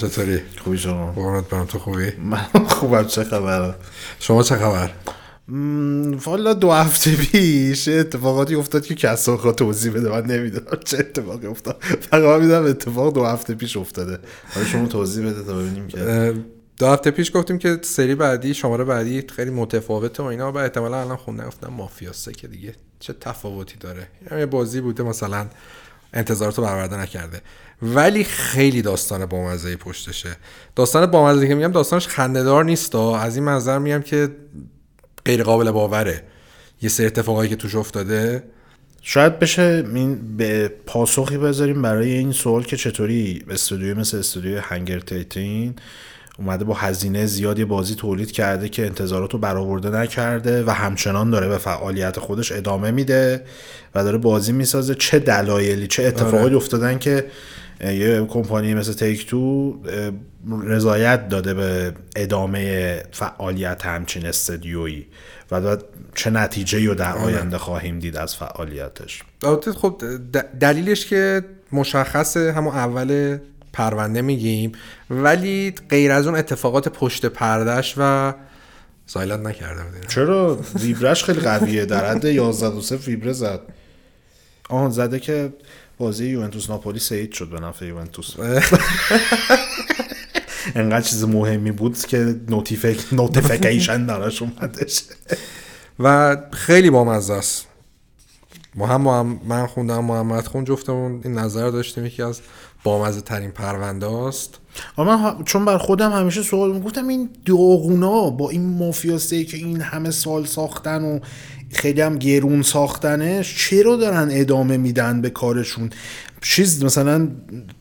چطوری؟ خوبی شما؟ قربونت برم. تو خوبی؟ من خوبم چه خبره شما چه خبر؟ والا دو هفته پیش اتفاقاتی افتاد که کسا خواهد توضیح بده. من نمی‌دونم چه اتفاقی افتاد. فقط می‌دونم اتفاق دو هفته پیش افتاده. حالا شما توضیح بده تا ببینیم که دو هفته پیش گفتیم که سری بعدی شماره بعدی خیلی متفاوته و اینا. و احتمالا الان خونده گفتم مافیا سه که دیگه. چه تفاوتی داره؟ یه بازی بوده مثلا انتظارات رو برآورده نکرده. ولی خیلی داستان بامزه پشتشه. داستان بامزه که میگم داستانش خندهدار نیست از این منظر میگم که غیر قابل باوره. یه سری اتفاقایی که توش افتاده. شاید بشه این به پاسخی بذاریم برای این سوال که چطوری استودیوی مثل استودیوی هنگر تیتین اومده با هزینه زیادی بازی تولید کرده که انتظارات رو برآورده نکرده و همچنان داره به فعالیت خودش ادامه میده و داره بازی می‌سازه. چه دلایلی چه اتفاقی آره. افتادن که یه کمپانی مثل تیک تو رضایت داده به ادامه فعالیت همچین استدیویی و چه نتیجه رو در آره. آینده خواهیم دید از فعالیتش. خب دلیلش که مشخصه همون اول پرونده میگیم ولی غیر از اون اتفاقات پشت پردش و silent نکرده چرا؟ ویبرش خیلی قویه در حد 11 3 ویبره زد. اون زده که بازی یوونتوس ناپولی سعید شد به نفع یوونتوس. انقدر چیز مهمی بود که notific notification دارش اومدش. و خیلی بامزه است. ما هم من خوندم محمد خوند جفتمون. این نظر داشتیم یکی از بامزه ترین پرونده است من چون بر خودم همیشه سوال گفتم این داغونا با این مافیاسته که این همه سال ساختن و خیلی هم گرون ساختنش چرا دارن ادامه میدن به کارشون؟ چیز مثلا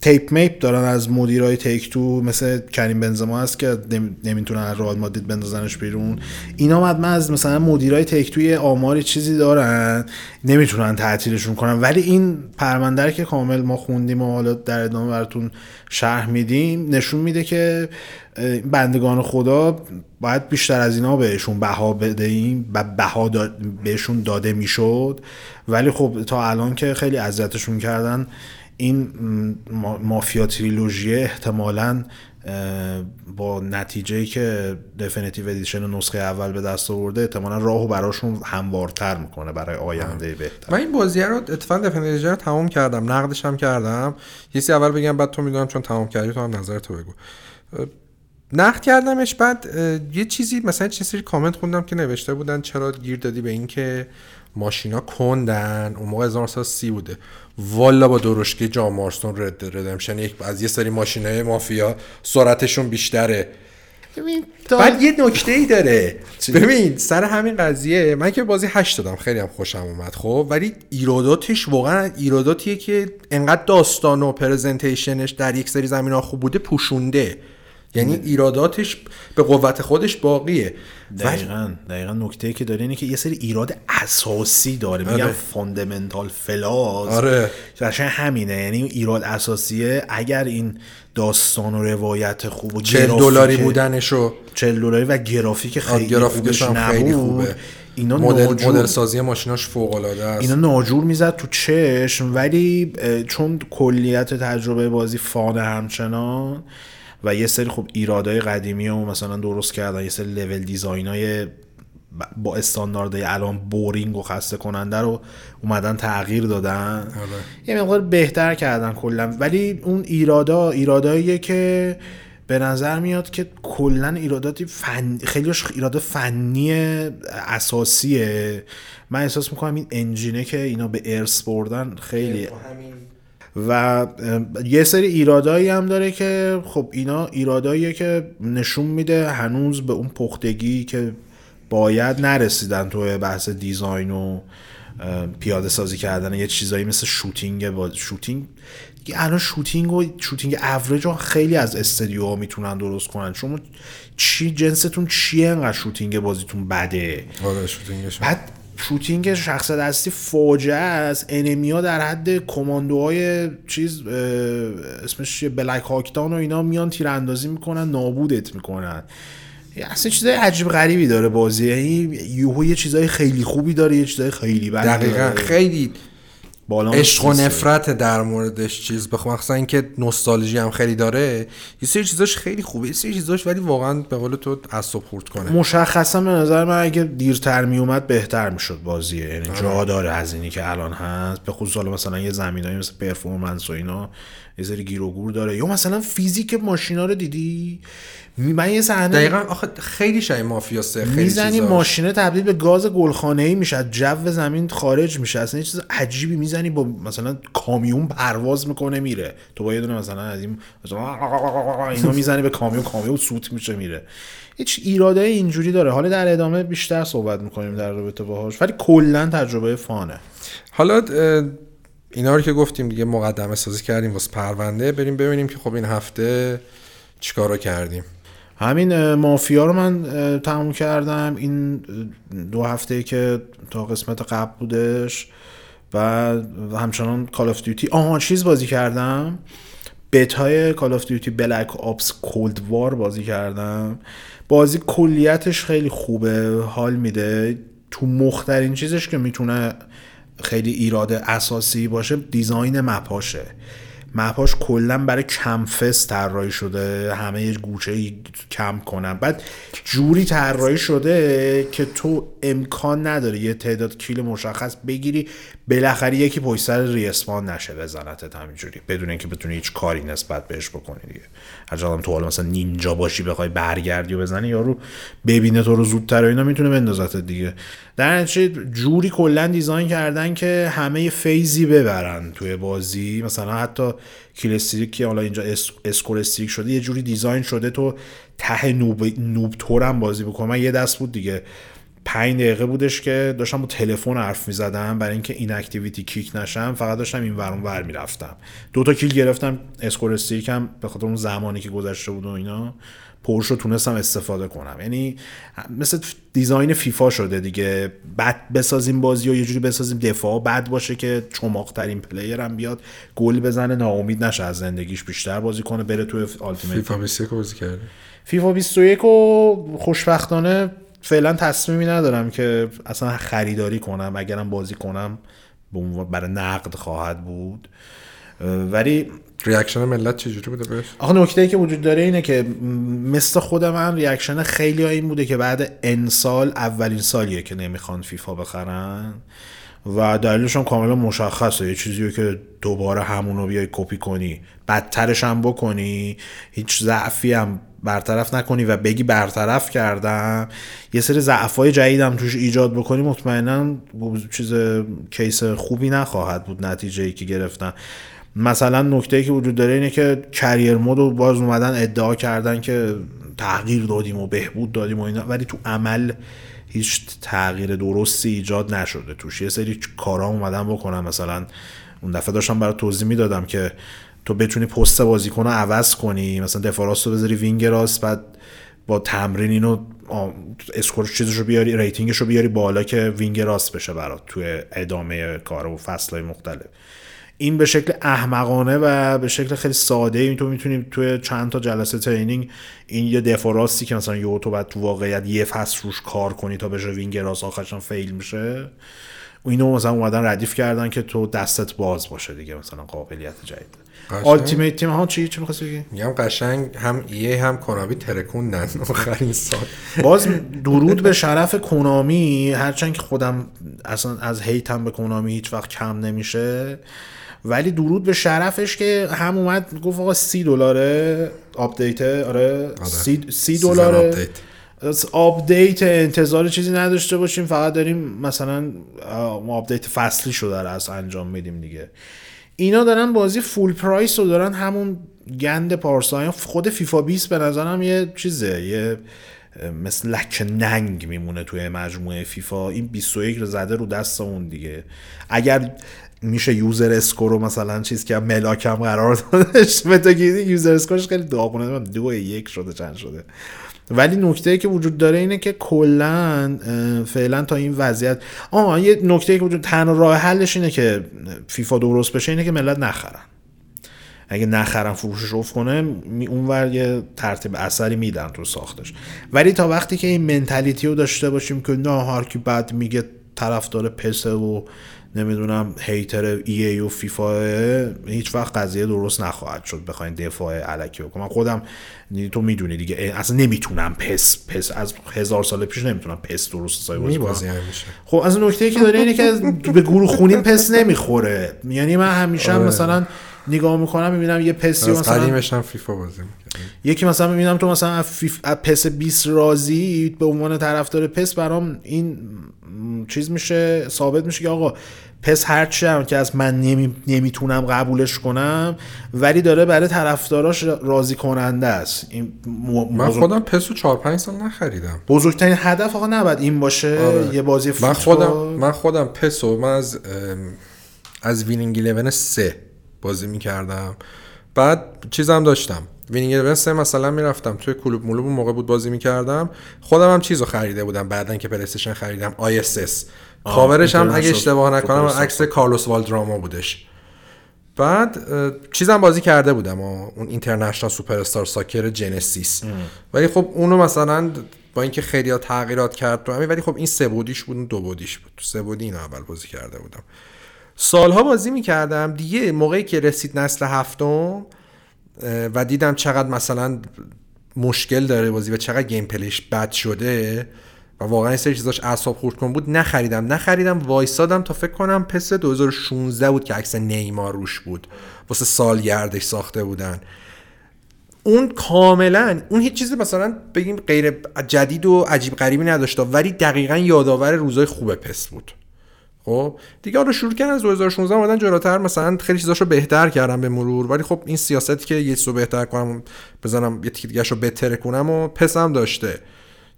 تیپ میپ دارن از مدیرای تیک تو مثل کریم بنزما هست که نمی‌تونن از رئال مادرید بندازنش بیرون. اینا مدمه از مثلا مدیرای تیک توی آماری چیزی دارن نمی‌تونن تعطیلشون کنن. ولی این پرونده که کامل ما خوندیم و حالا در ادامه براتون شرح میدیم نشون میده که بندگان خدا باید بیشتر از اینا بهشون بها بدهیم و بها بهشون داده می‌شد. ولی خب تا الان که خیلی اذیتشون کردن این Mafia Trilogy احتمالا با نتیجه که Definitive Edition نسخه اول به دست آورده احتمالا راهو براشون هموارتر می‌کنه برای آینده بهتر. من این بازی رو اتفاقا Definitive رو تمام کردم نقدش هم کردم. یه اول بگم بعد تو می‌دونم چون تمام کردی تو هم نظر تو بگو. نقد کردمش بعد یه چیزی مثلا چه سری کامنت خوندم که نوشته بودن چرا گیر دادی به اینکه ماشینا کندن. اون موقع 1930 بوده. والا با درشکی جام مارستون رد ردمشن. یک از یه سری ماشینای مافیا سرعتشون بیشتره. بعد یه نکته ای داره ببین سر همین قضیه من که بازی هشت دادم. خیلی هم خوشم اومد خب؟ ولی ایراداتش واقعا ایراداتیه که انقدر داستان و پرزنتیشنش در یک سری زمین ها خوب بوده پوشونده. یعنی ایراداتش به قوت خودش باقیه. دقیقا دقیقا نکته که داره اینه که یه سری ایراد اساسی داره. میگم آره. fundamental flaws. آره. همینه. یعنی ایراد اساسیه. اگر این داستان و روایت خوب و 40 دلاری بودنشو. 40 دلاری و گرافیک خیلی گرافیکش هم خیلی خوبه. اینا مدل, ناجور... مدل سازی ماشیناش فوق العاده است. اینا ناجور می‌زد تو چشم. ولی چون کلیت تجربه بازی فانه همچنان و یه سری خب ایرادای قدیمی رو مثلا درست کردن یه سری لول دیزاین های با استانداردهای الان بورینگ و خسته کننده رو اومدن تغییر دادن. آره. یه مقدار بهتر کردن کلا. ولی اون ایرادا ایراداییه که به نظر میاد که کلا ایراداتی فن... خیلیش ایراد فنی اساسیه. من احساس می‌کنم این engine ه که اینا به ارث بردن خیلی و یه سری ایرادایی هم داره که خب اینا ایراداییه که نشون میده هنوز به اون پختگی که باید نرسیدن توی بحث design و پیاده سازی کردن. یه چیزایی مثل shooting بابا shooting. الان shooting و shooting average رو خیلی از استدیوها می‌تونن درست کنن. شما چی جنستون چیه انقدر شوتینگ بازیتون بده؟ آره شوتینگش. بعد شوتینگ شخص دستی فاجعه است. انمیا در حد کماندوهای چیز اسمش بلک هاکتان و اینا میان تیراندازی می‌کنن نابودت می‌کنن. اصلا چیزای عجیب غریبی داره بازی. یعنی یوهو یه چیزای خیلی خوبی داره یه چیزای خیلی بد دقیقا. خیلی بالا عشق و. نفرت در موردش چیز بخوام مخصوصا اینکه نوستالژی هم خیلی داره. یه سری چیزاش خیلی خوبه. یه سری چیزاش ولی واقعا به قول تو اعصاب خورد کنه. مشخصا به نظر من اگه دیرتر می اومد بهتر می‌شد بازیه. یعنی آره. جا داره از اینی که الان هست. به خصوص حالا مثلا یه زمینایی مثل پرفورمنس و اینا. یه سری گیر و گور داره. یا مثلا فیزیک ماشینا رو دیدی؟ من یه صحنه دقیقا آخه خیلی شای مافیا سه خیلی می‌زنی. ماشینه تبدیل به گاز گلخانه ای میشه از جو زمین خارج میشه. اصلا یه چیز عجیبی می‌زنی با مثلا کامیون پرواز می‌کنه میره. تو با یه دونه مثلا از این اینا می‌زنی به کامیون کامیون سوت میشه میره. هیچ ایراده اینجوری داره. حالا در ادامه بیشتر صحبت می‌کنیم در رابطه باهاش ولی کلا تجربه فانه. حالا اینا رو که گفتیم دیگه مقدمه سازی کردیم واسه پرونده. بریم ببینیم که خب این هفته چیکارا کردیم. همین مافیا رو من تموم کردم. این دو هفته که تا قسمت قبل بودش و همچنان کال آف دیوتی آها چیز بازی کردم. beta ی Call of Duty Black Ops Cold War بازی کردم. بازی کلیتش خیلی خوبه حال میده. تو مخ‌ترین چیزش که می‌تونه خیلی ایراد اساسی باشه design map اشه. map اش کلا برای campers طراحی شده همه یه گوشه کم کنن. بعد جوری طراحی شده که تو امکان نداره یه تعداد kill مشخص بگیری بالاخره یکی پشت سر respawn نشه بزنتت همینجوری بدون اینکه بتونی هیچ کاری نسبت بهش بکنی دیگه. هر تو حالا مثلا نینجا باشی بخوای برگردی و بزنی یارو ببینه تو رو زودتر اینا می‌تونه بندازت دیگه. در نتیجه جوری کلا design کردن که همه فیضی ببرن توی بازی. مثلا حتی kill streak که حالا اینجا s... score streak شده یه جوری design شده تو ته noob noob ترم بازی بکنم من یه دست بود دیگه. پنج دقیقه بودش که داشتم با تلفن حرف می‌زدم. برای اینکه inactivity kick نشم فقط داشتم این ورون ور می‌رفتم. دو تا kill گرفتم score streak م به خاطر اون زمانی که گذشته بود و اینا پرش رو تونستم استفاده کنم. یعنی مثل design فیفا شده دیگه. بد بسازیم بازی و یه جوری بسازیم دفاع بد باشه که چماق ترین player هم بیاد گل بزنه ناامید نشه از زندگیش بیشتر بازی کنه بره توی Ultimate فیفا 21 بازی کردی فیفا 21 و خوشبختانه فعلا تصمیمی ندارم که اصلا خریداری کنم اگرم بازی کنم برای نقد خواهد بود. ولی reaction ملت چجوری بوده بهش؟ آخه نکته که وجود داره اینه که مثل خود من reaction خیلی این بوده که بعد n سال اولین سالیه که نمی‌خوان فیفا بخرن و دلیلش هم کاملا مشخصه. یه چیزیه که دوباره همونو بیای کپی کنی. بدترش هم بکنی. هیچ ضعفی هم برطرف نکنی و بگی برطرف کردم. یه سری ضعفای جدیدم توش ایجاد بکنی مطمئنا چیز کیس خوبی نخواهد بود نتیجه ای که گرفتن. مثلا نکته ای که وجود داره اینه که کریر مود رو باز اومدن ادعا کردن که تغییر دادیم و بهبود دادیم و اینا ولی تو عمل هیچ تغییر درستی ایجاد نشده توش. یه سری کارا اومدن بکنن. مثلا اون دفعه داشتم برای توضیح می‌دادم که تو بتونی پست بازیکن رو عوض کنی. مثلا دفاع راست رو بذاری wing راست بعد با تمرین اینو score چیزش رو بیاری rating ش رو بیاری بالا که wing راست بشه برات توی ادامه کار و فصلهای مختلف. این به شکل احمقانه و به شکل خیلی ساده ای تو می‌تونیم توی چند تا جلسه training این یه دفاع که مثلا یه تو بعد تو واقعیت یه فصل روش کار کنی تا بشه wing راست آخرش هم fail میشه. اینو مثلا اومدن ردیف کردن که تو دستت باز باشه دیگه مثلا قابلیت جدید. Ultimate Team ها چی چی می‌خواستی بگی؟ میگم قشنگ هم EA هم Konami ترکوندن آخرین سال. باز درود به شرف Konami. هرچند که خودم اصلا از hate م به Konami هیچ وقت کم نمیشه. ولی درود به شرفش که هم اومد گفت آقا سی دلاره update آره سی, سی season دلاره. از update انتظار چیزی نداشته باشیم فقط داریم مثلا update فصلی شده داره از انجام میدیم دیگه. اینا دارن بازی full price رو دارن همون گند پارسایان خود فیفا 20 به نظرم یه چیزه یه مثل لکه ننگ میمونه توی مجموعه فیفا. این 21 رو زده رو دست اون دیگه. اگر میشه user score رو مثلا چیز که ملاکم قرار دادش. Metacritic user score ش خیلی داغونه. دو یک شده چند شده. ولی نکته که وجود داره اینه که کلا فعلا تا این وضعیت آه یه نکته که وجود تنها راه حلش اینه که فیفا درست بشه اینه که ملت نخرن. اگه نخرن فروشش افت کنه اونور یه ترتیب اثری میدن تو ساختش. ولی تا وقتی که این منتالیتی رو داشته باشیم که نه هر کی بد میگه طرفدار پس و نمی‌دونم هیتر ای ای و فیفا هیچ وقت قضیه درست نخواهد شد بخواین دفاع علکی بکنم. من خودم تو می‌دونی دیگه اصلا نمی‌تونم پس پس از هزار سال پیش نمی‌تونم پس درست حسابی بازی کنم. خب از نکته که داره اینه که به گروه خونین پس نمی‌خوره. یعنی من همیشه هم آره. مثلا نگاه می‌کنم می‌بینم یه پسی از مثلا قدیمش هم فیفا بازی می‌کردم یکی مثلا می‌بینم تو مثلا از فیف... پس 20 راضی به عنوان طرفدار پس برام این چیز میشه ثابت میشه که آقا پس هرچی هم که از من نمی... نمی‌تونم قبولش کنم ولی داره برای طرفداراش راضی کننده است. این م... من بزرگ- خودم PES و 4 5 سال نخریدم. بزرگترین هدف آقا نباید این باشه آره. یه بازی من فوتبال. خودم من خودم PES و من از از Winning 11 3 بازی می‌کردم. بعد چیزم داشتم. Winning 11 3 مثلا می‌رفتم توی کلوب مولوب موقع بود بازی می‌کردم. خودم هم چیزو خریده بودم بعدن که PlayStation خریدم. ISS. cover ش هم اگه اشتباه نکنم عکس کارلوس والدراما بودش. بعد چیزم بازی کرده بودم. اون International Superstar Soccer Genesis. ولی خب اونو مثلا با اینکه خیلی ها تغییرات کرد تو ولی خب این سه بعدیش بود اون دو بعدیش بود. سه بعدی اینو اول بازی کرده بودم. سالها بازی می‌کردم. دیگه موقعی که رسید نسل هفتم و دیدم چقدر مثلا مشکل داره بازی و چقدر gameplay ش بد شده و واقعا این سری چیزاش اعصاب خورد کن بود نخریدم. نخریدم وایسادم تا فکر کنم پس 2016 بود که عکس نیمار روش بود. واسه سالگردش ساخته بودن. اون کاملا اون هیچ چیزی مثلا بگیم غیر جدید و عجیب غریبی نداشته ولی دقیقا یادآور روزای خوب پس بود. خب؟ دیگه حالا شروع کردن از 2016 اومدن جلوتر مثلا خیلی چیزاشو بهتر کردم به مرور. ولی خب این سیاستی که یه چیزو بهتر کنم بزنم یه تیک دیگه‌شو بهتر کنم و پس هم داشته.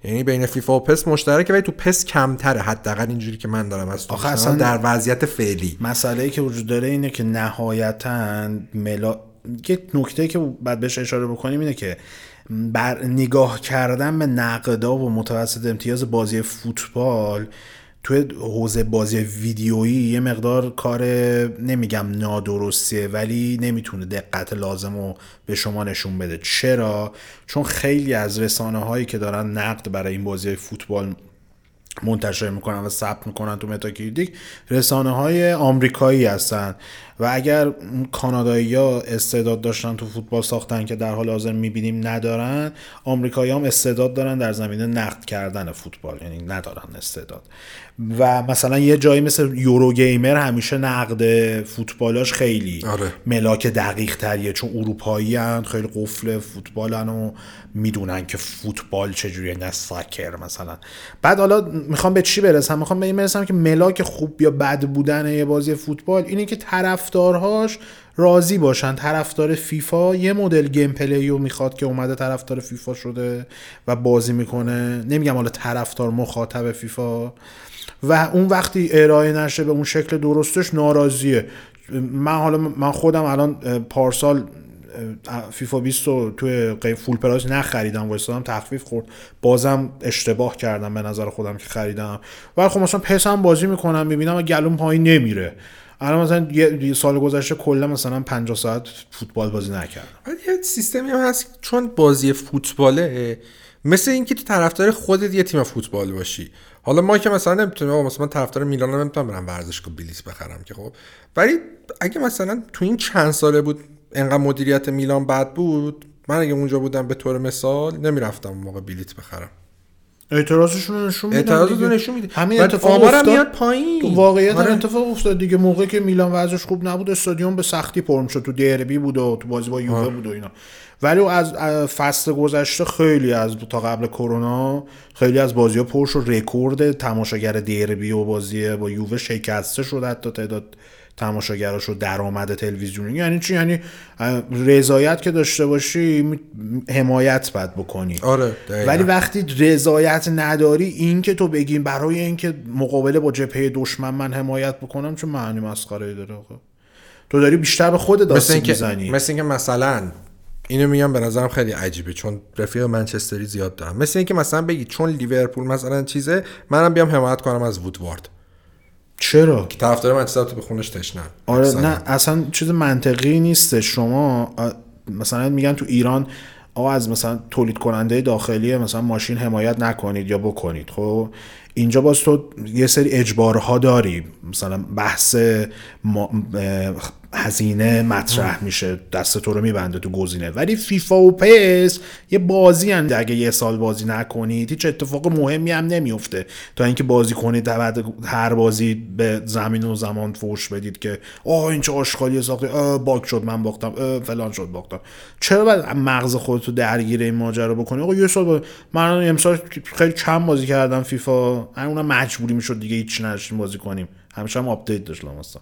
یعنی بین فیفا و پس مشترکه ولی تو پس کمتره. حداقل اینجوری که من دارم از تو آخه اصلا- در وضعیت فعلی. مسئله ای که وجود داره اینه که نهایتا ملا یه نکته که بعد بهش اشاره بکنیم اینه که بر نگاه کردن به نقدا و متوسط امتیاز بازی فوتبال توی حوزه بازی ویدیویی یه مقدار کار نمیگم نادرستیه ولی نمی‌تونه دقت لازم رو به شما نشون بده چرا؟ چون خیلی از رسانه هایی که دارن نقد برای این بازی فوتبال منتشر می‌کنن و ثبت می‌کنن تو Metacritic رسانه های آمریکایی هستن و اگر کانادایی ها استعداد داشتن تو فوتبال ساختن که در حال حاضر می‌بینیم ندارن آمریکایی هم استعداد دارن در زمینه نقد کردن فوتبال یعنی ندارن استعداد. و مثلا یه جایی مثل یورو گیمر همیشه نقد فوتبالاش خیلی آره. ملاک دقیق تریه چون اروپایی هن خیلی قفل فوتبالن و می‌دونن که فوتبال چجوریه نه ساکر مثلا. بعد حالا می‌خوام به چی برسم؟ می‌خوام به این برسم که ملاک خوب یا بد بودن یه بازی فوتبال اینه که طرفدارهاش راضی باشن. طرفدار فیفا یه مدل gameplay رو می‌خواد که اومده طرفدار فیفا شده و بازی می‌کنه. نمیگم حالا طرفدار مخاطب فیفا. و اون وقتی ارائه نشه به اون شکل درستش ناراضیه. من حالا من خودم الان پارسال فیفا 20 رو توی full price نخریدم وایسادم تخفیف خورد. بازم اشتباه کردم به نظر خودم که خریدم. ولی خب مثلا پس هم بازی می‌کنم می‌بینم گلوم پایین نمیره. الان مثلا یه سال گذشته کلا مثلا 50 ساعت فوتبال بازی نکردم. ولی یه سیستمی هم هست چون بازی فوتباله مثل اینکه تو طرفدار خودت یه تیم فوتبال باشی. حالا ما که مثلا نمی‌تونیم مثلا من طرفدار میلانم نمی‌تونم برم ورزشگاه بلیط بخرم که خب. ولی اگه مثلا تو این چند ساله بود انقدر مدیریت میلان بد بود من اگه اونجا بودم به طور مثال نمی‌رفتم موقع بلیط بخرم. اعتراضشون رو نشون میدن اعتراضتون دیگه. نشون میده همین اتفاق آمارم افتاد. میاد پایین. تو واقعیت آره. اتفاق افتاد دیگه. موقعی که میلان وضعش خوب نبود استادیوم به سختی پرم شد. تو دربی بود و تو بازی با یووه بود و اینا. ولی از از فصل گذشته خیلی از تا قبل کرونا خیلی از بازی ها پر شد. رکورد تماشاگر دربی و بازی با یووه شکسته شد حتی تعداد تماشاگراش و درآمد تلویزیونی یعنی چی؟ یعنی رضایت که داشته باشی حمایت باید بکنی. آره دقیقاً. ولی وقتی رضایت نداری این که تو بگی برای اینکه مقابله با جبهه دشمن من حمایت بکنم چه معنی مسخره داره آقا؟ تو داری بیشتر به آسیب اینکه می‌زنی. مثل اینکه مثلا اینو میگم به نظرم خیلی عجیبه چون رفیق منچستری زیاد دارم. مثل اینکه مثلا بگی چون لیورپول مثلا چیزه منم بیام حمایت کنم از وودوارد. چرا؟ که طرفدار منچستر تو به خونش تشنن آره مثلا. نه اصلا چیز منطقی نیست. شما مثلا میگن تو ایران آقا از مثلا تولید کننده داخلی مثلا ماشین حمایت نکنید یا بکنید. خب اینجا باز تو یه سری اجبارها داری. مثلا بحث هزینه مطرح میشه دست تو رو میبنده تو گزینه. ولی فیفا و پس یه بازی هن. اگه یه سال بازی نکنید هیچ اتفاق مهمی هم نمیفته تا اینکه بازی کنید بعد هر بازی به زمین و زمان فوش بدید که آه این چه آشغالی ساخته bug شد من باختم. فلان شد باختم. چرا باید مغز خودتو درگیر این ماجرا بکنی؟ آقا یه سال. من امسال خیلی کم بازی کردم فیفا؟ اونم مجبوری می‌شد دیگه هیچ نشیم بازی کنیم. همیشه هم update داشت لامصب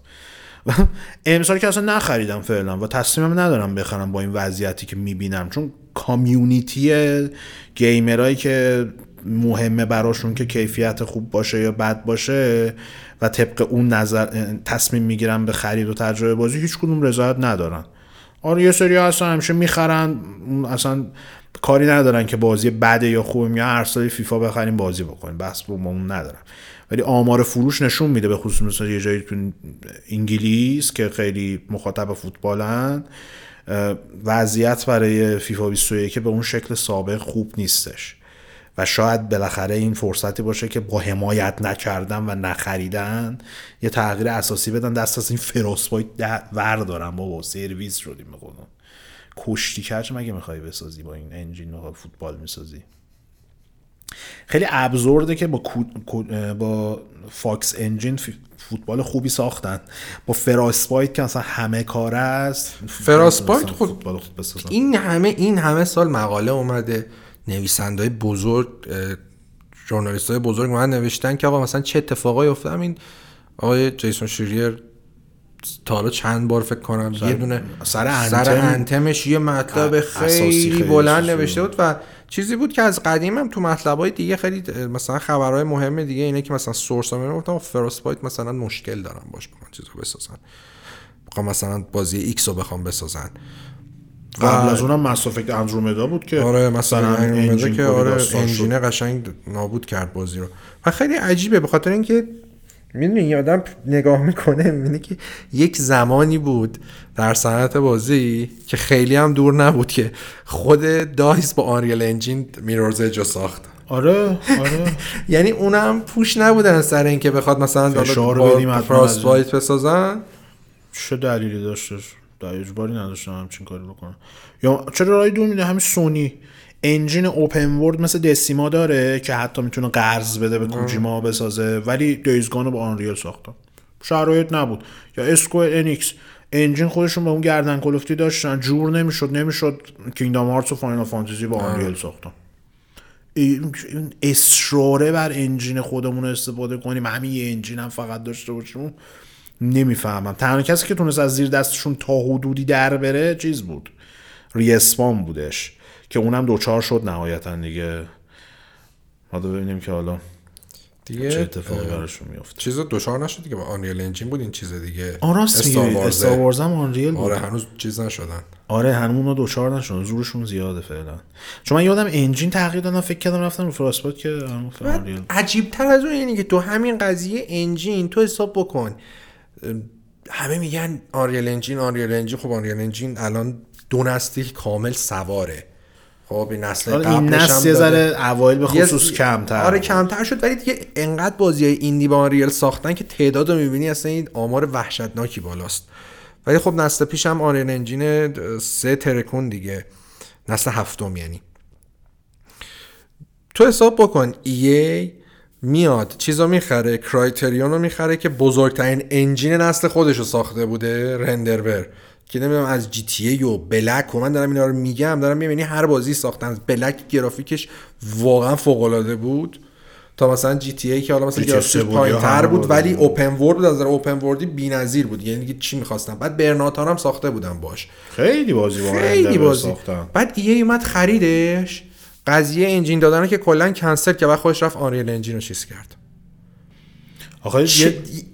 امسال که اصلا نخریدم فعلا و تصمیمم ندارم بخرم با این وضعیتی که می‌بینم. چون community gamer ایی که مهمه براشون که کیفیت خوب باشه یا بد باشه و طبق اون نظر تصمیم می‌گیرن به خرید و تجربه بازی هیچ کدوم رضایت ندارن. آره یه سری اصلا همیشه می‌خرن. اصلا کاری ندارن که بازی بده یا خوبه یا هر سالی فیفا بخریم بازی بکنیم. بس با اون ندارم ولی آمار فروش نشون میده به خصوص مثلا یه جایی تو انگلیس که خیلی مخاطب فوتبالن وضعیت برای فیفا 21 که به اون شکل سابق خوب نیستش. و شاید بالاخره این فرصتی باشه که با حمایت نکردن و نخریدن یه تغییر اساسی بدن. دست از این فراسپایت ور دارن با سرویس شدیم بخونم کشتی کرد مگه می‌خوای بسازی با این انجین فوتبال می‌سازی؟ خیلی ابزورده که با, با فاکس انجین فوتبال خوبی ساختن. با فراسپایت که اصلا همه کاره است. فراسپایت خود این همه این همه سال مقاله اومده. نویسنده بزرگ ژورنالیست های بزرگ من نوشتن که آقا مثلا چه اتفاقایی افتاد این آقای جیسون شیریر تا حالا چند بار فکر کنم یه دونه سر, انتم سر انتمش یه مطلب خیلی, خیلی بلند نوشته بود و چیزی بود که از قدیم هم تو مطلب دیگه خیلی مثلا خبرهای مهم دیگه اینه که مثلا سورس هم گفتم فراسپایت مثلا مشکل دارن باش بخوان چیزو بسازن بخوام مثلا بازی ایکس رو بخوام بسازن. قبل از اونم Mass Effect Andromeda بود که آره مثلا Andromeda که آره engine ه قشنگ نابود کرد بازی رو. و خیلی عجیبه به خاطر اینکه می‌دونی یه آدم نگاه می‌کنه می‌بینه که یک زمانی بود در صنعت بازی که خیلی هم دور نبود که خود DICE با Unreal Engine Mirror's Edge رو ساخت. آره آره. یعنی اونم push نبودن سر اینکه بخواد مثلا بدیم Frostbite بسازن. چه دلیلی داشتش؟ در اجباری نداشتن همچین کاری بکنن یا چرا راه دور میره؟ همین سونی. engine open world مثل Decima داره که حتی می‌تونه قرض بده به کوجیما بسازه ولی Days Gone رو با Unreal ساختن شرایط نبود. یا Square Enix engine خودشون به اون گردن کلفتی داشتن جور نمی‌شد نمی‌شد Kingdom Hearts و Final Fantasy با Unreal ساختن. این اصراره بر engine خودمون استفاده کنیم. همین یه engine هم فقط داشته باشیم. نمی‌فهمم. تنها کسی که تونست از زیر دستشون تا حدودی در بره چیز بود. ریسپان بودش. که اونم دوچار شد نهایتا دیگه. حالا ببینیم که حالا دیگه چه اتفاقی براشون میفته چیز دوچار نشد دیگه با آنریل انجین بود این چیز دیگه. آره استار وارز هم آنریل بود. آره هنوز چیز نشدن. آره هنوز دوچار نشدن زورشون زیاده فعلا. چون من یادم انجین تغییر دادم فکر کردم رفتم رو فراسپات که عجیب تر از اون اینه که تو همین قضیه engine تو حساب بکن. همه میگن Unreal Engine Unreal Engine. خب Unreal Engine الان دو کامل سواره. خب این نسل آره این نسل یه ذره اوایل به خصوص کمتر. آره کمتر شد ولی دیگه انقدر بازی های indie با Unreal ساختن که تعداد رو می‌بینی اصلا این آمار وحشتناکی بالاست. ولی خب نسل پیش هم Unreal Engine سه ترکون دیگه. نسل هفتم یعنی. تو حساب بکن ای میاد چیزا می‌خره کرایتریون رو می‌خره که بزرگترین انجین نسل خودش رو ساخته بوده رندرور. که نمی‌دونم از جی تی ای و بلک و من دارم اینا رو میگم دارم می‌بینی هر بازی ساختن. بلک گرافیکش واقعا فوق العاده بود. تا مثلا جی تی ای که حالا مثلا گرافیکش پایین تر بود ولی اوپن ورد بود از نظر اوپن وردی بی‌نظیر بود. یعنی دیگه چی می‌خواستم؟ بعد برناتان هم ساخته بودم باش. خیلی بازی خیلی بازی. ساختن. بعد EA اومد خریدش. قضیه engine دادن که کلا کنسل که بعد خودش رفت Unreal Engine رو چیز کرد. آخه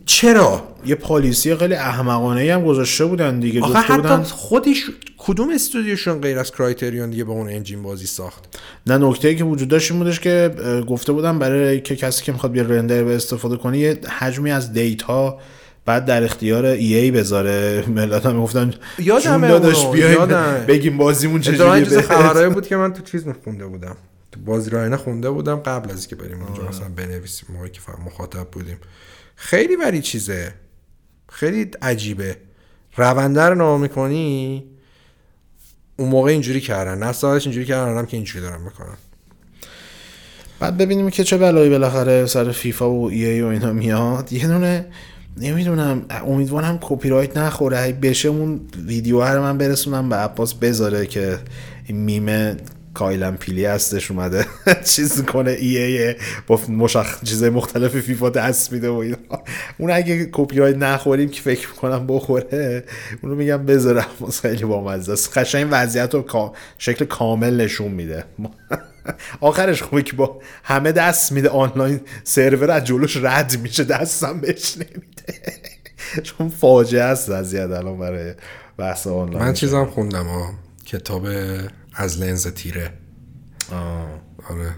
چرا؟ یه policy خیلی احمقانه هم گذاشته بودن دیگه. آخه حتی بودن... خودش کدوم استودیوشون غیر از Criterion دیگه به اون engine بازی ساخت؟ نه نکته ای که وجود داشت این بودش که گفته بودن برای که کسی که می‌خواد بیا RenderWare استفاده کنه یه حجمی از data بعد در اختیار ای ای بذاره. ملت هم گفتن یادم داداش بیایم بگیم بازیمون چیز خبرایی بود که من تو چیز میخونده بودم. بازی رایانه خونده بودم قبل از اینکه بریم اونجا مثلا بنویسیم موقعی که مخاطب بودیم. خیلی ولی چیزه. خیلی عجیبه. رونده رو نام می‌کنی اون موقع اینجوری کردن. نه سالش اینجوری کردن هم که اینجوری دارن می‌کنن. بعد ببینیم که چه بلایی بالاخره سر فیفا و ای ای و اینا میاد. یه دونه نمی‌دونم امیدوارم کپی رایت نخوره بشه اون ویدیو رو من برسونم به عباس بذاره که این میمه Key and Peele هستش اومده. چیز کنه EA با مشخ... چیزای مختلف فیفا دست میده و اینا. اون اگه کپی رایت نخوریم که فکر می‌کنم بخوره اونو میگم بذاره. خیلی بامزه است. قشنگ وضعیت رو شکل کامل نشون میده. آخرش خوبه که با همه دست میده. آنلاین سرور از جلوش رد میشه. دستم بهش نمیده. چون فاجعه است وضعیت الان برای بحث آنلاین من چیزم خوندم ها کتاب از لنز تیره. آره.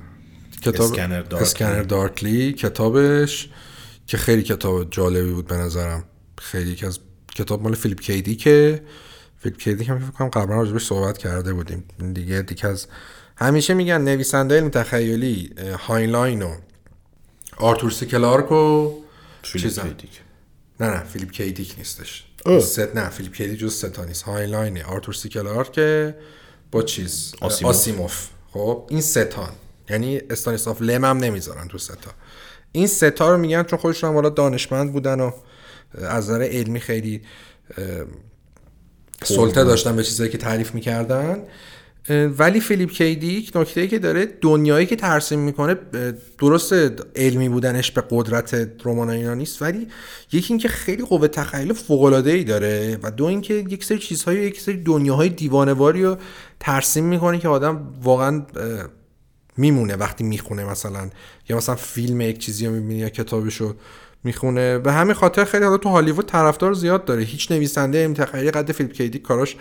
کتاب Scanner Darkly. Scanner Darkly کتابش که خیلی کتاب جالبی بود به نظرم. خیلی که از کتاب مال فیلیپ کی دیکه فیلیپ کی دیک که فکر کنم قبلا راجبش صحبت کرده بودیم. دیگه دیگه از همیشه میگن نویسنده علم تخیلی هاینلاین و آرتور سی کلارک و فیلیپ نه نه فیلیپ کی دیک نیستش. سه تا نه فیلیپ کی دیک جز سه تا نیست. هاینلاینه. آرتور سی کلارک با چیز آسیموف, آسیموف. خب این سه تان یعنی استانیسلاف لم هم نمی‌ذارن تو سه تا این سه تا رو میگن چون خودشون هم دانشمند بودن و از نظر علمی خیلی سلطه داشتن به چیزایی که تعریف می‌کردن. ولی فیلیپ کی دیک نکته که داره دنیایی که ترسیم می‌کنه درست علمی بودنش به قدرت رمان اینا نیست ولی یکی اینکه خیلی قوه تخیل فوق ای داره و دو اینکه یک سری چیزهای یک سری دنیاهای دیوانواری رو ترسیم می‌کنه که آدم واقعا میمونه وقتی می‌خونه مثلا. یا مثلا فیلم یک چیزی رو می‌بینی یا کتابشو. می‌خونه. به همین خاطر خیلی حالا تو هالیوود طرفدار زیاد داره. هیچ نویسنده این تخیلی قد فیلیپ کیدی کاراش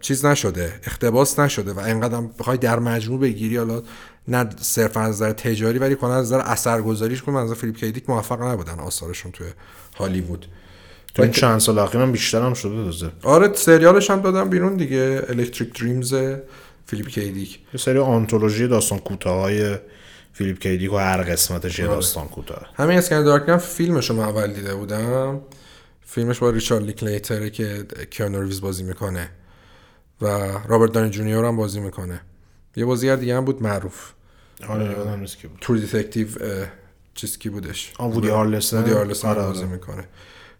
چیز نشده اختباس نشده و اینقدر بخوای در مجموع بگیری. حالا نه صرفا از نظر تجاری ولی کنه از نظر اثرگذاریش کنه از فیلیپ کیدیک موفق نبودن آثارشون توی هالیوود. تو این چند سال اخیر بیشتر هم شده دوزه آره سریالش هم دادم بیرون دیگه. Electric Dreams فیلیپ کیدیک یه سری آنتولوژی داستان کوتاهای فیلیپ کیدیک و هر قسمتش یه آره. داستان کوتاه. همین Scanner Darkly فیلمش رو اول دیده بودم. فیلمش با ریچارد لینکلیتره که کیانو بازی می‌کنه و رابرت دانی جونیور هم بازی می‌کنه. یه بازیگر دیگه هم بود معروف. آره یادم نیست کی بود. True Detective چیز کی بودش؟ آن وودی هارلسن. وودی هارلسن آره بازی می‌کنه.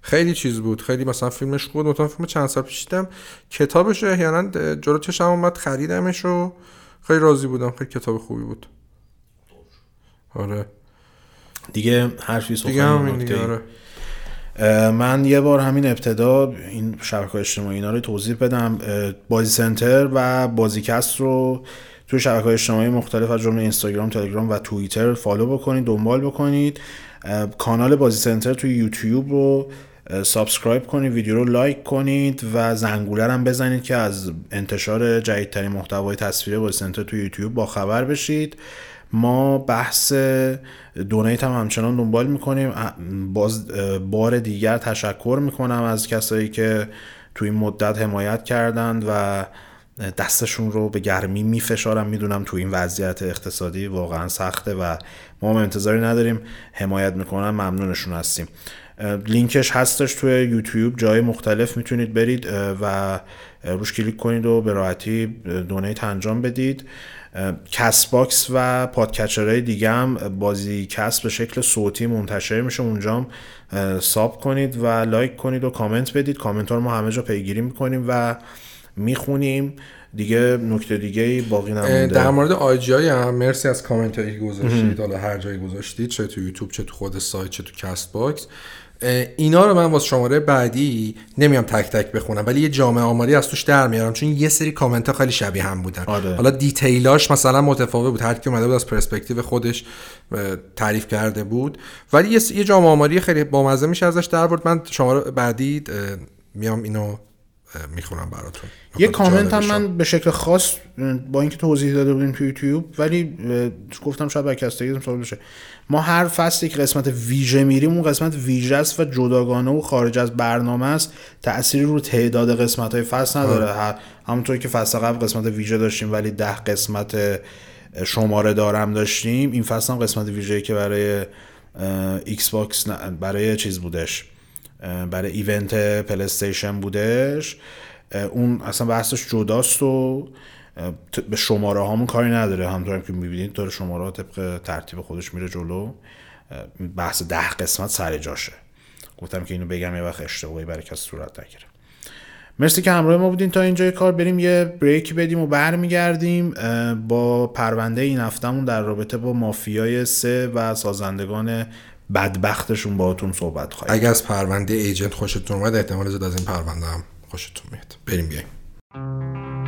خیلی چیز بود. خیلی مثلا فیلمش بود. مثلا فیلم چند سال پیش دیدم. کتابش رو احیانا جلو چشم اومد خریدمش و خیلی راضی بودم. خیلی کتاب خوبی بود. آره. دیگه حرفی دیگه همین دیگه آره. من یه بار همین ابتدا این شبکه اجتماعی اینا رو توضیح بدم. بازی سنتر و بازیکست رو توی شبکه اجتماعی مختلف از جمله اینستاگرام تلگرام و توییتر follow بکنید دنبال بکنید. کانال بازی سنتر توی یوتیوب رو subscribe کنید ویدیو رو لایک کنید و زنگوله هم بزنید که از انتشار جدیدترین محتوای تصویری بازی سنتر توی یوتیوب با خبر بشید. ما بحث دونیت هم همچنان دنبال می‌کنیم. باز بار دیگر تشکر می‌کنم از کسایی که توی این مدت حمایت کردند و دستشون رو به گرمی میفشارم. می‌دونم تو این وضعیت اقتصادی واقعا سخته و ما هم انتظاری نداریم. حمایت می‌کنن ممنونشون هستیم. لینکش هستش توی یوتیوب. جای مختلف می‌تونید برید و روش کلیک کنید و به راحتی دونیت انجام بدید. کست باکس و podcatcher های دیگه هم بازی کست به شکل صوتی منتشر میشه. اونجا هم sub کنید و لایک کنید و کامنت بدید. کامنت ها رو ما همه جا پیگیری می‌کنیم و می‌خونیم. دیگه نکته دیگه باقی نمونده. در مورد آیجی های هم مرسی از کامنت هایی که گذاشتید. حالا هر جایی گذاشتید چه تو یوتیوب چه تو خود سایت چه تو کست باکس اینا رو من واسه شماره بعدی نمیام تک تک بخونم ولی یه جامعه آماری از توش در میارم چون یه سری کامنت ها خیلی شبیه هم بودن. آره. حالا detail اش مثلا متفاوت بود هر کی اومده بود از پرسپکتیو خودش تعریف کرده بود. ولی یه جامعه آماری خیلی بامزه میشه ازش در برد. من شماره بعدی میام اینو می‌خونم براتون. یه کامنت هم من به شکل خاص با اینکه توضیح داده بودیم تو یوتیوب ولی گفتم شاید برکستگی سوال بشه. ما هر فصلی که قسمت ویژه میریم اون قسمت ویژه است و جداگانه و خارج از برنامه است. تأثیری رو تعداد قسمت های فصل نداره. همونطور که فصل قبل قسمت ویژه داشتیم ولی ده قسمت شماره دارم داشتیم این فصل هم قسمت ویژه‌ای که برای ایکس باکس برای چیز بودش. برای event پلیستیشن بودش. اون اصلا بحثش جداست و به شماره هامون کاری نداره. همینطور که می‌بینید داره شماره ها طبق ترتیب خودش میره جلو. بحث ده قسمت سر جاشه. گفتم که اینو بگم یه وقت اشتباهی برای کسی صورت نگیره. مرسی که همراه ما بودین. تا اینجای کار بریم یه break بدیم و برمیگردیم. با پرونده این هفتهمون در رابطه با مافیای سه و سازندگان بدبختشون باهاتون صحبت خواهیم اگه از پرونده ایجنت خوشتون اومد احتمال زیاد از این پرونده هم خوشتون میاد. بریم بیایم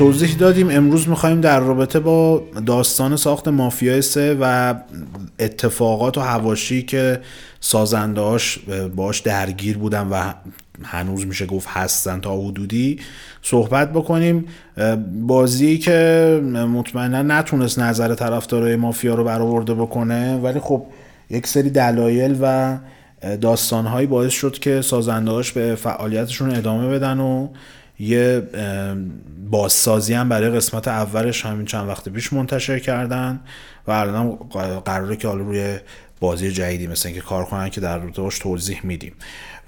توضیح دادیم. امروز می‌خوایم در رابطه با داستان ساخت مافیای سه و اتفاقات و هواشی که سازندهاش باش درگیر بودن و هنوز میشه گفت هستن تا حدودی صحبت بکنیم. بازی که مطمئنا نتونست نظر طرفدارای مافیا رو برآورده بکنه ولی خب یک سری دلایل و داستانهایی باعث شد که سازندهاش به فعالیتشون ادامه بدن و یه بازسازی هم برای قسمت اولش همین چند وقت پیش منتشر کردن و الان قراره که حالا روی بازی جدیدی مثل اینکه کار کنن که در روش توضیح میدیم.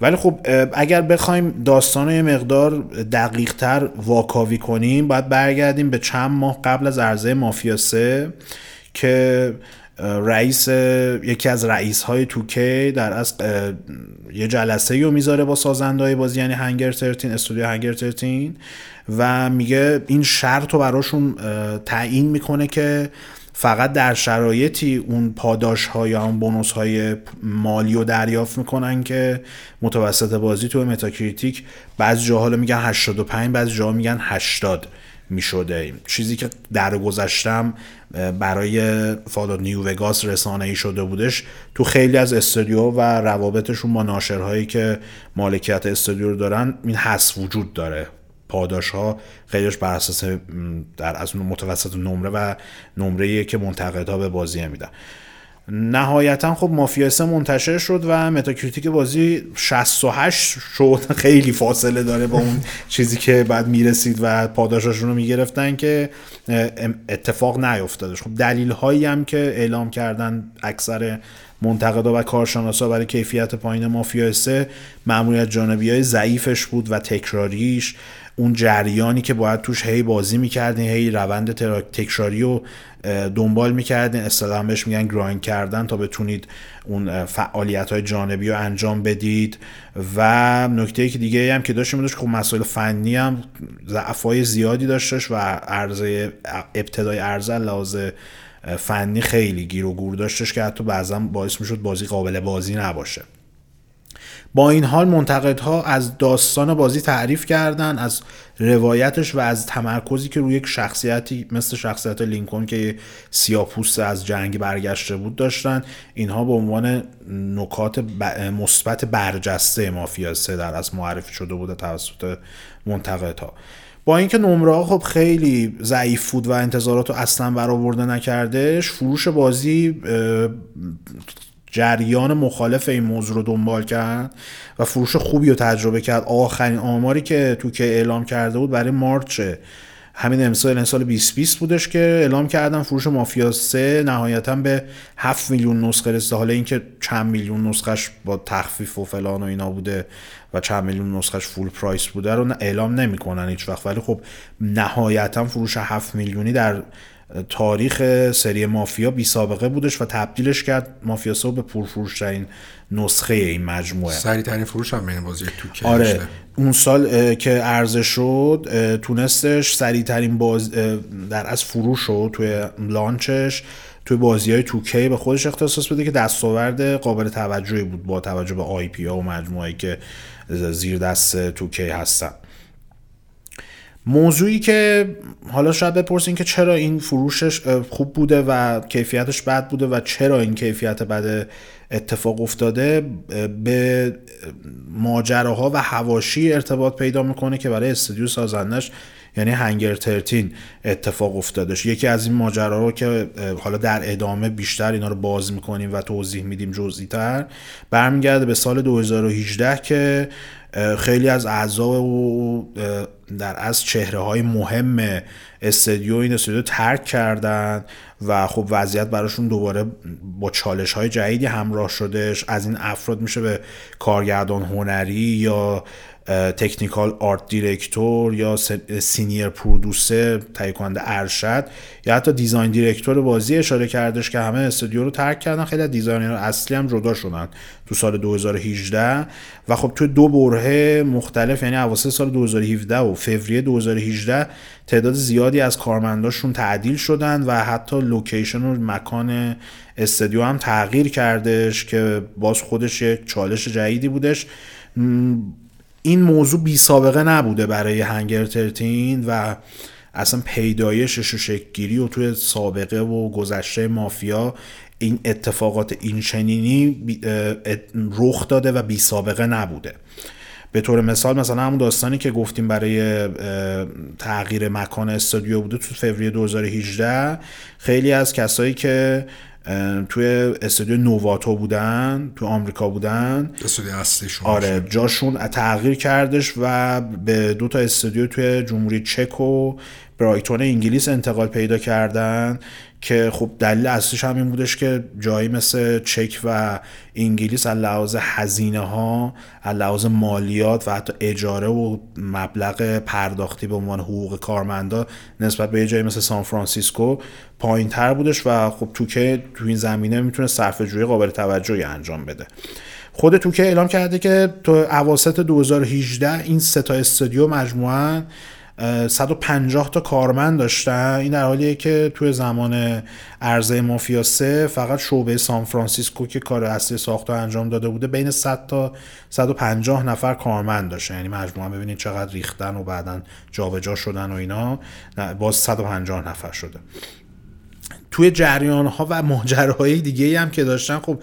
ولی خب اگر بخوایم داستان یه مقدار دقیق تر واکاوی کنیم باید برگردیم به چند ماه قبل از عرضه مافیا 3 که رئیس یکی از رئیس های توکی در از یه جلسه رو می‌ذاره با سازنده های بازی یعنی هنگر 13 استودیو هنگر 13 و میگه این شرط رو براشون تعیین می‌کنه که فقط در شرایطی اون پاداش ها یا اون bonus های مالی رو دریافت می‌کنن که متوسط بازی تو متاکریتیک بعضی جاها میگن 85 بعضی جاها میگن 80 می‌شده چیزی که در گذشتم برای فالوت نیو وگاس رسانه ای شده بودش تو خیلی از استودیو و روابطشون با ناشرهایی که مالکیت استودیو رو دارن این حس وجود داره. پاداش ها خیلیش بر اساس در واقع متوسط نمره و نمره که منتقدها به بازی میدن. نهایتا خب مافیا منتشر شد و متاکریتیک بازی 68 شد. خیلی فاصله داره با اون چیزی که باید می‌رسید و پاداشاشون رو می‌گرفتن که اتفاق نیفتادش. خب دلیل هایی هم که اعلام کردن اکثر منتقدا و کارشناسا برای کیفیت پایین مافیا سه معمولیت جانبی های ضعیفش بود و تکراریش. اون جریانی که باید توش هی بازی می‌کردین هی روند تکراری رو دنبال می‌کردین. اصطلاحا بهش میگن گرایند کردن تا بتونید اون فعالیت های جانبی رو انجام بدید. و نکته که دیگه هم که داشتیم داشت خب مسائل فنی هم ضعفای زیادی داشتش و عرضه ابتدای عرضه لحاظ فنی خیلی گیر و گور داشتش که حتی بعضا باعث می‌شد بازی قابل بازی نباشه. با این حال منتقدها از داستان بازی تعریف کردن از روایتش و از تمرکزی که روی یک شخصیتی مثل شخصیت لینکن که سیاپوست از جنگ برگشته بود داشتن. اینها به عنوان نکات مثبت برجسته مافیا سه در از معرفی شده بوده توسط منتقدها. با اینکه نمره خب خیلی ضعیف بود و انتظارات رو اصلا برآورده نکردش فروش بازی جریان مخالف این موضوع رو دنبال کرد و فروش خوبی رو تجربه کرد. آخرین آماری که تو که اعلام کرده بود برای مارچ همین امسال این سال 2020 بودش که اعلام کردن فروش مافیا 3 نهایتا به 7 میلیون نسخه رسیده. حالا اینکه چند میلیون نسخش با تخفیف و فلان و اینا بوده و چند میلیون نسخش full price بوده رو اعلام نمی‌کنن هیچ وقت ولی خب نهایتا فروش 7 میلیونی در تاریخ سری مافیا بی سابقه بودش و تبدیلش کرد مافیا سو به پرفروشترین نسخه این مجموعه. سریع ترین فروش هم بین بازی تو آره اون سال که عرضه شد تونستش سریع ترین باز در واقع فروش شد توی launch ش توی بازی های توکی به خودش اختصاص بده که دستاورد قابل توجهی بود با توجه به IP ها و مجموعه که زیر دست توکی هستن. موضوعی که حالا شاید بپرسین که چرا این فروشش خوب بوده و کیفیتش بد بوده و چرا این کیفیت بد اتفاق افتاده به ماجراها و هواشی ارتباط پیدا می‌کنه که برای استودیو سازندش یعنی هنگر ترتین اتفاق افتادش. یکی از این ماجراها که حالا در ادامه بیشتر اینا رو باز می‌کنیم و توضیح میدیم جزئی تر برمیگرده به سال 2018 که خیلی از اعضا و در واقع چهره های مهم استدیو این استدیو ترک کردن و خب وضعیت براشون دوباره با چالش های جدیدی همراه شدش از این افراد میشه به کارگردان هنری یا technical art director یا senior producer تهیه کننده ارشد یا حتی design director بازی اشاره کردش که همه استودیو رو ترک کردن. خیلی designer اصلی هم جدا شدن تو سال 2018 و خب تو دو بره مختلف یعنی اواسط سال 2017 و فوریه 2018 تعداد زیادی از کارمنداشون تعدیل شدن و حتی لوکیشن و مکان استودیو هم تغییر کردش که باز خودش یک چالش جدیدی بودش. این موضوع بی سابقه نبوده برای هنگر ترتین و اصلا پیدایشش و شکگیری و توی سابقه و گذشته مافیا این اتفاقات این چنینی رخ داده و بی سابقه نبوده. به طور مثال مثلا همون داستانی که گفتیم برای تغییر مکان استودیو بوده تو فوریه 2018 خیلی از کسایی که توی استودیو نوواتو بودن تو آمریکا بودن. استودیو اصلیشون آره جاشون تغییر کردش و به دو تا استودیو توی جمهوری چک و برایتون انگلیس انتقال پیدا کردن که خب دلیل اصلیش هم این بودش که جایی مثل چک و انگلیس از لحاظ هزینه ها از لحاظ مالیات و حتی اجاره و مبلغ پرداختی به عنوان حقوق کارمندا نسبت به جایی مثل سان فرانسیسکو پایین تر بودش و خب توکه تو این زمینه می‌تونه صرف جویی قابل توجهی انجام بده. خود توکه اعلام کرده که تو اواسط 2018 این سه تا استودیو مجموعا 150 تا کارمند داشتن. این در حالیه که توی زمان عرضه مافیا 3 فقط شعبه سان فرانسیسکو که کار اصلی ساخت انجام داده بوده بین 100 تا 150 نفر کارمند داشته یعنی مجموعا ببینید چقدر ریختن و بعدا جابجا شدن و اینا. باز 150 نفر شده. توی جریان ها و ماجراهای دیگه هم که داشتن خب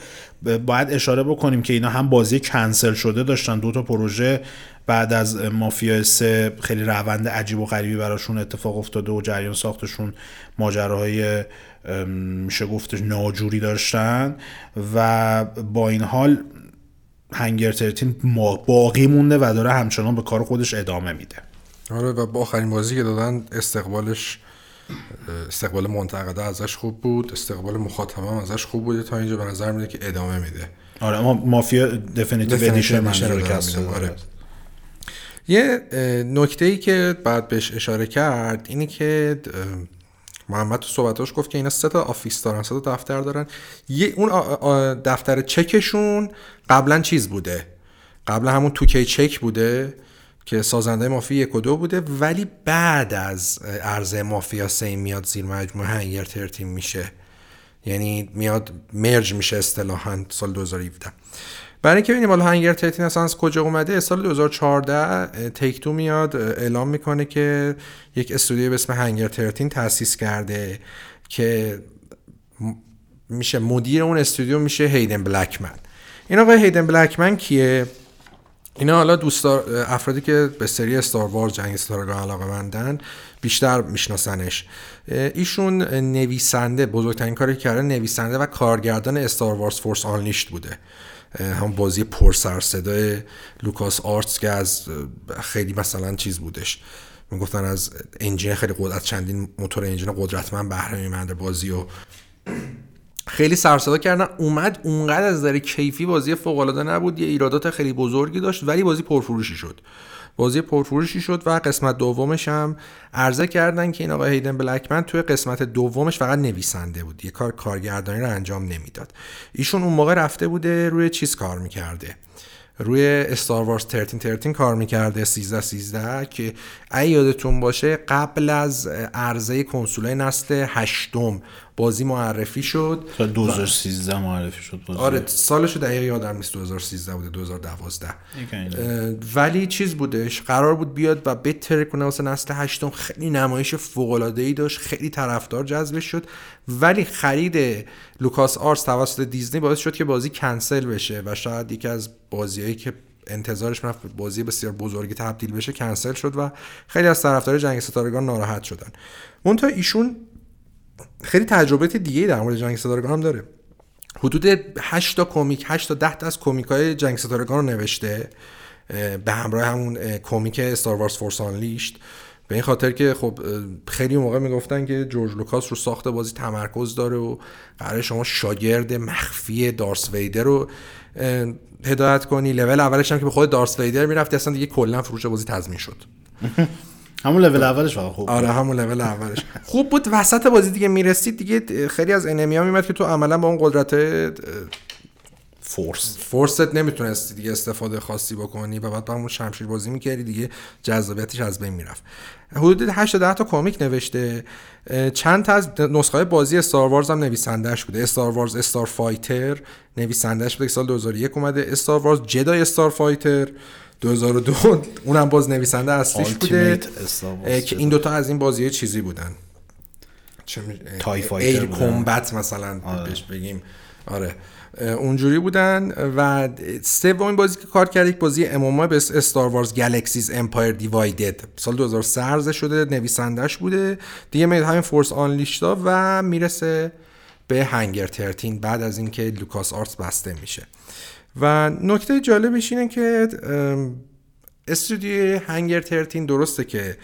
باید اشاره بکنیم که اینا هم بازی کنسل شده داشتن. دو تا پروژه بعد از مافیا سه خیلی روند عجیب و غریبی براشون اتفاق افتاده و جریان ساختشون ماجراهای میشه گفتش ناجوری داشتن و با این حال هنگر ترتین باقی مونده و داره همچنان به کار خودش ادامه میده. آره و با آخرین بازی که دادن استقبالش استقبال منتقده ازش خوب بود استقبال مخاطب هم ازش خوب بوده تا اینجا به نظر میده که ادامه میده. آره اما مافیا Definitive Edition آره. یه نکته ای که باید بهش اشاره کرد اینی که محمد تو صحبتاش گفت که اینا سه تا office دارن سه تا دفتر دارن. یه اون دفتر چکشون قبلا چیز بوده؟ قبلا همون توکی چک بوده؟ که سازنده مافیا یک و دو بوده ولی بعد از عرضه مافیا سه میاد زیر مجموعه هنگر ترتیم میشه. یعنی میاد مرج میشه اصطلاحا سال 2017 برای اینکه ببینیم حالا هنگر ترتین اصلا از کجا اومده سال 2014 تیک تو میاد اعلام می‌کنه که یک استودیو به اسم هنگر ترتین تاسیس کرده که میشه مدیر اون استودیو میشه هیدن بلکمن. این آقای هیدن بلکمن کیه؟ اینا حالا دوستار افرادی که به سری استار وارز جنگ ستارگان علاقه مندن بیشتر میشناسنش. ایشون نویسنده بزرگترین کاری کرده نویسنده و کارگردان Star Wars Force Unleashed بوده. هم بازی پر سر صدای لوکاس آرتس که از خیلی مثلا چیز بودش. می‌گفتن از engine خیلی قدرت چندین موتور engine قدرتمند بهره‌منده بازی و خیلی سر صدا کردن. اومد اونقدر از نظر کیفی بازی فوق العاده نبود یه ایرادات خیلی بزرگی داشت ولی بازی پرفروشی شد. بازی پرفروشی شد و قسمت دومش هم عرضه کردن که این آقای هیدن بلکمن توی قسمت دومش فقط نویسنده بود. یه کار کارگردانی رو انجام نمی‌داد. ایشون اون موقع رفته بوده روی چیز کار می‌کرده. روی استار وارز 1313 کار می‌کرده 13 13 که ای یادتون باشه قبل از عرضه کنسول نسل هشتم بازی معرفی شد سال 2013 معرفی شد بازی. آره سالشو دقیقه یادم نیست 2013 بوده 2012 ولی چیز بودش قرار بود بیاد و بهتر کنه واسه نسل هشتم. خیلی نمایش فوق العاده ای داشت خیلی طرفدار جذب شد. ولی خرید لوکاس آرتس توسط دیزنی باعث شد که بازی کنسل بشه و شاید یکی از بازیهایی که انتظارش من بازی بسیار بزرگی تبدیل بشه کنسل شد و خیلی از طرفدار جنگ ستارگان ناراحت شدن. منتها ایشون خیلی تجربه دیگه در مورد جنگ ستارگان هم داره. حدود 8 تا کمیک 8 تا 10 تا از کمیک های جنگ ستارگان رو نوشته به همراه همون کمیک Star Wars Force Unleashed به این خاطر که خب خیلی موقع می‌گفتن که جورج لوکاس رو ساخت بازی تمرکز داره و قرار شما شاگرد مخفی دارس ویدر رو هدایت کنی. لول اولش هم که به خود دارس ویدر می‌رفتی اصلا دیگه کلا فروش بازی تضمین شد. همون لول اولش واقعا خوب آره همون لول اولش. خوب بود. وسط بازی دیگه می‌رسید دیگه خیلی از انمیا میمد که تو عملا با اون قدرت Force Force ت نمی‌تونستی دیگه استفاده خاصی بکنی و بعد با همون شمشیر بازی می‌کردی دیگه جذابیتش از بین می‌رفت. حدود 8 10 تا کمیک نوشته. چند تا از نسخه بازی Star Wars هم نویسندهش بوده. Star Wars Starfighter نویسندهش بوده سال 2001 اومده. Star Wars Jedi Starfighter 2002 اونم باز نویسنده اصلیش بوده که این دوتا از این بازی چیزی بودن. Tie Air Combat مثلا آره. بهش بگیم. آره. اونجوری بودن و سومین بازی که کار کرد یک بازی MMO به Star Wars Galaxies Empire Divided سال 2003 عرضه شده نویسندش بوده. دیگه میاد همین Force Unleashed ا و می‌رسه به Hangar Thirteen بعد از اینکه LucasArts بسته میشه. و نکته جالبش اینه که استودیو Hangar Thirteen درسته که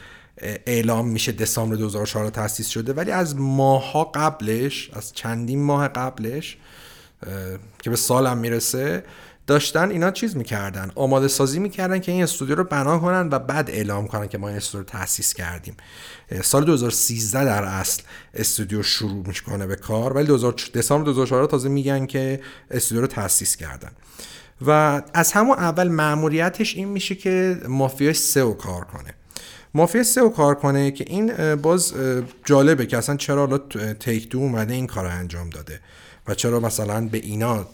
اعلام میشه دسامبر 2014 تاسیس شده ولی از ماها قبلش از چندین ماه قبلش که به سالم می‌رسه داشتن اینا چیز می‌کردن آماده سازی می‌کردن که این استودیو رو بنا کنن و بعد اعلام کنن که ما این استودیو رو تاسیس کردیم. سال 2013 در اصل استودیو شروع می‌کنه به کار ولی 2000 دسامبر 2014 تازه میگن که استودیو رو تاسیس کردن. و از همون اول معمولیتش این میشه که مافیای سئو کار کنه. مافیا سه رو کار کنه که این باز جالبه که اصلا چرا حالا تیک دو اومده این کار انجام داده و چرا مثلا به اینا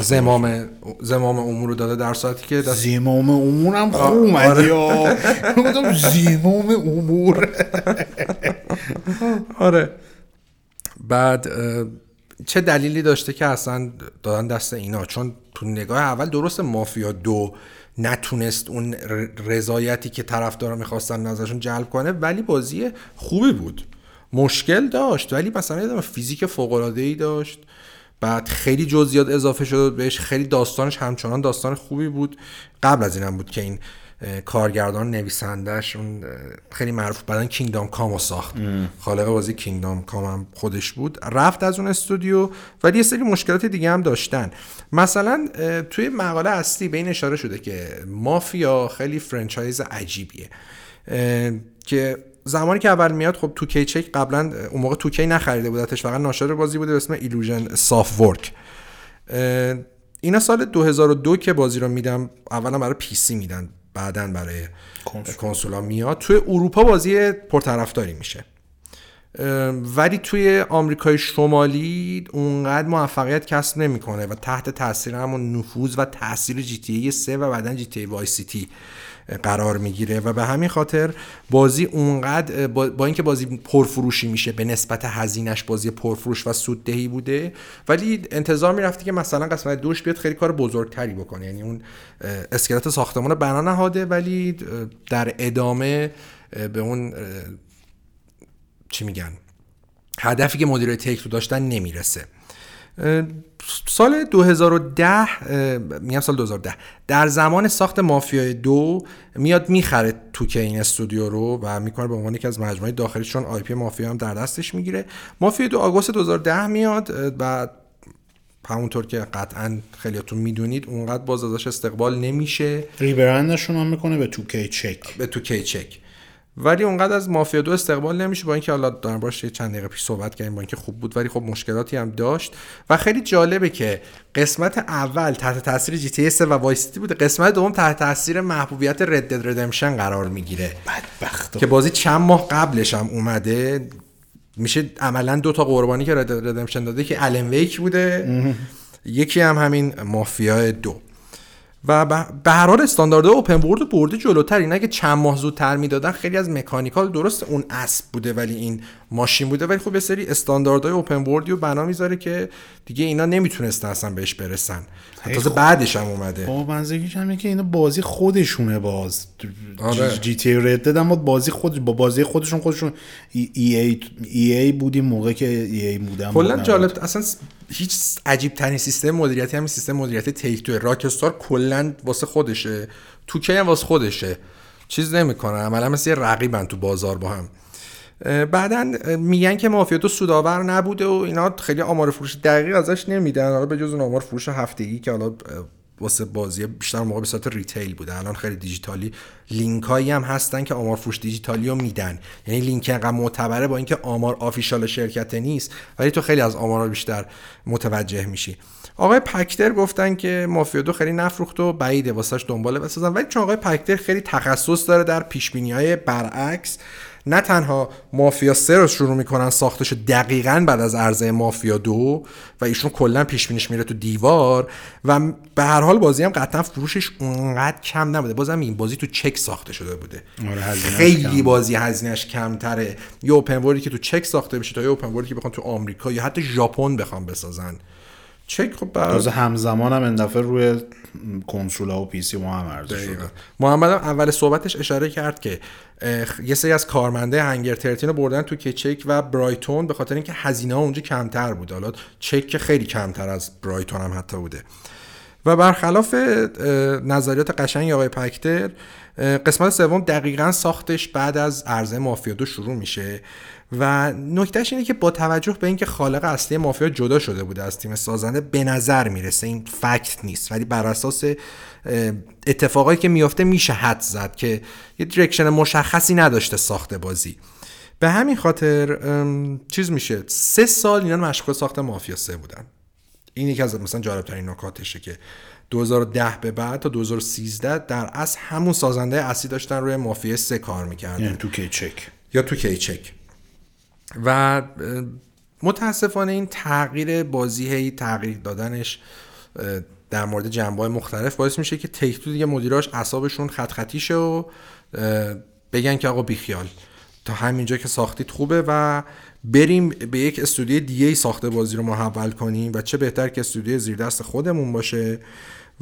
زمام زمام امور رو داده در ساعتی که دست زمام امور هم خوب اومدی آره. زمام امور. آره. بعد چه دلیلی داشته که اصلا دادن دست اینا؟ چون تو نگاه اول درست مافیا دو نتونست اون رضایتی که طرفدارا می‌خواستن ازشون جلب کنه ولی بازی خوبی بود. مشکل داشت ولی مثلا فیزیک فوق ای داشت. بعد خیلی جزئیات اضافه شد بهش خیلی داستانش همچنان داستان خوبی بود. قبل از اینم بود که این کارگردان نویسندش اون خیلی معروف بعدن کینگدام کامو ساخت. خالق بازی کینگدام کام هم خودش بود. رفت از اون استودیو ولی یه سری مشکلات دیگه هم داشتن. مثلا توی مقاله اصلی به این اشاره شده که مافیا خیلی franchise عجیبیه. که زمانی که اول میاد خب 2K Czech قبلا اون موقع 2K نخریده بودتش فقط ناشر بازی بوده به اسم Illusion Softworks اینا سال 2002 که بازی رو میدم اولا برای PC میدن بعدا برای کنسولا میاد. توی اروپا بازی پرطرفداری میشه. ولی توی آمریکای شمالی اونقدر موفقیت کسب نمی‌کنه و تحت تاثیر همون نفوذ و تاثیر جی تی 3 و بعدا جی تی وای سی تی. قرار می‌گیره و به همین خاطر بازی اونقدر با, اینکه بازی پرفروشی میشه به نسبت هزینش بازی پرفروش و سوددهی بوده ولی انتظار می‌رفتی که مثلا قسمت دوش بیاد خیلی کار بزرگتری بکنه. یعنی اون اسکلت ساختمان رو بنا نهاده ولی در ادامه به اون چی میگن هدفی که مدیر Take-Two داشتن نمی‌رسه. سال 2010 میگم سال 2010 در زمان ساخت مافیای دو میاد می‌خره 2K این استودیو رو و می‌کنه به عنوان یکی از مجموعه داخلی چون IP مافیا هم در دستش می‌گیره. مافیا دو آگوست 2010 میاد و همونطور که قطعا خیلیاتون می‌دونید اونقدر باز ازش استقبال نمیشه. rebrand شون هم می‌کنه به 2K Czech. به 2K Czech. ولی اونقدر از مافیا دو استقبال نمیشه با اینکه حالا دارم باش چند دقیقه پیش صحبت کردیم با اینکه خوب بود ولی خب مشکلاتی هم داشت. و خیلی جالبه که قسمت اول تحت تاثیر GTA 3 و Vice City بوده. قسمت دوم تحت تاثیر محبوبیت Red Dead Redemption قرار می‌گیره. بدبخت. که بازی چند ماه قبلش هم اومده. میشه عملا دو تا قربانی که Red Dead Redemption داده که Alan Wake بوده. یکی هم همین مافیا دو. و به هر حال استاندارد اوپن ورد برده جلوتر. این اگه چند ماه زودتر می‌دادن خیلی از مکانیکال درست اون اسب بوده ولی این ماشین بوده. ولی خب یه سری استانداردهای اوپن وردی رو بنا می‌ذاره که دیگه اینا نمی‌تونستن اصلا بهش برسن. تازه بعدش هم اومده. با منزگیش همه که اینا بازی خودشونه باز. آره. جی تی رد اما بازی خود با بازی خودشون خودشون ای ای, ای, ای بودیم موقع که ای ای بودم کلا جالب اصلا هیچ عجیب ترین سیستم مدیریتی همین سیستم مدیریت Take-Two Rockstar کلا واسه خودشه. تو هم واسه خودشه. چیز نمی‌کنه. عملا مثل یه رقیبن تو بازار با هم. بعدا میگن که مافیا Two سودآور نبوده و اینا خیلی آمار فروش دقیق ازش نمیدن. حالا به جز آمار فروش هفتگی که حالا واسه بازی بیشتر موقع به صورت retail بوده الان خیلی دیجیتالی. لینک هایی هم هستن که آمار فروش دیجیتالی رو میدن. یعنی لینک انقدر معتبره با اینکه آمار آفیشال شرکت نیست ولی تو خیلی از آمارا بیشتر متوجه میشی. آقای پکتر گفتن که مافیا دو خیلی نفروخت و بعیده واسش دنباله بسازن. ولی چون آقای پکتر خیلی تخصص داره در پیش های برعکس نه تنها مافیا سه رو شروع می‌کنن ساختش دقیقا بعد از عرضه مافیا دو و ایشون کلا پیش بینیش میره تو دیوار و به هر حال بازی هم قطعا فروشش اونقدر کم نبوده. بازم این بازی تو چک ساخته شده بوده. آره، خیلی بازی هزینهش کمتره. یه اوپن که تو چک ساخته بشه تا یه اوپن که بخوان تو آمریکا یا حتی ژاپن بخوام بسازن. چک خب بعد همزمان هم اندفعه روی کنسولا و پی سی ما هم عرضه شده. محمد هم اول صحبتش اشاره کرد که یه سری از کارمنده هنگر ترتین رو بردن تو که چک و برایتون به خاطر اینکه هزینه ها اونجا کمتر بود. حالا چک خیلی کمتر از برایتون هم حتی بوده. و برخلاف نظریات قشنگ آقای پکتر قسمت سوم دقیقا ساختش بعد از عرضه مافیا دو شروع میشه. و نکتهش اینه که با توجه به اینکه خالق اصلی مافیا جدا شده بوده از تیم سازنده به نظر می‌رسه این فکت نیست. ولی بر اساس اتفاقایی که میافته میشه حد زد که یه دیرکشن مشخصی نداشته ساخت بازی. به همین خاطر چیز میشه سه سال اینا مشغول ساخت مافیا سه بودن. این یکی از مثلا جالب ترین نکاتشه که 2010 به بعد تا 2013 در اصل همون سازنده اصلی داشتن روی مافیا 3 کار می‌کردن. یعنی تو کیچک. یا تو کیچک. و متاسفانه این تغییر بازی هی تغییر دادنش در مورد جنبه مختلف باعث میشه که تیک دیگه مدیراش اعصابشون خط خطیشه و بگن که آقا بیخیال. تا همینجا که ساختید خوبه و بریم به یک استودیو دیگه ساخته بازی رو محول کنیم و چه بهتر که استودیو زیر دست خودمون باشه.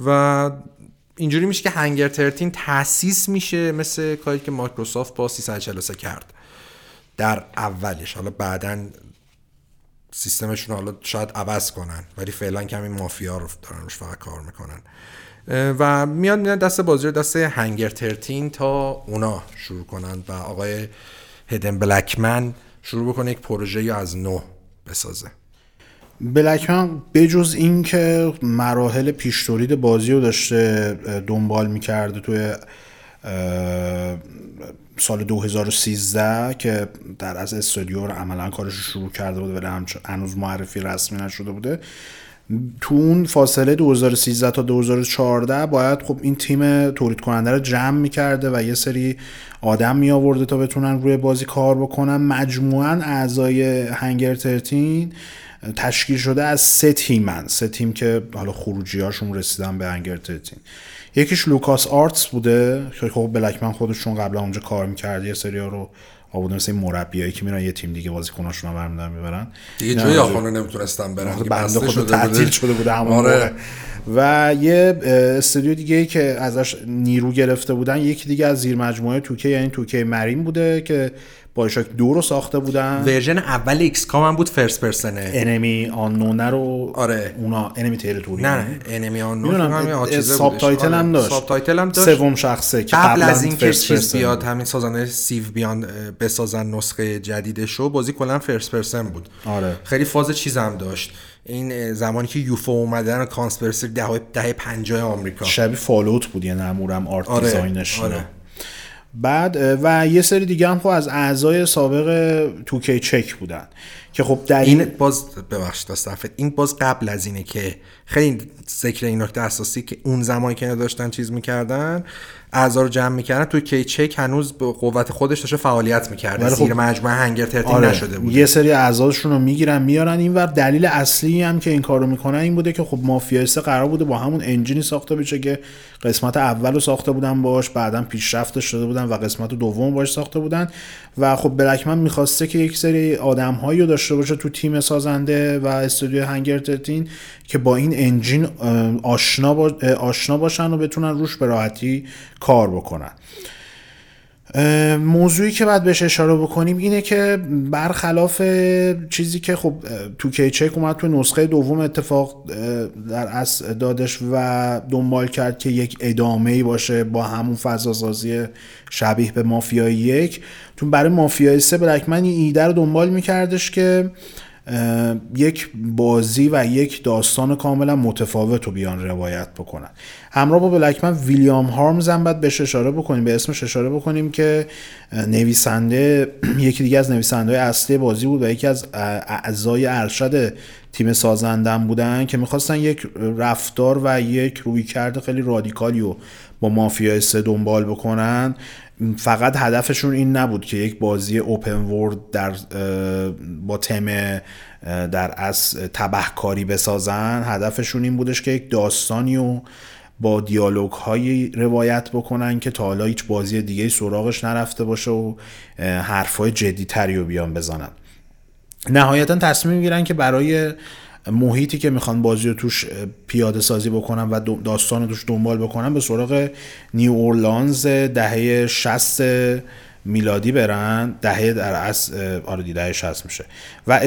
و اینجوری میشه که هنگر ترتین تاسیس میشه مثل کاری که مایکروسافت با 343 کرد. در اولش. حالا بعدا سیستمشون حالا شاید عوض کنن ولی فعلا کمی مافیا رو دارن روش فقط کار می‌کنن. و میاد میاد دست بازی رو دست هنگر ترتین تا اونا شروع کنن و آقای هدن بلکمن شروع بکنه یک پروژه از نو بسازه. بلکمن بجز این که مراحل پیش تولید بازی رو داشته دنبال می‌کرده توی سال 2013 که در از استودیو رو عملا کارش رو شروع کرده بوده ولی هنوز معرفی رسمی نشده بوده. تو اون فاصله 2013 تا 2014 باید خب این تیم تولید کننده رو جمع می‌کرده و یه سری آدم می آورده تا بتونن روی بازی کار بکنن. مجموعا اعضای Hangar Thirteen تشکیل شده از سه تیمن. سه تیم که حالا خروجی هاشون رسیدن به Hangar Thirteen. یکیش LucasArts بوده که خب بلکمن خودشون قبلا اونجا کار می‌کرد یه سری ها رو آورده مثل مربیایی که میرن یه تیم دیگه بازیکناشون رو برمیدارن می‌برن. دیگه جای آخونا نمی‌تونستن برن بنده خود تعطیل شده بوده همون آره. و یه استودیو دیگه ای که ازش نیرو گرفته بودن یکی دیگه از زیر مجموعه 2K یعنی 2K Marin بوده که BioShock دو رو ساخته بودن. ورژن اول XCOM هم بود first person ه. Enemy Unknown رو آره. اونا Enemy Territory نه Enemy Unknown هم subtitle هم داشت. subtitle هم داشت. سوم شخصه که قبل از اینکه چیز بیاد همین سازنده Civ بیان بسازن نسخه جدیدشو بازی کلا first person بود. آره. خیلی فاز چیز هم داشت. این زمانی که UFO اومدن conspiracy ده دهه 50 آمریکا. شبیه Fallout بود یه نمورم art آره. design ش. آره. بعد و یه سری دیگه هم خب از اعضای سابق توکی چک بودن که خب در این باز ببخشید این باز قبل از اینه که خیلی ذکر این نکته اساسی که اون زمانی که داشتن چیز می‌کردن اعضا رو جمع می‌کردن توی کیچک هنوز به قوت خودش داشته فعالیت می‌کرده خب زیر مجموعه هنگر ترتیب آره نشده بود یه سری اعضاشون رو می‌گیرن میارن اینور دلیل اصلی هم که این کارو می‌کنن این بوده که خب مافیا قرار بوده با همون انجینی ساخته بشه که قسمت اول رو ساخته بودن باش بعدا پیشرفت شده بودن و قسمت دوم باش ساخته بودن. و خب بلکمن می‌خواسته که یک سری آدمهایی رو داشته باشه تو تیم سازنده و استودیو هنگر ترتین که با این انجین آشنا, با... آشنا باشن و بتونن روش به راحتی کار بکنن. موضوعی که باید بهش اشاره بکنیم اینه که برخلاف چیزی که خب تو کیچک اومد تو نسخه دوم اتفاق در اصل دادش و دنبال کرد که یک ادامه ای باشه با همون فضاسازی شبیه به مافیای یک. تو برای مافیای سه بلکمن ایده رو دنبال میکردش که یک بازی و یک داستان کاملا متفاوت رو بیان روایت بکنن. همراه با بلکمن ویلیام هارمز هم باید بهش اشاره بکنیم به اسمش اشاره بکنیم که نویسنده یکی دیگه از نویسنده اصلی بازی بود و یکی از اعضای ارشد تیم سازندن بودن که می‌خواستن یک رفتار و یک رویکرد خیلی رادیکالی رو با مافیا سه دنبال بکنن. فقط هدفشون این نبود که یک بازی اوپن ورد در با تم در از تبهکاری بسازن. هدفشون این بودش که یک داستانی و با دیالوگ هایی روایت بکنن که تا حالا هیچ بازی دیگه سراغش نرفته باشه و حرفای جدی تری رو بیان بزنن. نهایتا تصمیم می‌گیرن که برای محیطی که می‌خوان بازی رو توش پیاده سازی بکنن و داستان رو توش دنبال بکنن به سراغ نیو اورلانز دهه 60 میلادی برن. دهه در از آره دهه 60 میشه. و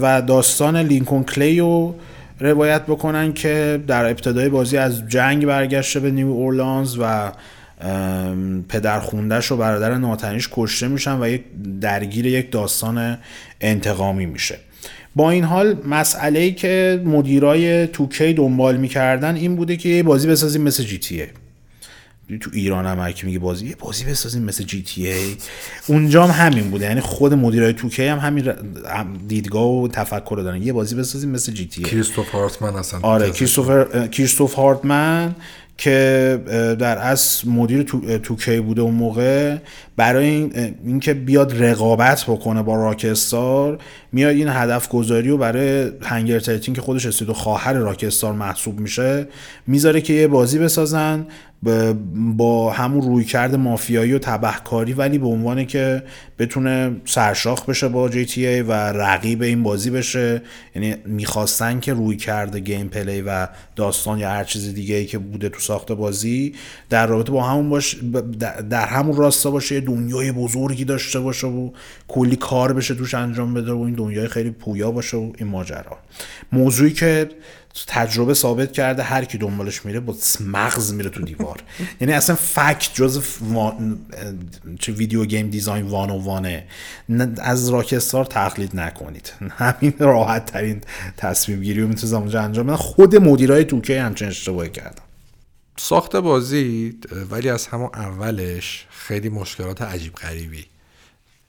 و داستان لینکون کلی رو روایت بکنن که در ابتدای بازی از جنگ برگشته به نیو اورلانز و پدر خوندش و برادر ناتنیش کشته میشن و یک درگیر یک داستان انتقامی میشه. با این حال مسئله ای که مدیرای توکی دنبال می‌کردن این بوده که یه بازی بسازیم مثل جی تیه تو ایران هم هر کی میگه بازی یه بازی بسازیم مثل جی تی ای. اونجا هم همین بوده. یعنی خود مدیرای توکی هم همین دیدگاه و تفکر رو دارن. یه بازی بسازیم مثل جی تی ای. کریستوف هارتمن اصلا آره کریستوفر کریستوف هارتمن که در اصل مدیر تو, توکی بوده اون موقع برای این اینکه بیاد رقابت بکنه با Rockstar میاد این هدف گذاری و برای Hangar که خودش استودیو خواهر Rockstar محسوب میشه می‌ذاره که یه بازی بسازن. با همون رویکرد مافیایی و تبهکاری ولی به عنوان که بتونه سرشاخ بشه با GTA و رقیب این بازی بشه. یعنی می‌خواستن که رویکرد gameplay و داستان یا هر چیز دیگه ای که بوده تو ساخت بازی در رابطه با همون باش در- همون راستا باشه دنیای بزرگی داشته باشه و کلی کار بشه توش انجام بده و این دنیای خیلی پویا باشه و این ماجرا. موضوعی که تجربه ثابت کرده هر کی دنبالش میره با مغز میره تو دیوار. یعنی اصلا فکت جز وان- چه ویدیو گیم دیزاین وان و وانه نه- از راکستار تقلید نکنید. همین راحت ترین تصمیم گیری رو می‌تونید اونجا انجام بدن. خود مدیرای توکی همچین اشتباهی کردن؟ ساخت بازی ولی از همون اولش خیلی مشکلات عجیب غریبی.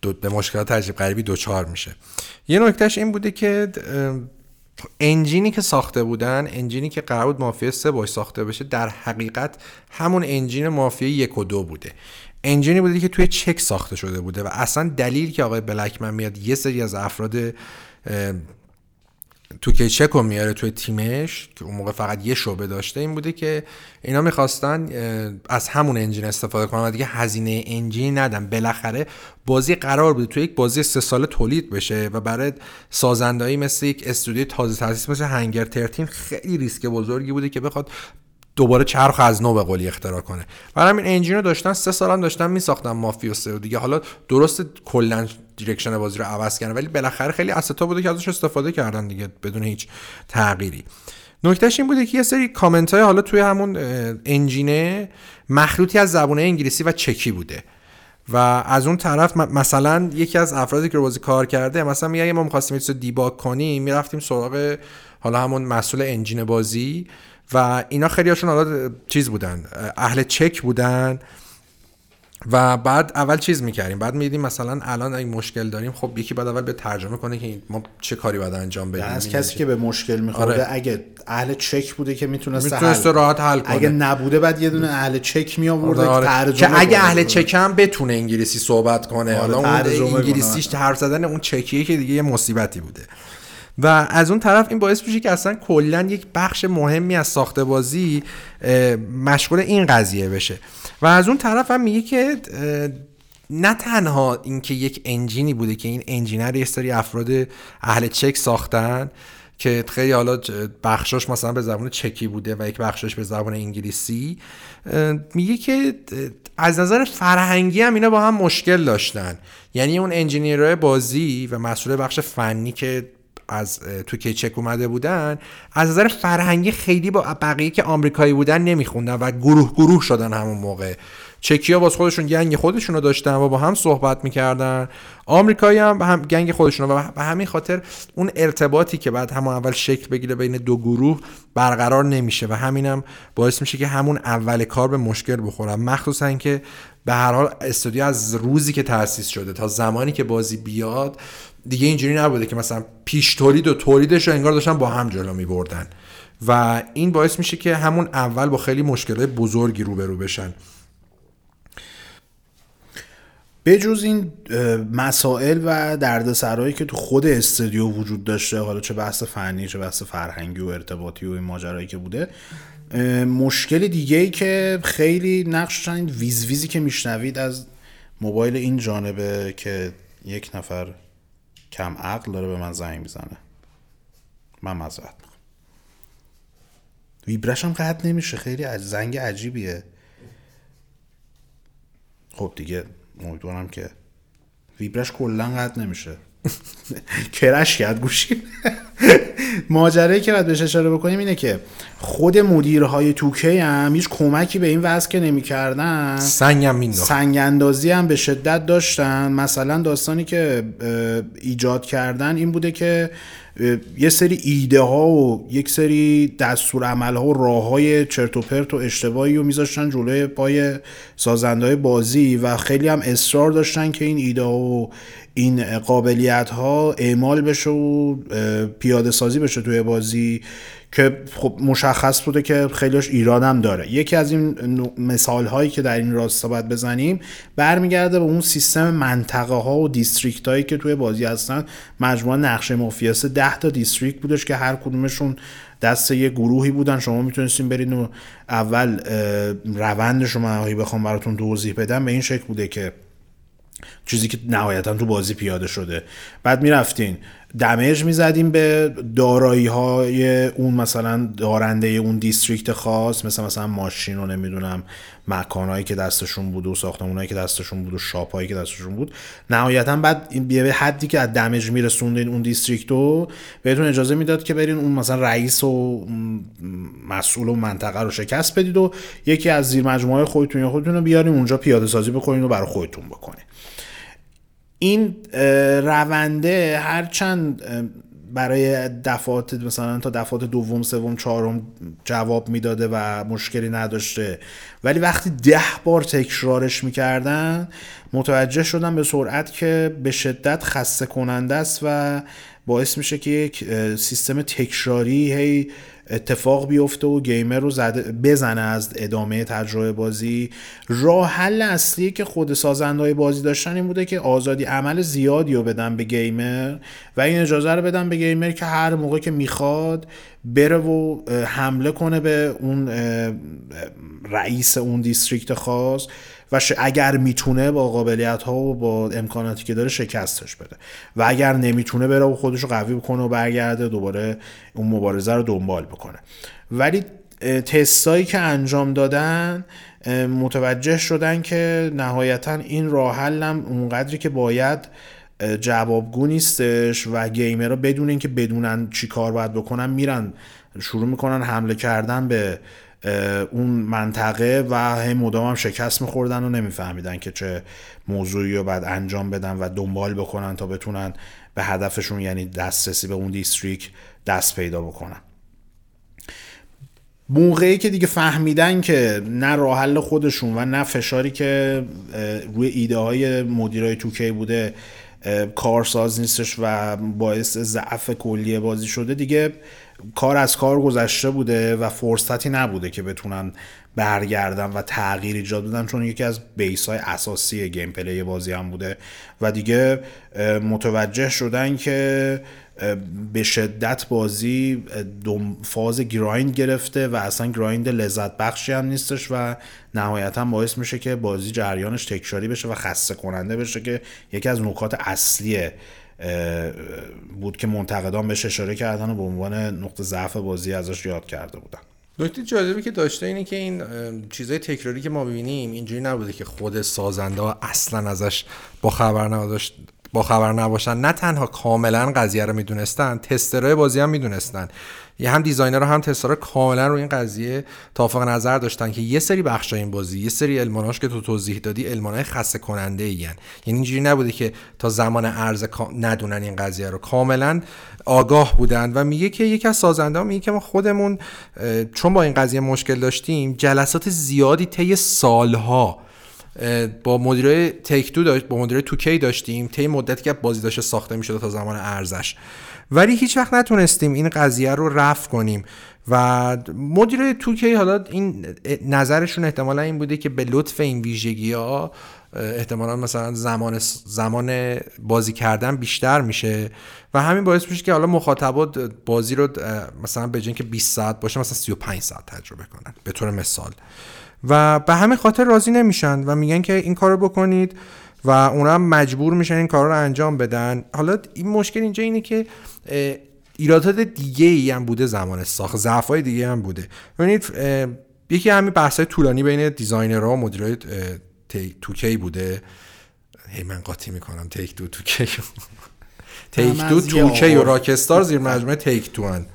دو به مشکلات عجیب غریبی دوچار میشه. یه نکتهش این بوده که انجینی که ساخته بودن انجینی که قرار بود مافیا سه باش ساخته بشه در حقیقت همون انجین مافیا یک و دو بوده. انجینی بوده که توی چک ساخته شده بوده و اصلا دلیل که آقای بلکمن میاد یه سری از افراد تو که چک رو میاره توی تیمش که اون موقع فقط یه شعبه داشته این بوده که اینا می‌خواستن از همون انجین استفاده کنن و دیگه هزینه انجین ندن. بالاخره بازی قرار بوده توی یک بازی سه ساله تولید بشه و برای سازندهایی مثل یک استودیو تازه تاسیس مثل هنگر ترتین خیلی ریسک بزرگی بوده که بخواد دوباره چرخ از نو به قولی اختراع کنه. برای همین انجین رو داشتن سه سال هم داشتن میساختن مافیا سه و دیگه. حالا درست کلا دیرکشن بازی رو عوض کردن ولی بالاخره خیلی استا بوده که ازش استفاده کردن دیگه بدون هیچ تغییری. نکتهش این بوده که یه سری کامنت های حالا توی همون انجینه مخلوطی از زبان انگلیسی و چکی بوده. و از اون طرف مثلا یکی از افرادی که بازی کار کرده مثلا میگه اگه ما می‌خواستیم یه دیباگ کنیم می‌رفتیم سراغ حالا همون مسئول انجین بازی و اینا خیلی هاشون حالا چیز بودن اهل چک بودن. و بعد اول چیز می‌کردیم بعد می‌دیدیم مثلا الان اگه مشکل داریم خب یکی بعد اول به ترجمه کنه که ما چه کاری باید انجام بدیم از کسی که به مشکل میخورده آره. اگه اهل چک بوده که می‌تونسته می‌تونسته حل راحت حل کنه اگه نبوده بعد یه دونه اهل چک می آورده آره. که ترجمه که اگه. اهل چکم بتونه انگلیسی صحبت کنه حالا اون ترجمه کنه. انگلیسیش حرف زدن اون چکیه که دیگه یه مصیبتی بوده و از اون طرف این باعث میشه که اصلا کلا یک بخش مهمی از ساخت بازی مشغول این قضیه بشه و از اون طرف هم میگه که نه تنها اینکه یک انجینی بوده که این انجینر یه سری افراد اهل چک ساختن که خیلی حالا بخشاش مثلا به زبان چکی بوده و یک بخشاش به زبان انگلیسی میگه که از نظر فرهنگی هم اینا با هم مشکل داشتن. یعنی اون انجینیرهای بازی و مسئول بخش فنی که از تو کیچک اومده بودن از نظر فرهنگی خیلی با بقیه که آمریکایی بودن نمیخوندن و گروه گروه شدن همون موقع. چکی ها باز خودشون گنگ خودشون رو داشتن و با هم صحبت می‌کردن. آمریکایی هم, هم گنگ خودشون و به همین خاطر اون ارتباطی که بعد همون اول شکل بگیره بین دو گروه برقرار نمیشه و همینم باعث میشه که همون اول کار به مشکل بخورن مخصوصا که به هر حال استودیو از روزی که تأسیس شده تا زمانی که بازی بیاد دیگه اینجوری نبوده که مثلا پیش تولید و تولیدش رو انگار داشتن با هم جلو می بردن و این باعث میشه که همون اول با خیلی مشکلات بزرگی روبرو بشن. بجز این مسائل و دردسرایی که تو خود استودیو وجود داشته حالا چه بحث فنی چه بحث فرهنگی و ارتباطی و این ماجرایی که بوده مشکل دیگه ای که خیلی نقش این ویز ویزی که میشنوید از موبایل این جانبه که یک نفر کم عقل داره به من زنگ می‌زنه. من مذارت می‌خوام. ویبرش هم قطع نمیشه. خیلی از زنگ عجیبیه. خب دیگه امیدوارم که ویبرش کلا قطع نمیشه. کرش کرد گوشی. ماجرایی که باید بهش اشاره بکنیم اینه که خود مدیرهای توکی هم هیچ کمکی به این وضع که نمی‌کردن. سنگم مینداخت. سنگ اندازی هم به شدت داشتن. مثلا داستانی که ایجاد کردن این بوده که یه سری ایده ها و یک سری دستور عمل ها و راه های چرت و پرت و اشتباهی رو میذاشتن جلوی پای سازنده بازی و خیلی هم اصرار داشتن که این ایده ها و این قابلیت ها اعمال بشه و پیاده سازی بشه توی بازی. که خب مشخص بوده که خیلیش ایران هم داره. یکی از این مثال هایی که در این راستا باید بزنیم برمیگرده به اون سیستم منطقه ها و district هایی که توی بازی هستن. مجموعه نقشه مافیاس 10 تا district بودش که هر کدومشون دست یه گروهی بودن. شما می‌تونستین برید و اول روندش رو من بخوام براتون توضیح بدم. به این شکل بوده که چیزی که نهایتا تو بازی پیاده شده. بعد می‌رفتین damage می‌زدیم به دارایی های اون مثلا دارنده اون district خاص مثل مثلا ماشین رو نمی‌دونم مکانهایی که دستشون بود و ساختمونهایی که دستشون بود و شاپهایی که دستشون بود. نهایتا بعد به حدی که از دمیج میرسوندین اون دیستریکت رو بهتون اجازه می‌داد که برین اون مثلا رئیس و مسئول و منطقه رو شکست بدید و یکی از زیر مجموعه خودتون یا خودتون رو بیارین اونجا پیاده سازی بکنین و برای خودتون بکنین. این رونده هرچند برای دفعات مثلا تا دفعات دوم سوم چهارم جواب می‌داده و مشکلی نداشته. ولی وقتی ده بار تکرارش می‌کردن متوجه شدن به سرعت که به شدت خسته کننده است و باعث میشه که یک سیستم تکراری هی اتفاق بیفته و گیمر رو زده بزنه از ادامه تجربه بازی. راه حل اصلی که خود سازنده بازی داشتن این بوده که آزادی عمل زیادی رو بدن به گیمر و این اجازه رو بدن به گیمر که هر موقع که می‌خواد بره و حمله کنه به اون رئیس اون دیستریکت خاص. و اگر می‌تونه با قابلیت ها و با امکاناتی که داره شکستش بده. و اگر نمی‌تونه بره و خودش رو قوی بکنه و برگرده دوباره اون مبارزه رو دنبال بکنه. ولی تستایی که انجام دادن متوجه شدن که نهایتا این راه حلم اونقدری که باید جوابگو نیستش و گیمرها بدون اینکه بدونن چی کار باید بکنن میرن شروع می‌کنن حمله کردن به اون منطقه و هم مدام هم شکست میخوردن و نمیفهمیدن که چه موضوعی رو باید انجام بدن و دنبال بکنن تا بتونن به هدفشون یعنی دسترسی به اون دیستریک دست پیدا بکنن. موقعی که دیگه فهمیدن که نه راه حل خودشون و نه فشاری که روی ایده های مدیرای 2K بوده کارساز نیستش و باعث ضعف کلیه بازی شده دیگه کار از کار گذشته بوده و فرصتی نبوده که بتونن برگردن و تغییر ایجاد بدن چون یکی از base های اساسی gameplay بازی هم بوده. و دیگه متوجه شدن که به شدت بازی فاز grind گرفته و اصلا grind لذت بخشی هم نیستش و نهایتا باعث میشه که بازی جریانش تکراری بشه و خسته کننده بشه که یکی از نکات اصلی بود که منتقدان بهش اشاره کردن و به عنوان نقطه ضعف بازی ازش یاد کرده بودن. نکته جالبی که داشته اینه که این چیزای تکراری که ما ببینیم اینجوری نبوده که خود سازنده ها اصلا ازش با خبر نداشت با خبر نباشن. نه تنها کاملا قضیه رو می‌دونستن تسترهای بازی هم می‌دونستن. یه هم designer هم tester ها کاملا رو این قضیه توافق نظر داشتن که یه سری بخش این بازی یه سری الماناش که تو توضیح دادی المانای خسته کننده این یعنی اینجوری نبوده که تا زمان عرضه ندونن این قضیه رو. کاملا آگاه بودن و میگه که یکی از سازنده میگه که ما خودمون چون با این قضیه مشکل داشتیم جلسات زیادی طی سالها با مدیر Take-Two داشت با مدیر 2K داشتیم طی مدتی که بازی داشته ساخته می‌شد تا زمان عرضه‌ش ولی هیچ وقت نتونستیم این قضیه رو رفع کنیم. و مدیر توکی حالا این نظرشون احتمالا این بوده که به لطف این ویژگی ها احتمالا مثلا زمان زمان بازی کردن بیشتر میشه. و همین باعث میشه که حالا مخاطبات بازی رو مثلا به که 20 ساعت باشه مثلا 35 ساعت تجربه کنن به طور مثال. و به همین خاطر راضی نمیشن و میگن که این کارو بکنید و اونا هم مجبور میشن این کار رو انجام بدن. حالا این مشکل اینجا اینه که ایرادات دیگه ای هم بوده زمان ساخت ضعف های دیگه هم بوده. ببینید یکی همین بحث طولانی بین designer ها و مدیرای 2K بوده. هی من قاطی می‌کنم Take-Two 2K Take-Two 2K و Rockstar زیر مجموعه Take-Two هن.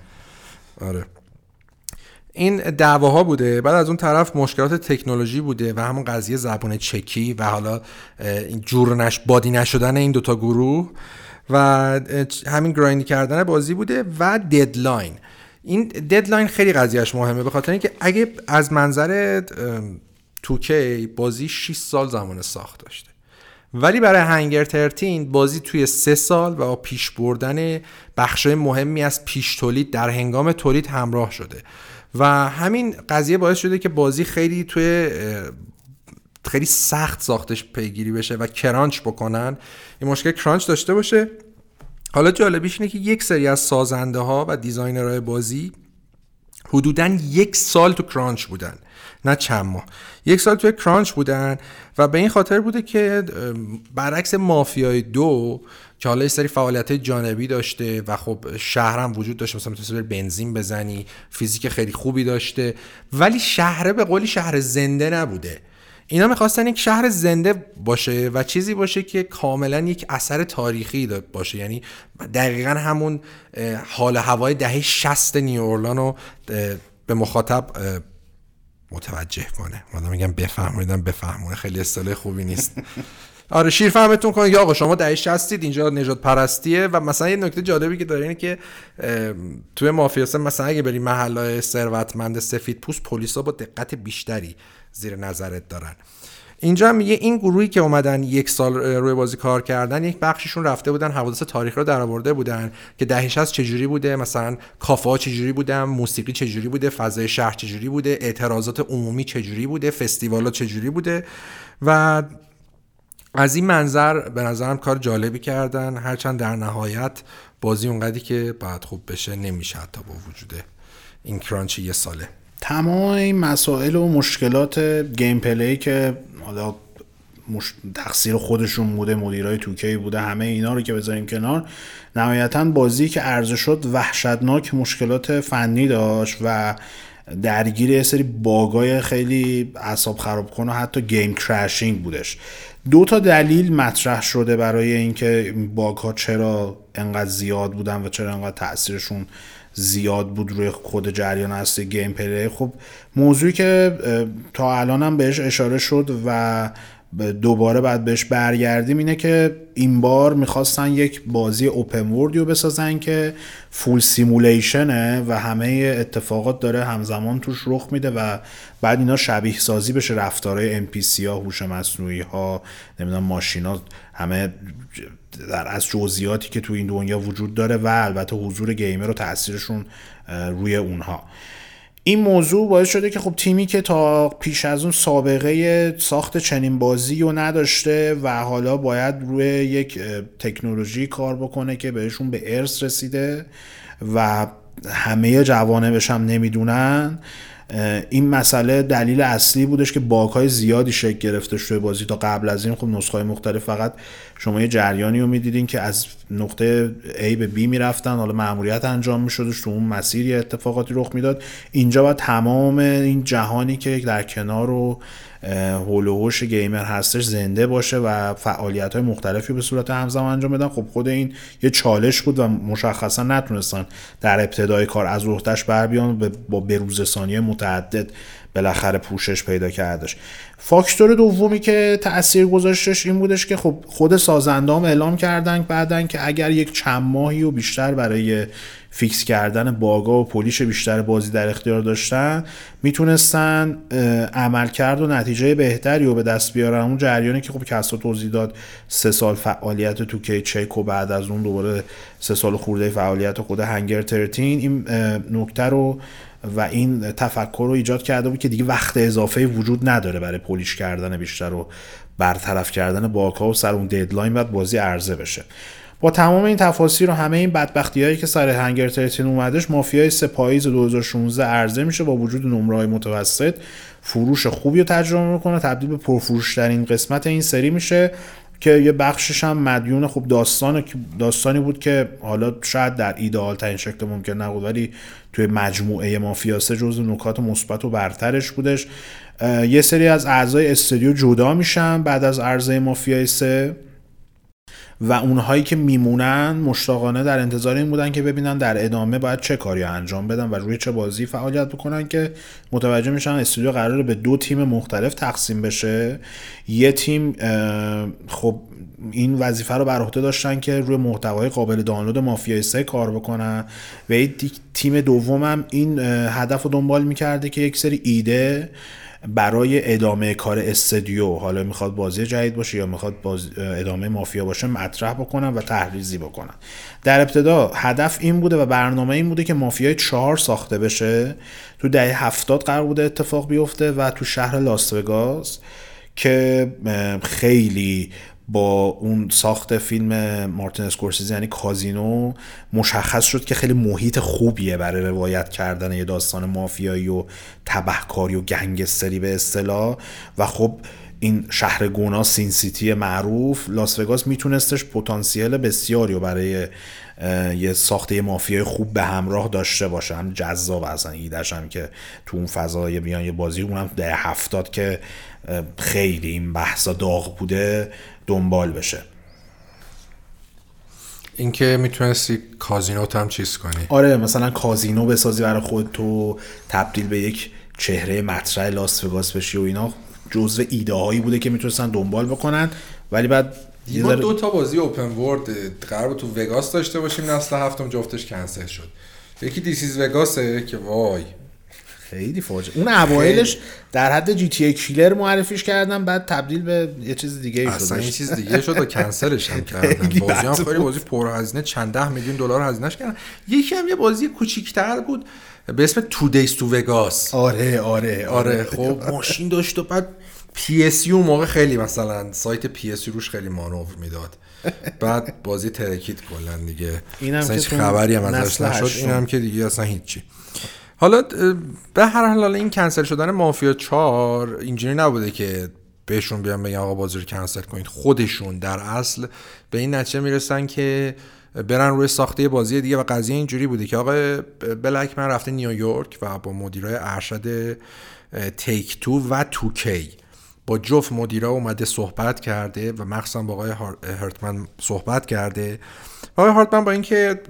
آره. این دعواها بوده. بعد از اون طرف مشکلات تکنولوژی بوده و همون قضیه زبان چکی و حالا این جور نش بادی نشدن این دوتا گروه. و همین grindy کردن بازی بوده و deadline این deadline خیلی قضیهش مهمه به خاطر اینکه اگه از منظر 2K بازی 6 سال زمان ساخت داشته. ولی برای Hangar Thirteen بازی توی سه سال و پیش بردن بخشای مهمی از پیش تولید در هنگام تولید همراه شده. و همین قضیه باعث شده که بازی خیلی توی خیلی سخت ساختش پیگیری بشه و crunch بکنن. این مشکل crunch داشته باشه. حالا جالبیش اینه که یک سری از سازنده ها و designer های بازی حدودا یک سال تو crunch بودن نه چند ماه. یک سال توی crunch بودن و به این خاطر بوده که برعکس مافیای دو که حالا یه سری فعالیت جانبی داشته و خب شهرم وجود داشته مثلا می‌تونستی بنزین بزنی فیزیک خیلی خوبی داشته ولی شهره به قولی شهر زنده نبوده. اینا می‌خواستن یک شهر زنده باشه و چیزی باشه که کاملا یک اثر تاریخی باشه. یعنی دقیقا همون حال هوای دهه 60 نیورلان رو به مخاطب متوجه کنه. من میگم بفهمونیدم بفهمونه خیلی اصطلاح خوبی نیست. آره شیر فهمتون کنه یا آقا شما دهه 60 اینجا نجات پرستیه و مثلا یه نکته جالبی که داره اینه که توی مافیا مثلا اگه بری محلهای ثروتمند سفید پوست پلیسا با دقت بیشتری زیر نظرت دارن. اینجا میگه این گروهی که اومدن یک سال روی بازی کار کردن یک بخششون رفته بودن حوادث تاریخ رو درآورده بودن که دهش از چجوری بوده مثلا کافه چجوری بودن موسیقی چجوری بوده فضای شهر چجوری بوده اعتراضات عمومی چجوری بوده فستیوالا چجوری بوده و از این منظر به نظرم کار جالبی کردن. هرچند در نهایت بازی اونقدری که باید خوب بشه نمیشه حتی با وجود این crunch یه ساله. تمام این مسائل و مشکلات gameplay که حالا تقصیر خودشون بوده مدیرای 2K بوده همه اینا رو که بذاریم کنار نهایتا بازی که عرضه شد وحشتناک مشکلات فنی داشت و درگیر یه سری bug ای خیلی اعصاب خراب کن و حتی game crashing بودش. دو تا دلیل مطرح شده برای اینکه bug ها چرا انقدر زیاد بودن و چرا انقدر تاثیرشون زیاد بود روی خود جریان هسته‌ی gameplay. خب موضوعی که تا الانم بهش اشاره شد و دوباره بعد بهش برگردیم اینه که این بار می‌خواستن یک بازی open world یو بسازن که full simulation ه و همه اتفاقات داره همزمان توش رخ میده و بعد اینا شبیه سازی بشه رفتارهای NPC ها هوش مصنوعی ها نمی‌دونم ماشینا همه در از جزئیاتی که تو این دنیا وجود داره و البته حضور گیمر و تاثیرشون روی اونها. این موضوع باعث شده که خب تیمی که تا پیش از اون سابقه ساخت چنین بازی رو نداشته و حالا باید روی یک تکنولوژی کار بکنه که بهشون به ارث رسیده و همه جوانبش هم نمی‌دونن این مسئله دلیل اصلی بودش که های زیادی شکل گرفته توی بازی. تا قبل از این خب نسخه مختلف فقط شما یه جریانی رو می‌دیدین که از نقطه A به B می‌رفتن. حالا معمولیت انجام میشدش تو اون مسیر یه اتفاقاتی رخ می‌داد. اینجا با تمام این جهانی که در کنار و هول گیمر هستش زنده باشه و فعالیت های مختلفی به صورت همزمان انجام بدن. خب خود این یه چالش بود و مشخصا نتونستن در ابتدای کار از روحتش بر بیان با بروزرسانی متعدد بالاخره پوشش پیدا کردش. فاکتور دومی که تاثیر گذاشتش این بودش که خب خود سازندام اعلام کردن بعدن که اگر یک چند ماهی و بیشتر برای فیکس کردن باگا و پولیش بیشتر بازی در اختیار داشتن می‌تونستن عمل کرد و نتیجه بهتری رو به دست بیارن. اون جریانی که خب کسا توضیح داد سه سال فعالیت تو کی چک و بعد از اون دوباره سه سال خورده فعالیت خود هنگر ترتین. این نکته رو و این تفکر رو ایجاد کرده بود که دیگه وقت اضافه وجود نداره برای پولیش کردن بیشتر و برطرف کردن باکا و سر اون ددلاین بعد بازی عرضه بشه. با تمام این تفاصیل و همه این بدبختی هایی که سر هنگر ترتین اومدش مافیای سپاییز 2016 عرضه میشه با وجود نمره متوسط. فروش خوبی رو تجربه می‌کنه تبدیل به پرفروشترین قسمت این سری میشه که یه بخشش هم مدیون خوب داستان داستانی بود که حالا شاید در ایدئال ترین شکل ممکن نبود ولی توی مجموعه مافیا سه جزو نکات مثبت و برترش بودش. یه سری از اعضای استودیو جدا میشن بعد از عرضه مافیا سه. و اونهایی که میمونن مشتاقانه در انتظار این بودن که ببینن در ادامه باید چه کاری انجام بدن و روی چه بازی فعالیت بکنن که متوجه میشن استودیو قراره به دو تیم مختلف تقسیم بشه. یه تیم خب این وظیفه رو بر عهده داشتن که روی محتوای قابل دانلود مافیای سه کار بکنن و تیم دومم این هدف رو دنبال می‌کرده که یک سری ایده برای ادامه کار استودیو حالا می‌خواد بازی جدید باشه یا می‌خواد باز ادامه مافیا باشه مطرح بکنن و تحریزی بکنن در ابتدا هدف این بوده و برنامه این بوده که مافیای چهار ساخته بشه. تو دهه هفتاد قرار بوده اتفاق بیفته و تو شهر لاس وگاس که خیلی با اون ساخت فیلم مارتین اسکورسیزی یعنی کازینو مشخص شد که خیلی محیط خوبیه برای روایت کردن یه داستان مافیایی و تبهکاری و گنگستری به اصطلاح. و خب این شهر گونا سین سیتی معروف لاس وگاس میتونستش پتانسیل بسیاری و برای یه ساخته مافیای خوب به همراه داشته باشه. هم جذاب اصلا ایدش که تو اون فضای بیان یه بازی اونم ده هفتاد که خیلی این بحثا داغ بوده دنبال بشه. اینکه می‌تونستی کازینو هم چیز کنی. آره مثلا کازینو بسازی برای خود تو تبدیل به یک چهره مطرح لاس وگاس بشی و اینا جزو ایده هایی بوده که می‌تونستن دنبال بکنن. ولی بعد ما دو تا بازی اوپن ورد قرار تو وگاس داشته باشیم نسل هفتم جفتش کنسل شد. یکی دیسیز وگاسه که وای. خیلی فاجعه. اون اوایلش در حد جی تی ای کیلر معرفیش کردن بعد تبدیل به یه چیز دیگه شد. اصلا این چیز دیگه شد و کنسلش هم کردن. بازی هم خیلی بازی پر هزینه چند ده میلیون دلار هزینهش کردن. یکی هم یه بازی کوچیک‌تر بود به اسم تو دیز تو وگاس آره آره آره خب ماشین داشت و بعد PS اون موقع خیلی مثلا سایت PS روش خیلی مانور می‌داد. بعد بازی ترکید کلا دیگه. اینم که خبری هم ازش نشد. اینم که دیگه اصلا هیچی. حالا به هر حال این کنسل شدن مافیا 4 اینجوری نبوده که بهشون بیان بگن آقا بازی رو کنسل کنید. خودشون در اصل به این نتیجه می‌رسن که برن روی ساخت یه بازی دیگه و قضیه اینجوری بوده که آقای Blackman رفته نیویورک و با مدیرای ارشد تیک تو و توکی. با جفت مدیرا اومده صحبت کرده و مخصوصا با آقای هرتمن صحبت کرده. آقای هارتمن با اینکه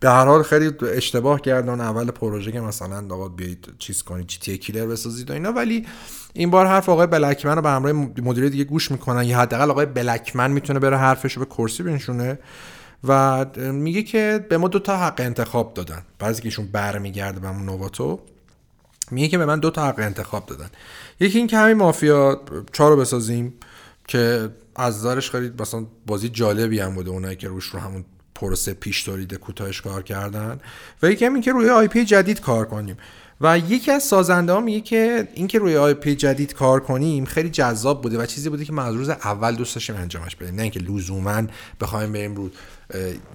به هر حال خیلی اشتباه کردن. اول پروژه که مثلا آقا بیایید چیز کنید جی تی کیلر بسازید و اینا. ولی این بار حرف آقای بلکمن رو به همراه مدیر دیگه گوش می‌کنن. یا حداقل آقای بلکمن می‌تونه بره حرفش رو به کرسی بنشونه و میگه که به ما دو تا حق انتخاب دادن. بعضی که ایشون برمیگرده به همون نواتو میگه که به من دو تا حق انتخاب دادن. یکی این که همین مافیا چهار رو بسازیم که از دارش خیلی مثلا بازی جالبی هم بوده. اونایی که روش رو همون پروسه پیش تولید کوتاهش کار کردن و یکی هم که روی IP جدید کار کنیم. و یکی از سازنده ها میگه که اینکه روی IP جدید کار کنیم خیلی جذاب بوده و چیزی بوده که ما از روز اول دوست داشتیم انجامش بدیم. نه اینکه لزوما بخوایم بریم رو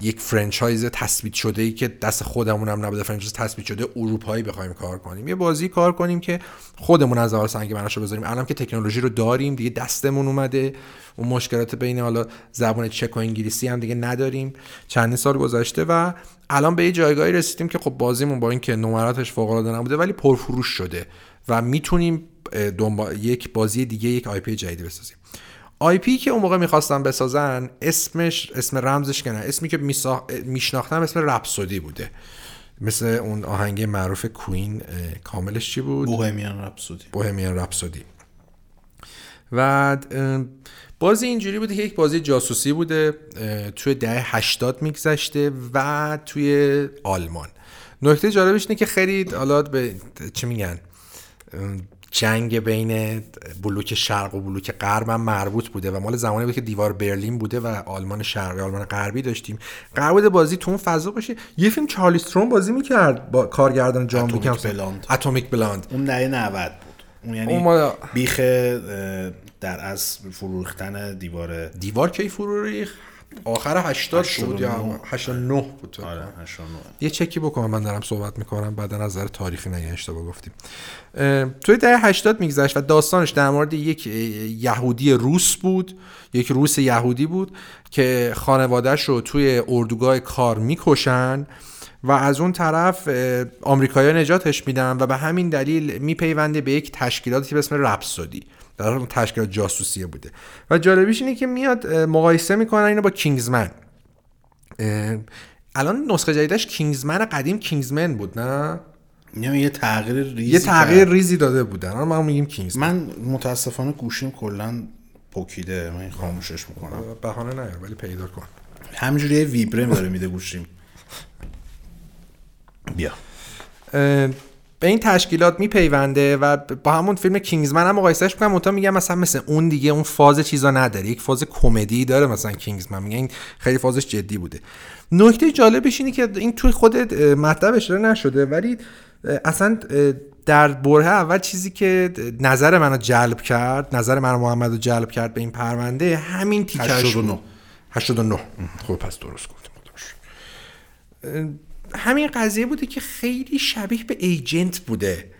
یک franchise تثبیت شده ای که دست خودمون هم نبوده franchise تثبیت شده اروپایی بخوایم کار کنیم. یه بازی کار کنیم که خودمون از اول سنگ بناشو بذاریم. الان که تکنولوژی رو داریم دیگه دستمون اومده. اون مشکلات بین حالا زبان چک و انگلیسی هم دیگه نداریم. چندین سال گذشته و الان به یه جایگاهی رسیدیم که خب بازیمون با اینکه نمراتش فوق العاده نبوده ولی پرفروش شده و می‌تونیم دنبال یک بازی دیگه یک IP جدیدی بسازیم. IP که اون موقع می‌خواستن بسازن اسمش اسم رمزش که نه اسمی که میشناختم اسم Rhapsody بوده. مثل اون آهنگ معروف کوین کاملش چی بود؟ بوهمیان رپسودی. بوهمیان رپسودی. و بازی اینجوری بوده که یک بازی جاسوسی بوده توی دهه 80 میگذشته و توی آلمان. نکته جالبش اینه که خیلی حالا به چی میگن؟ جنگ بین بلوک شرق و بلوک غرب هم مربوط بوده و مال زمانی بود که دیوار برلین بوده و آلمان شرقی آلمان غربی داشتیم. قرار بازی تو اون فضا باشه. یه فیلم چارلی استرون بازی می‌کرد با کارگردان جان بوکم بلاند اتمیک بلاند اون نه 90 بود. اون یعنی اون بیخ در از فروختن دیوار دیوار کی فرو ریخت؟ آخر 80 بود یا 89 بود آره 89 یه چکی بکنم من دارم صحبت می‌کنم بعد از نظر تاریخی نگه اشتباه گفتیم. توی دهه 80 میگذشت و داستانش در مورد یک یهودی روس بود یک روس یهودی بود که خانوادهش رو توی اردوگاه کار می‌کشن و از اون طرف آمریکایی‌ها نجاتش میدن و به همین دلیل میپیونده به یک تشکیلاتی به اسم رپسودی. در اون تشکیلات جاسوسیه بوده. و جالبیش اینه که میاد مقایسه می‌کنن اینو با کینگزمن. الان نسخه جدیدش کینگزمن قدیم کینگزمن بود نه؟ یه تغییر ریزی یه تغییر ریزی داده بودن. الان ما میگیم کینگزمن. من متاسفانه گوشیم کلا پوکیده من خاموشش می‌کنم. بهانه نیار ولی پیدا کن. همینجوری ویبره داره میده گوشیم. بیا. به این تشکیلات میپیونده و با همون فیلم کینگزمن هم مقایسهش می‌کنم منتها میگم مثلا مثل اون دیگه اون فاز چیزا نداره یک فاز کمدی داره مثلا کینگزمن میگن این خیلی فازش جدی بوده. نکته جالبش اینه که این توی خود مطلب اشاره نشده ولی اصلا در بره اول چیزی که نظر منو جلب کرد نظر من محمد رو جلب کرد به این پرونده همین تیکش 89 89 خب پس درست گفتم همین قضیه بوده که خیلی شبیه به ایجنت بوده.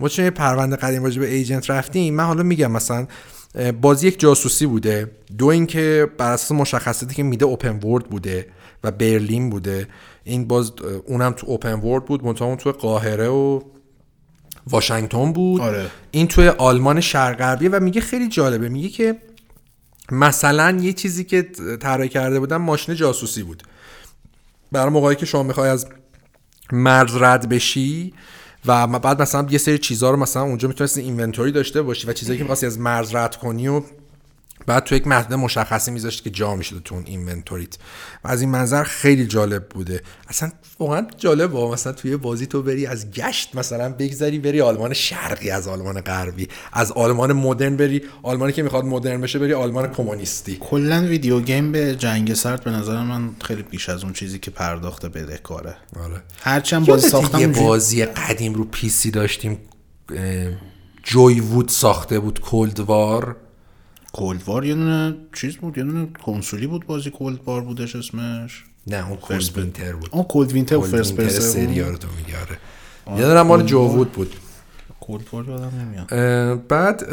ما چون پرونده قدیم راجع به ایجنت رفتیم من حالا میگم مثلا بازی یک جاسوسی بوده. دو اینکه بر اساس مشخصاتی که میده اوپن ورد بوده و برلین بوده. این باز اونم تو open world بود منتها اون تو قاهره و واشنگتن بود. آره. این توی آلمان شرق غربیه و میگه خیلی جالبه. میگه که مثلا یه چیزی که طراحی کرده بودن ماشین جاسوسی بود. برای موقعی که شما می‌خوای از مرز رد بشی و بعد مثلا یه سری چیزها رو مثلا اونجا می‌تونستی inventory داشته باشی و چیزایی که می‌خواستی از مرز رد کنی و بعد تو یک محدود مشخصی میذاشت که جا می‌شده تو اون inventory ت. و از این منظر خیلی جالب بوده. اصلا واقعا جالب با مثلا توی بازی تو بری از گشت مثلا بگذری بری آلمان شرقی از آلمان غربی. از آلمان مدرن بری. آلمانی که می‌خواد مدرن بشه بری آلمان کمونیستی. کلا ویدیو گیم به جنگ سرد به نظر من خیلی بیش از اون چیزی که پرداخته بده کاره آره. هرچند بازی ساختم یه بازی قدیم رو پی سی داشتیم جوی وود ساخته بود کولدوار کولد وار یه دونه چیز بود یه دونه کنسولی بود بازی کولد وار بودش اسمش. نه اون کولد وینتر بود. اون کولد وینتر و فرست پرسن سریال رو تو میگاره یه دونه مال جوود بود. کولد وار یادم نمیاد. بعد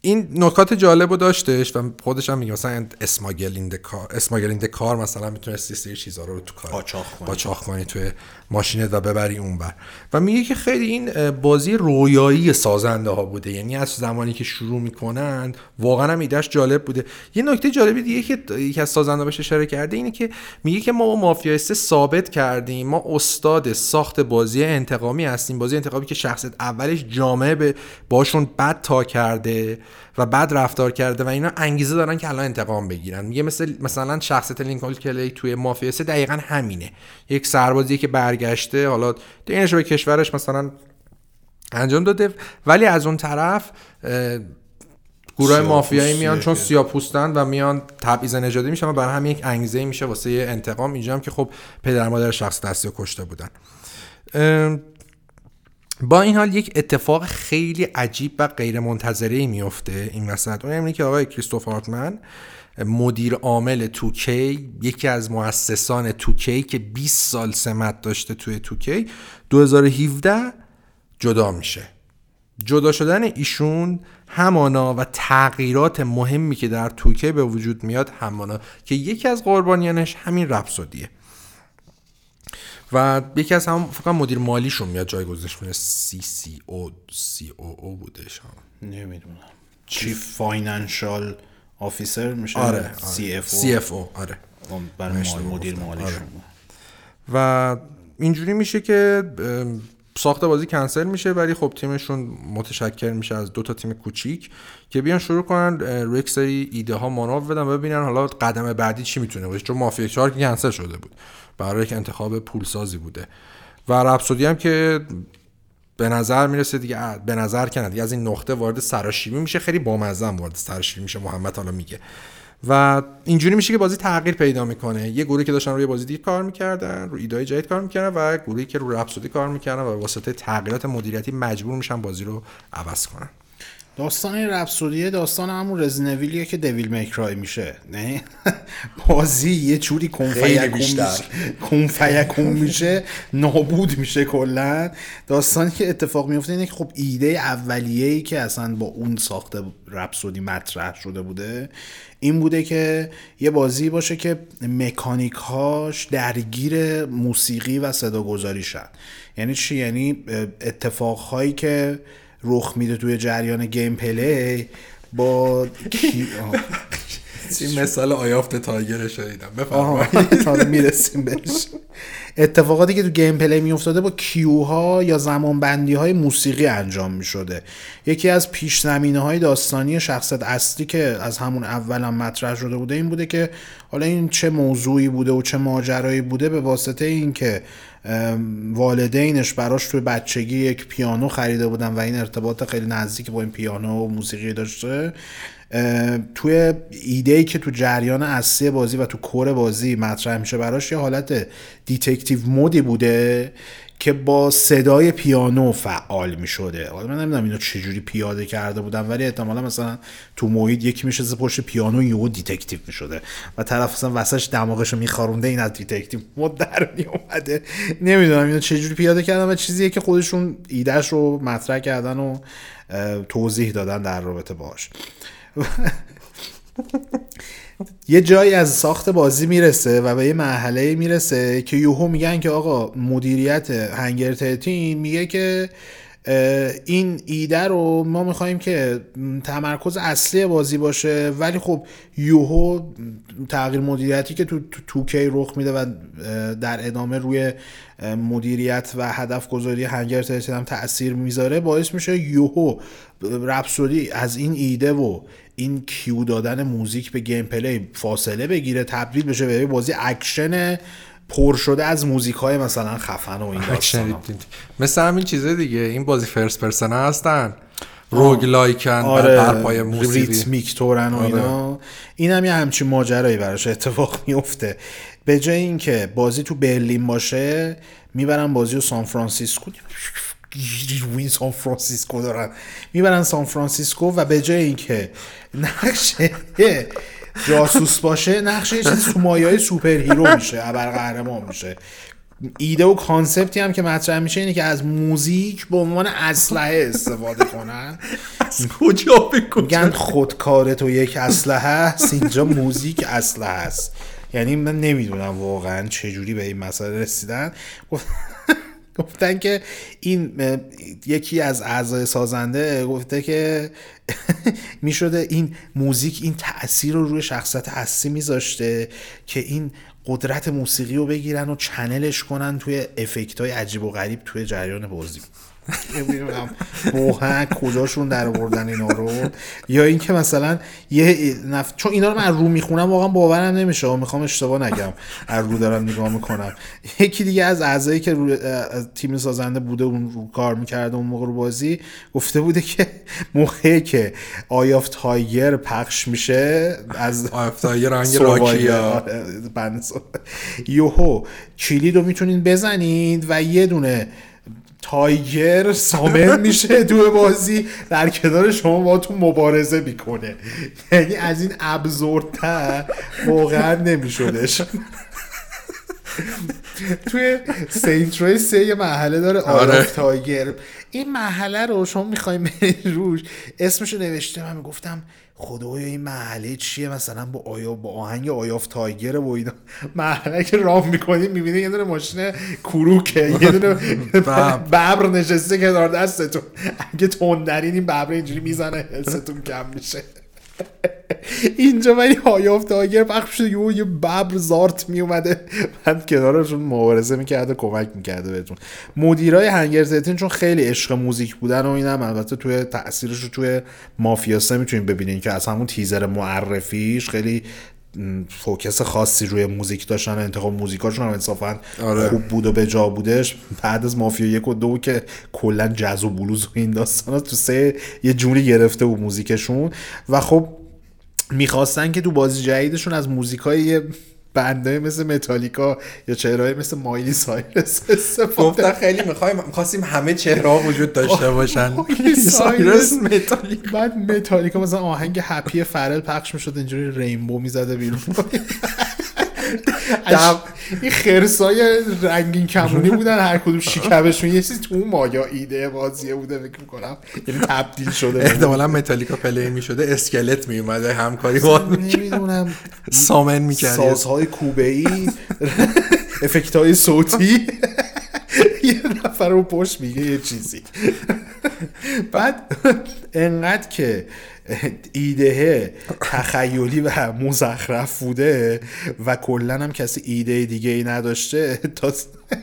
این نکات جالب رو داشتش و خودش هم میگه مثلا اسماگلینگ کار اسماگلینگ کار مثلا می‌تونستی سری چیزا رو تو کار قاچاق کنی توی ماشینت و ببری اون بر و میگه که خیلی این بازی رویایی سازنده ها بوده. یعنی از زمانی که شروع می‌کنن واقعا هم ایدهش جالب بوده. یه نکته جالبی دیگه که یکی از سازنده بهش اشاره کرده اینه که میگه که ما با مافیا ثابت کردیم. ما استاد ساخت بازی انتقامی هستیم. بازی انتقامی که شخصیت اولش جامعه به باشون بد تا کرده. و بعد رفتار کرده و اینا انگیزه دارن که الان انتقام بگیرن. میگه مثل مثلا شخصیت لینکلن کلی توی مافیا دقیقا همینه. یک سربازی که برگشته حالا دینش به کشورش مثلا انجام داده. ولی از اون طرف گروه مافیایی میان چون سیاپوستن و میان تبعیض نژادی میشن و برای همین یک انگیزه میشه واسه انتقام. اینجا هم که خب پدر مادر شخص دستی کشته بودن. با این حال یک اتفاق خیلی عجیب و غیر منتظره میفته این وسط. اون اینه که آقای کریستوف هارتمن مدیر عامل توکی یکی از مؤسسان توکی که 20 سال سمت داشته توی توکی 2017 جدا میشه. جدا شدن ایشون همانا و تغییرات مهمی که در 2K به وجود میاد همانا که یکی از قربانیانش همین Rhapsody ه. و یکی از هم فقط مدیر مالیشون میاد جایگزینش میاد سی سی او سی او او بودش نمی‌دونم. Chief Financial Officer میشه؟ آره سی اف او سی اف او آره. برای مدیر مالیشون آره. و اینجوری میشه که ساخت بازی کنسل میشه ولی خب تیمشون متشکر میشه از دو تا تیم کوچیک که بیان شروع کنن روی سری ایده ها مانور بدن ببینن حالا قدم بعدی چی می‌تونه باشه. چون مافیا 4 کنسل شده بود. برای یک انتخاب پولسازی بوده. و رپسودی هم که به نظر می‌رسه دیگه به نظر کنه دیگه از این نقطه وارد سراشیبی میشه خیلی بامزه وارد سراشیبی میشه محمد حالا میگه. و اینجوری میشه که بازی تغییر پیدا می‌کنه. یه گروهی که داشتن روی بازی دیگه کار می‌کردن روی ایدای جدید کار می‌کردن و گروهی که روی رپسودی کار می‌کردن و واسطه تغییرات مدیریتی مجبور میشن بازی رو عوض کنن. داستان این رپسودیه داستان همون رزینویلیه که دویل میکرای میشه. نه؟ بازی یه جوری کنفیکون میشه. نابود میشه کلا. داستانی که اتفاق میفته اینه که خب ایده اولیه ای که اصلا با اون ساخته رپسودی مطرح شده بوده این بوده که یه بازی باشه که مکانیک هاش درگیر موسیقی و صدا گذاری شد یعنی چی؟ یعنی اتفاق هایی که رخ میده توی جریان gameplay با این مثال Eye of the Tiger شدیدم بفرمایید. می‌رسیم بهش. اتفاقاتی که تو gameplay میافتاده با cue ها یا زمان بندی های موسیقی انجام می شده یکی از پیش زمینه های داستانی شخصیت اصلی که از همون اول هم مطرح شده بوده این بوده که حالا این چه موضوعی بوده و چه ماجرایی بوده به واسطه اینکه والدینش براش توی بچگی یک پیانو خریده بودن و این ارتباط خیلی نزدیک با این پیانو و موسیقی داشته. توی ایده ای که تو جریان اصلی بازی و تو core بازی مطرح میشه براش یه حالت detective mode ی بوده که با صدای پیانو فعال می شده حالا من نمی‌دونم اینو چجوری پیاده کرده بودم ولی احتمالا مثلا تو محیط یکی می‌شسته پشت پیانو یهو detective می شده و طرف مثلا وسطش دماغشو میخارونده این از detective mode در می اومده نمی‌دونم اینو چجوری پیاده کردن و چیزیه که خودشون ایدهش رو مطرح کردن و توضیح دادن در رابطه باش یه جایی از ساخت بازی می‌رسه و به یه مرحله می‌رسه که یوهو میگن که آقا مدیریت هنگر تیم میگه که این ایده رو ما می‌خوایم که تمرکز اصلی بازی باشه. ولی خب یوهو تغییر مدیریتی که تو 2K رخ میده و در ادامه روی مدیریت و هدف گذاری هنگر هم تاثیر می‌ذاره باعث میشه یوهو رپسودی از این ایده و این cue دادن موزیک به gameplay فاصله بگیره تبدیل بشه به بازی اکشن پر شده از موزیک های مثلا خفن و این داستان مثل همین چیزه دیگه این بازی first person هستن. roguelike ن آره بر پایه موسیقی. ریتمیک تورن و آره. اینا. این هم یه همچین ماجرایی براش اتفاق میفته به جای اینکه بازی تو برلین باشه می‌برن بازی رو سان فرانسیسکو. روی سان فرانسیسکو دارن. می‌برن سان فرانسیسکو و به جای اینکه نقشش جاسوس باشه نقشش یه چیزی تو مایه super hero میشه قهرمان میشه. ایده و concept ی هم که مطرح میشه اینه که از موزیک به عنوان اسلحه استفاده کنن. از کجا به کجا؟ خودکار تو یک اسلحه هست اینجا موزیک اسلحه هست یعنی من نمی‌دونم واقعا چجوری به این مسئله رسیدن. گفتن که این یکی از اعضای سازنده گفته که می‌شده این موزیک این تاثیر رو روی شخصیت اصلی میذاشته که این قدرت موسیقی رو بگیرن و چنلش کنن توی افکت های عجیب و غریب توی جریان بازی. واقعا کجاشون در آوردن اینا رو؟ یا اینکه مثلا یه نف... چون اینا رو من رو می‌خونم واقعا باورم نمیشه. و می‌خوام اشتباه نگم. از رو دارم نگاه می‌کنم. یکی دیگه از اعضایی که رو... تیم سازنده بوده اون رو کار می‌کرده اون موقع رو بازی گفته بوده که موقعی که Eye of the Tiger پخش میشه از Eye of the Tiger آهنگ راکی یوهو کلید رو می‌تونید بزنید و یه دونه tiger summon میشه تو بازی. در کنار شما با تو مبارزه می‌کنه. یعنی از این absurd تر واقعا نمیشدش. توی Saints Row سه یه محله داره آره. tiger. این محله رو شما می‌خوایم روش. اسمشو نوشته. من گفتم خدای این محله چیه؟ مثلا با آیا با آهنگ آیاف تایگر و اینا. محله که راه می‌کنی می‌بینی یه دونه ماشین کروکه یه دونه ببر. نشسته کنار دستتون. اگه تندرین این ببر اینجوری می‌زنه حستون کم میشه. اینجا ولی های تاگر پخش شده یه یه ببر زارت می اومده بعد کنارشون مبارزه می‌کرده کمک می‌کرده بهتون. مدیرای هنگر زیتین چون خیلی عشق موزیک بودن و اینم البته توی تاثیرش رو توی مافیاسه می‌تونید ببینین که از همون تیزر معرفیش خیلی فوکس خاصی روی موزیک داشتن انتخاب موزیکاشون هم انصافا آره. خوب بود و به جا بودش بعد از مافیا یک و دو که کلا جز و بلوز و این داستان تو سه یه جوری گرفته و موزیکشون و خب می‌خواستن که تو بازی جدیدشون از موزیکای band ی مثل متالیکا یا چهره‌های مثل مایلی سایرس گفتن خیلی می‌خوایم می‌خواستیم همه چهره وجود داشته باشن. مایلی سایرس. سایرس. متالیک بعد متالیکا مثلا آهنگ Happy Pharrell پخش می‌شد اینجوری rainbow می‌زده بیرون. این خرسای رنگین کمونی بودن هر کدوم شکمشون یه چیزی تو اون مایا ایده بازیه بوده فکر می‌کنم. یعنی تبدیل شده. احتمالا متالیکا play می‌شده اسکلت میومده همکاری با نمی‌دونم. سامن می‌کرد. سازهای کوبه ای افکت های صوتی. یه نفر رو پشت میگه یه چیزی. بعد انقدر که ایده تخیلی و مزخرف بوده و کلا هم کسی ایده دیگه ای نداشته تا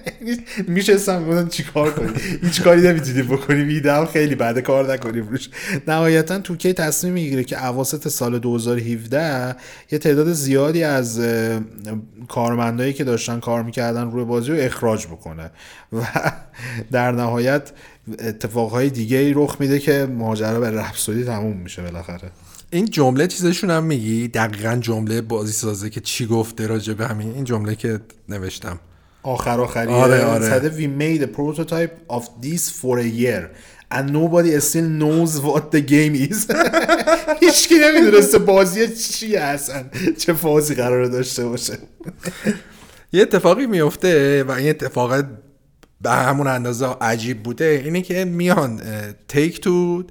میشستم می‌گفتن چیکار کنی هیچ کاری نمی‌تونی بکنی ایده هم خیلی بعد کار نکنیم روش. نهایتا توکی تصمیم می‌گیره که اواسط سال 2017 یه تعداد زیادی از کارمندایی که داشتن کار می‌کردن روی بازی رو اخراج بکنه و در نهایت اتفاقهای دیگه ای رخ میده که ماجرا به رپسودی تموم میشه بالاخره. این جمله چیزشون هم میگی؟ دقیقا جمله بازی سازه که چی گفته راجع به همین؟ این جمله که نوشتم. آخر آخری. آره، آره. we made a prototype of this for a year and nobody still knows what the game is. هیچکی نمی‌دونسته بازی چیه اصلا چه فازی قراره داشته باشه. یه اتفاقی میفته و این اتفاق به همون اندازه عجیب بوده اینه که میان تیک تو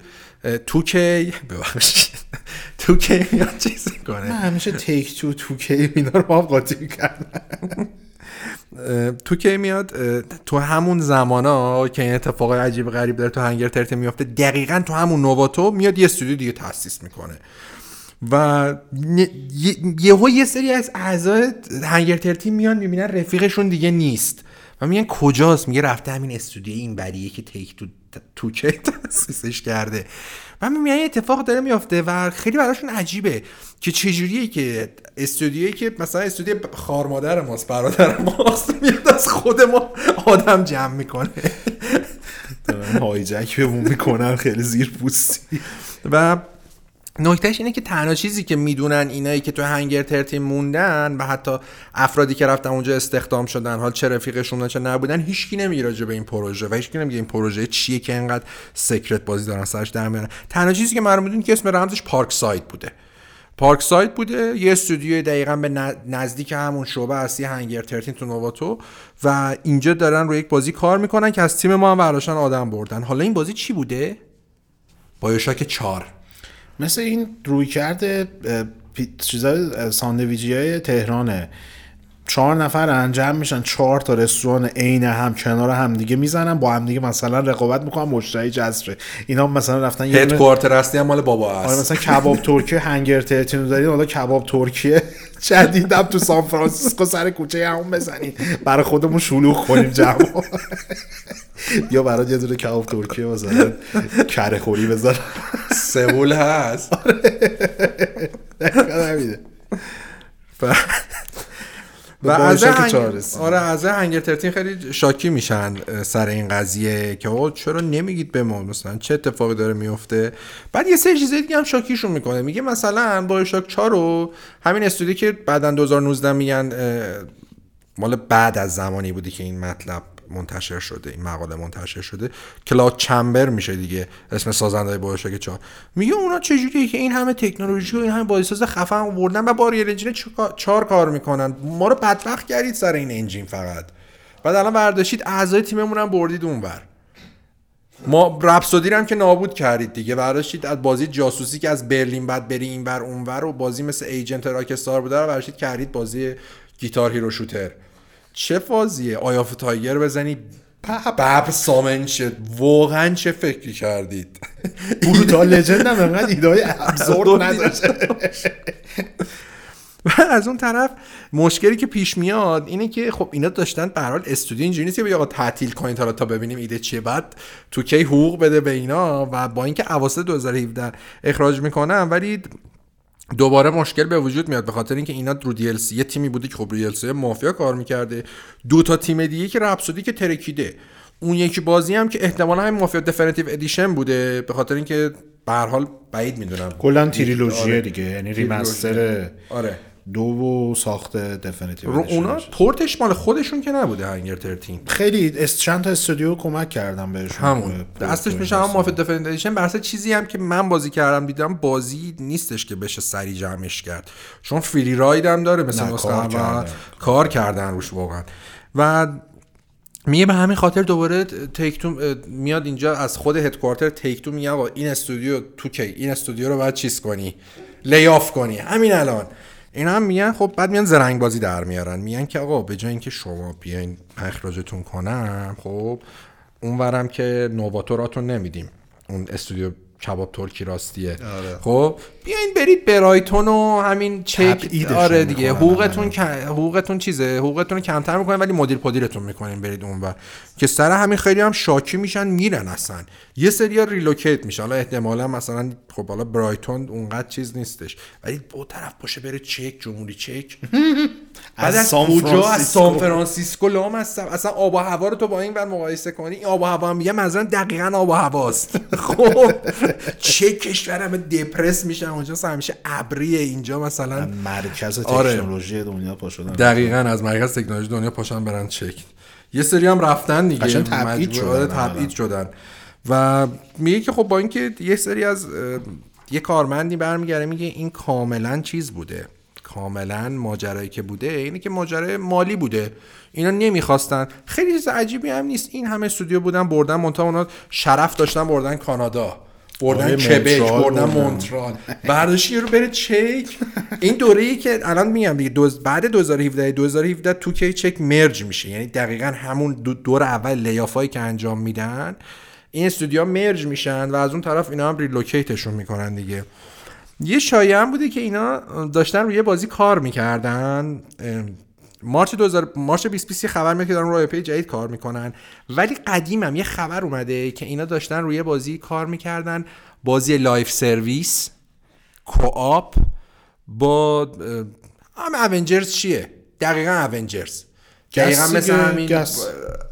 توکی ببخشید توکی میاد چیز کنه همیشه تیک تو تو کی اینا رو با هم قاطی می‌کردم توکی میاد اه، تو همون زمان ها که این اتفاق عجیب غریب داره تو هنگر ترته میفته دقیقا تو همون نواتو میاد یه استودیو دیگه تاسیس می‌کنه. و یه- یه سری از اعضای هنگر ترتی میان می‌بینن رفیقشون دیگه نیست. و میگن کجاست؟ میگه رفته همین استودیو این بریه که تیک تو توکه تاسیسش کرده. و یه اتفاق داره میافته و خیلی براشون عجیبه که چجوریه که استودیویی که مثلا استودیو خار مادر ماست برادر ماست میاد از خود ما آدم جمع می‌کنه. هایجک بهمون می‌کنن خیلی زیر پوستی. و نکتهش اینه که تنها چیزی که می‌دونن اینایی که تو هنگر ترتیم موندن و حتی افرادی که رفتن اونجا استخدام شدن حال چه رفیقشون چه نبودن هیچکی نمیگه راجع به این پروژه و هیچکی نمیگه این پروژه چیه که اینقدر سکرت بازی دارن سرش در میارن. تنها چیزی که معلوم می‌دونی که اسم رمزش پارک سایت بوده. پارک سایت بوده یه استودیو دقیقا به نزدیک همون شعبه اصلی هنگر ترتین تو نواتو و اینجا دارن روی یک بازی کار می‌کنن که از تیم ما هم آدم بردن. حالا این بازی چی بوده؟ بایوشاک 4 مثل این روی کرده چیزای ساندویجی های تهرانه. چهار نفر انجام میشن چهار تا رستوران عین هم کنار هم دیگه می‌زنن با هم دیگه مثلا رقابت می‌کنن مشتری جذب شه. اینا مثلا رفتن یه هدکوارتر اصلی هم مال بابا آره است مثلا کباب ترکی هنگر ترتینو دارین حالا کباب ترکیه. جدیدم تو سان فرانسیسکو سر کوچه همون بزنین. برای خودمون شلوغ کنیم جمع. یا برای یه دونه کباب ترکیه مثلا کره خوری بذار سئول هست. نمیده و از هنگ... آره از هنگر ترتین خیلی شاکی میشن سر این قضیه که آقا چرا نمیگید به ما؟ مثلا چه اتفاقی داره میفته؟ بعد یه سری چیزای دیگه هم شاکیشون می‌کنه. میگه مثلا با شاک 4 رو همین استودیو که بعدا 2019 میگن مال بعد از زمانی بودی که این مطلب منتشر شده این مقاله منتشر شده. کلاود چمبر میشه دیگه اسم سازنده بایوشاک 4 میگه اونا چجوریه که این همه تکنولوژی و این همه بازیساز خفن آوردن و با ریل انجین چهار کار می‌کنن. ما رو بدبخت کردید سر این انجین فقط. بعد الان برداشتید اعضای تیممون هم بردید اونور. ما رپسودی هم که نابود کردید دیگه. برداشتید از بازی جاسوسی که از برلین بعد بری اینور اونور و بازی مثل Agent راکستار بوده رو برداشتید کردید بازی Guitar Hero shooter چه فازیه؟ Eye of the Tiger بزنی. ببر summon شد واقعا چه فکری کردید؟ Brutal Legend هم انقدر ایده های absurd نداشته. و از اون طرف مشکلی که پیش میاد اینه که خب اینا داشتن به حال استودیو اینجوری نیست که آقا تعطیل کنین تا تا ببینیم ایده چیه. بعد 2K حقوق بده به اینا و با اینکه اواسط 2017 اخراج می‌کنن ولی دوباره مشکل به وجود میاد به خاطر اینکه اینا رو دی یه تیمی بوده که خب رو دی مافیا کار می‌کرده دو تا تیم دیگه که رپسودی که ترکیده اون یکی بازی هم که احتمالا همین مافیا Definitive Edition بوده به خاطر اینکه به هر حال بعید می‌دونم کلا تریلوژیه آره. دیگه یعنی trilogy. remaster آره دو و ساخت Definitive رو اونا پورتش مال خودشون که نبوده هنگر 13 خیلی چند تا استودیو کمک کردم بهشون. همون. دستش میشه هم مافی داستان. دفنت ادیشن بر اساس چیزی هم که من بازی کردم دیدم بازی نیستش که بشه سری جمعش کرد. چون فری راید هم داره مثل نه، نسخه کار. کردن. کار کردن روش واقعا. و میگه به همین خاطر دوباره تیکتو میاد اینجا از خود هدکوارتر تیکتو میگه آقا این استودیو تو کی؟ این استودیو رو باید چیز کنی؟ لیاف کنی. همین الان. اینا هم میگن خب بعد میان زرنگ بازی در میارن. میگن که آقا به جای اینکه شما بیاین اخراجتون کنم خب اونورم که نوواتو راتون نمیدیم. اون استودیو کباب ترکی راستیه. آره. خب بیاین برید برایتون و همین چک. آره دیگه می‌کنن حقوقتون حقوقتون چیزه؟ حقوقتون رو کمتر می‌کنین ولی مدیر پدیرتون می‌کنین برید اونور که سر همین خیلی هم شاکی میشن میرن اصلا. یه سری relocate میشن. حالا احتمالا مثلا خب حالا برایتون اونقدر چیز نیستش. ولی با طرف باشه بره چک جمهوری چک. بعد از کجا؟ از. سان فرانسیسکو لام هستم. اصلا آب و هوا رو تو با این ور مقایسه کنی این آب و هوا هم میگه مثلا دقیقا آب و هواست. خب. چه کشور همه دپرس میشن اونجا اصلا همیشه ابریه اینجا مثلا. مرکز آره. تکنولوژی دنیا پا شدن. دقیقا از مرکز تکنولوژی دنیا پاشن برن چک. یه سری هم رفتن دیگه تبعید شدن آره، عملاً. تبعید شدن. و میگه که خب با اینکه یه سری از یه کارمندی برمیگره میگه این کاملا چیز بوده. کاملا ماجرایی که بوده اینه که ماجرای مالی بوده. اینا نمی‌خواستن. خیلی چیز عجیبی هم نیست. این همه استودیو بودن بردن منتها اونا شرف داشتن بردن کانادا. بردن آره، کبک بردن. مونترال. برداشتی یه رو بره چک. این دوره ای که الان میگم دیگه دوز بعد 2017 2017 تو کی چک مرج میشه. یعنی دقیقا همون دو- دور اول لیافایی که انجام میدن این استودیو مرج میشن و از اون طرف اینا هم ریلوکیتشون می‌کنن دیگه. یه شایعه هم بوده که اینا داشتن روی بازی کار می‌کردن. March 2000 March 2020 یه خبر میاد که دارن روی IP جدید کار می‌کنن. ولی قدیمم یه خبر اومده که اینا داشتن روی بازی کار می‌کردن. بازی live service co-op با هم Avengers چیه؟ دقیقا Avengers دقیقا مثل همین GaaS.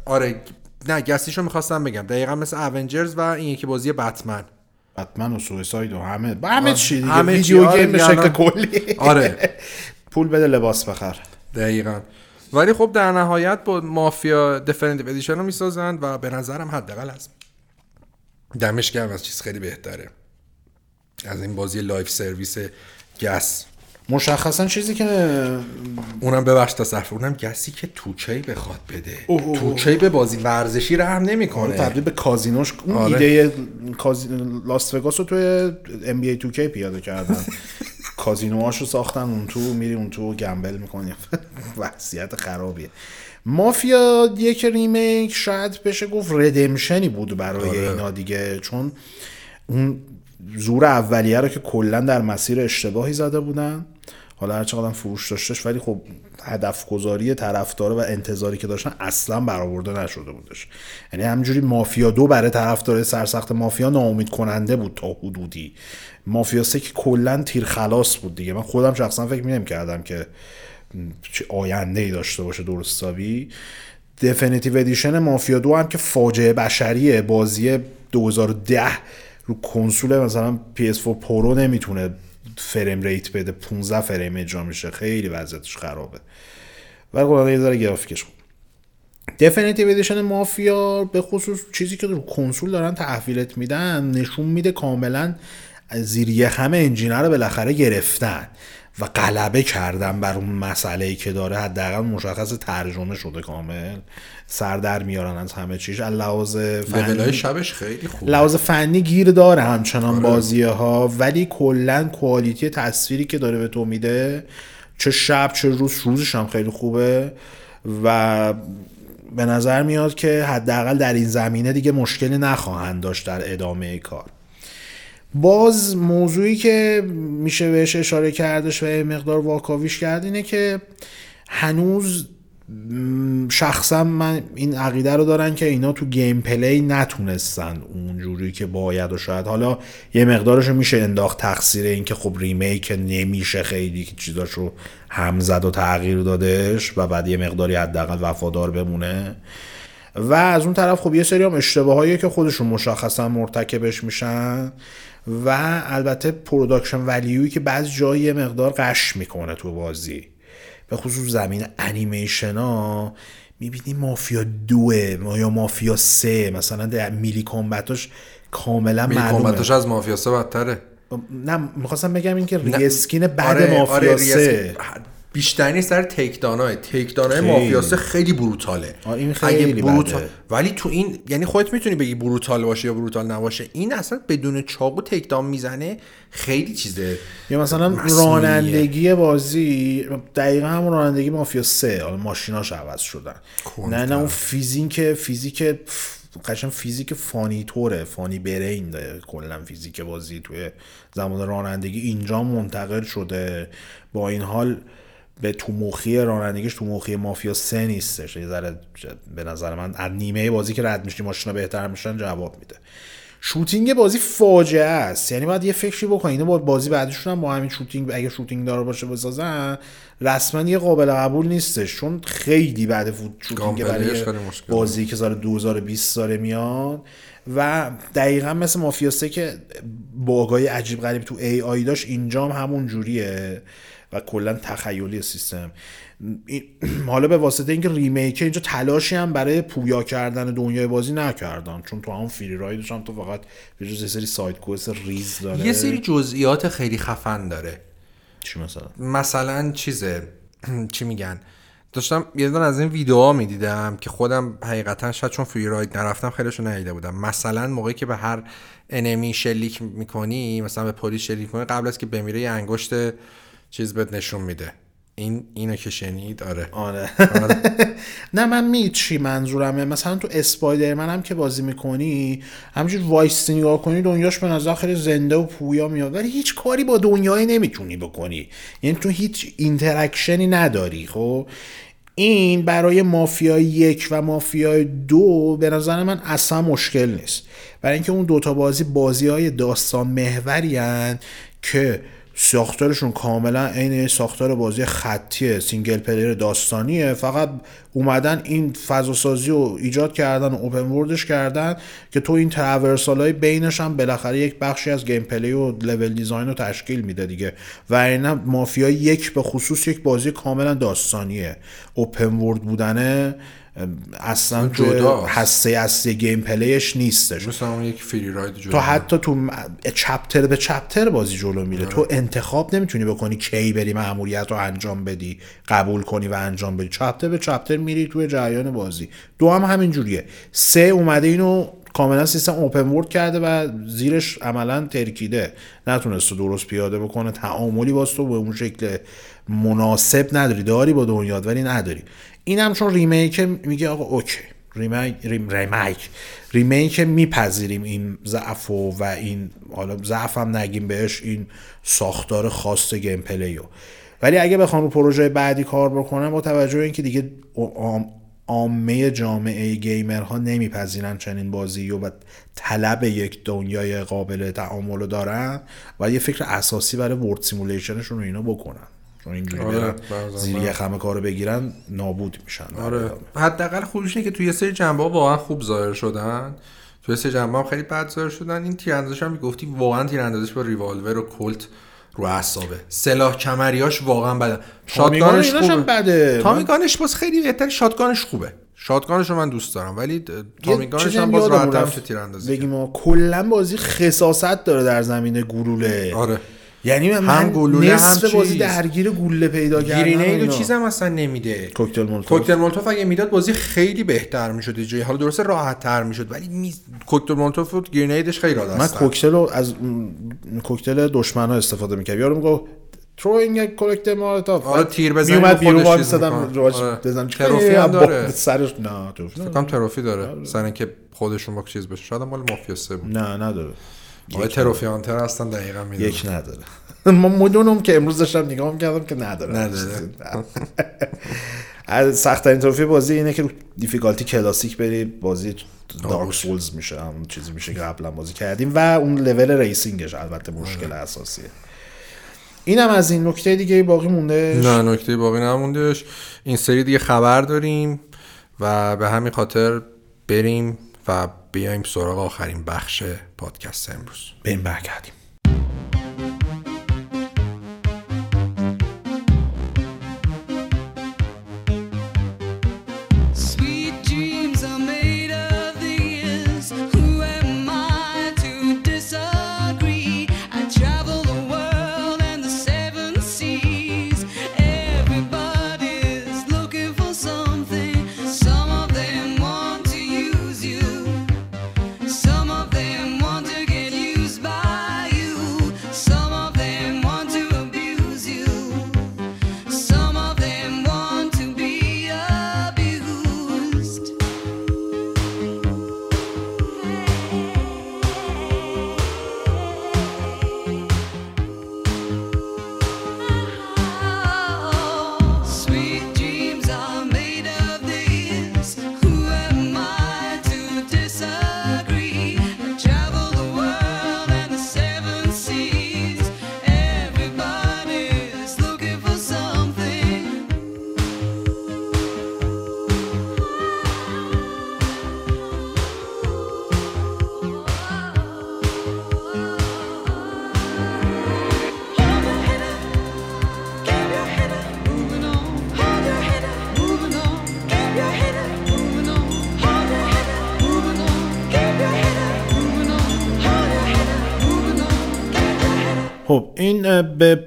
آره نه GaaS یشو می‌خواستم بگم. دقیقا مثل Avengers و این یکی بازی بتمن بتمن و Suicide و همه با همه چی دیگه. ویدیو آره game به شکل کلی. آره. پول بده لباس بخر. دقیقا. ولی خب در نهایت با مافیا Definitive Edition رو می‌سازند و به نظرم حداقل از دمش گرم از چیز خیلی بهتره. از این بازی live service GaaS. مشخصا چیزی که اونم ببخش تصرف اونم GaaS ی که 2K بخواد بده. 2K به بازی ورزشی رحم نمی‌کنه. تبدیل به کازینوش اون آره. ایده کازی... لاس وگاس رو توی ام بی ای 2 کی پیاده کردن. کازینوهاش رو ساختن اون تو میری اون تو گمبل می‌کنی. وضعیت خرابیه. مافیا یک ریمیک شاید بشه گفت ردمشنی بود برای آره. اینا دیگه. چون اون زور اولیه رو که کلا در مسیر اشتباهی زده بودن. حالا هر چقدر فروش داشتش ولی خب هدف گذاری طرفدار و انتظاری که داشتن اصلا برآورده نشده بودش. یعنی همجوری مافیا دو برای طرفدار سرسخت مافیا ناامید کننده بود تا حدودی. مافیا سه که کلا تیر خلاص بود دیگه. من خودم شخصا فکر نمی کردم که چه آینده ای داشته باشه درست حسابی. Definitive Edition مافیا دو هم که فاجعه بشریه. بازی 2010 رو کنسول مثلا PS4 Pro نمی‌تونه frame rate بده 15 فریم اجرا میشه خیلی وضعیتش خرابه. ولی خب یه ذره گرافیکش خوب. دفینیتیو ادیشن مافیا به خصوص چیزی که رو کنسول دارن تحویلت میدن نشون میده کاملا زیر همه انجینه رو بالاخره گرفتن. و غلبه کردن بر اون مسئله که داره. حداقل مشخص ترجمه شده کامل. سر در میارن از همه چیز از لحاظ فنی شبش خیلی خوب لحاظ فنی گیر داره همچنان بازیه ها ولی کلا کوالیتی تصویری که داره به تو میده چه شب چه روز روزش هم خیلی خوبه. و به نظر میاد که حداقل در این زمینه دیگه مشکلی نخواهند داشت در ادامه کار. باز موضوعی که میشه بهش اشاره کردش و مقدار واکاویش کرد اینه که هنوز شخصا من این عقیده رو دارن که اینا تو گیم پلی نتونستن اونجوری که باید و شاید. حالا یه مقدارش میشه انداخت تقصیر این که خب remake نمیشه خیلی که چیزاش رو هم زد و تغییر دادش و بعد یه مقداری حداقل وفادار بمونه. و از اون طرف خب یه سری هم اشتباهایی که خودشون مشخصا مرتکبش میشن. و البته production value ی که بعض جایی یه مقدار غش می‌کنه تو بازی به خصوص زمین انیمیشن ها می‌بینی مافیا دوه یا مافیا سه مثلا در میلی کامبتاش کاملا میلی معلومه از مافیا سه بدتره نه می‌خواستم بگم این که نه. ریسکین بعد آره، مافیا آره، سه. بیشترین سر تیک دانای تیک دانای خیلی. بروتاله. این خیلی بده. ولی تو این یعنی خودت می‌تونی بگی بروتال باشه یا بروتال نباشه. این اصلا بدون چاقو تیک دان می‌زنه خیلی چیزه. یا مثلا مصنوعیه. رانندگی بازی دقیقا همون رانندگی مافیا سه. حالا ماشیناش عوض شدن. نه نه اون فیزیک فیزیک قشنگ فیزیک funny طوره. funny برین داره کلا فیزیک بازی توی زمان رانندگی اینجا منتقل شده. با این حال به تو مخی رانندگیش تو مخی مافیا سه نیستش. یه ذره به نظر من از نیمه بازی که رد میشی ماشینا بهتر میشن جواب میده. shooting بازی فاجعه است. یعنی باید یه فکری بکنین با بازی بعدشون هم با همین shooting اگه shooting داره باشه بسازن رسما یه قابل قبول نیستش. چون خیلی بعد فوت shooting برای بازی که سال 2020 داره میاد. و دقیقا مثل مافیا که باگای عجیب غریب تو AI داشت اینجا هم همون جوریه. و کلا تخیلی سیستم. حالا به واسطه اینکه remake اینجا تلاشی هم برای پویا کردن دنیای بازی نکردن چون تو هم free ride ش هم تو فقط یه سری side quest ریز داره. یه سری جزئیات خیلی خفن داره. چی مثلا؟ مثلا چیزه؟ چی میگن؟ داشتم یه دونه از این ویدیوها می‌دیدم که خودم حقیقتا شاید چون فری راید نرفتم خیلیشو ندیده بودم. مثلا موقعی که به هر انمی شلیک می‌کنی مثلا به پلیس شلیک کنی قبل از که بمیره یه انگشت چیز بهت نشون میده. این اینو که شنید آره. آره. نه من می چی منظورمه. مثلا تو اسپایدرمن هم که بازی می‌کنی همینجور وایسی نگاه کنی دنیاش به نظر خیلی زنده و پویا میاد. ولی هیچ کاری با دنیای نمی‌تونی بکنی. یعنی تو هیچ interaction ی نداری خب؟ این برای مافیا یک و مافیا دو به نظر من اصلا مشکل نیست. برای اینکه اون دوتا بازی بازی های داستان محوری که ساختارشون کاملا عین ساختار بازی خطی single player داستانیه. فقط اومدن این فضا سازی رو ایجاد کردن و open world ش کردن که تو این traversal های بینش هم بالاخره یک بخشی از gameplay و level design رو تشکیل میده دیگه. و اینا مافیا یک به خصوص یک بازی کاملا داستانیه. open world بودنه اصلا. جدا هسته اصلی gameplay ش نیستش. مثلا اون یک free ride جلو تو حتی تو chapter به chapter بازی جلو میره. تو انتخاب نمی‌تونی بکنی کی بری مأموریت رو انجام بدی قبول کنی و انجام بدی. chapter به chapter میری توی جریان بازی. دو هم همین جوریه. سه اومده اینو کاملا سیستم open world کرده و زیرش عملا ترکیده. نتونست درست پیاده بکنه. تعاملی باز تو به اون شکل مناسب نداری داری با دنیات ولی نداری. این هم چون remake میگه آقا okay. remake rem remake. remake میپذیریم این ضعف و, و این حالا ضعف هم نگیم بهش این ساختار خاص gameplay و ولی اگه بخوام رو پروژه بعدی کار بکنم با توجه به اینکه دیگه عام- عامه جامعه gamer ها نمیپذیرن چنین بازی و طلب یک دنیای قابل تعامل دارن و یه فکر اساسی برای world simulation شون رو اینا بکنن. چون اینجوری آره، زیر یه خمه کارو بگیرن نابود میشن. آره. حداقل خوبیش اینه که تو یه سری جنبه ها واقعا خوب ظاهر شدن. توی سری جنبه هم خیلی بد ظاهر شدن. این تیراندازش هم گفتی واقعا تیراندازش با ریوالور و کلت رو اعصابه. سلاح کمریاش واقعا بده شاتگانش خوبه. بده. تامیگانش باز خیلی بهتر شاتگانش خوبه. شاتگانش رو من دوست دارم. ولی تامیگانش هم باز یادمون راحت رفت. میشه تیراندازی بگیم کلا بازی خصاصت داره در زمین گلوله. آره. یعنی من هم گلوله، هم بازی چیز. درگیر گلوله پیدا کردن و گرینید و اینا. چیزم اصلا نمیده کوکتل مولوتوف کوکتل مولوتوف اگه می‌داد بازی خیلی بهتر می‌شد جایی حالا درسته راحت تر می‌شد ولی می... کوکتل مولوتوف و گرینیدش خیلی راحت من کوکتل رو از کوکتل دشمن ها استفاده می‌کرد یارو می‌گفت تروینگ کوکتل مولوتوف آره، تیر بزنی میومد بیرون صدم می‌کنه. راج آره. بزن تروفی هم داره. سرش نه تروفی فکر. کنم تروفی داره سر اینکه خودشون با چیز بشه شاید مال مافیا سه بود نه نداره آقای تروفی هانتر هستن دقیقا می‌دونم. یک نداره. ما مدونم که امروز داشتم نگاه می‌کردم که نداره. نداره. از سختترین trophy بازی اینه که difficulty classic بری بازی Dark Souls میشه همون چیزی میشه که قبلا بازی کردیم و اون level racing ش البته مشکل اساسیه. اینم از این نکته دیگه باقی مونده؟ نه نکته باقی نموندش این سری دیگه خبر داریم و به همین خاطر بریم و بیایم سراغ آخرین بخش پادکست امروز. بریم برگردیم.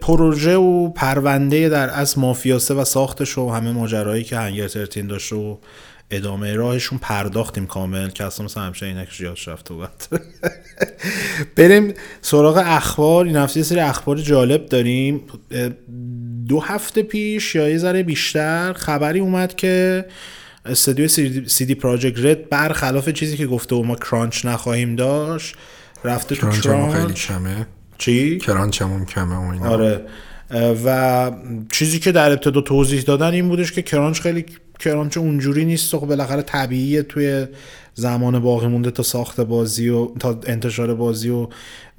پروژه و پرونده در از مافیاسه و ساختش و همه ماجرایی که هنگر ترتین داشته و ادامه راهشون پرداختیم کامل که اصلا مثل همیشه اینکش یادش رفته بود بریم سراغ اخبار. این هفته سری اخبار جالب داریم. دو هفته پیش یا یه ذره بیشتر خبری اومد که استودیو سی دی پراجکت رد برخلاف چیزی که گفته و ما کرانچ نخواهیم داشت. رفته تو کرانچمون خیلی کرانچ چی؟ کرانچمون کمه و اینا آره و چیزی که در ابتدا توضیح دادن این بودش که crunch خیلی crunch اونجوری نیست و خب بالاخره طبیعیه توی زمان باقی مونده تا ساخت بازی و تا انتشار بازی و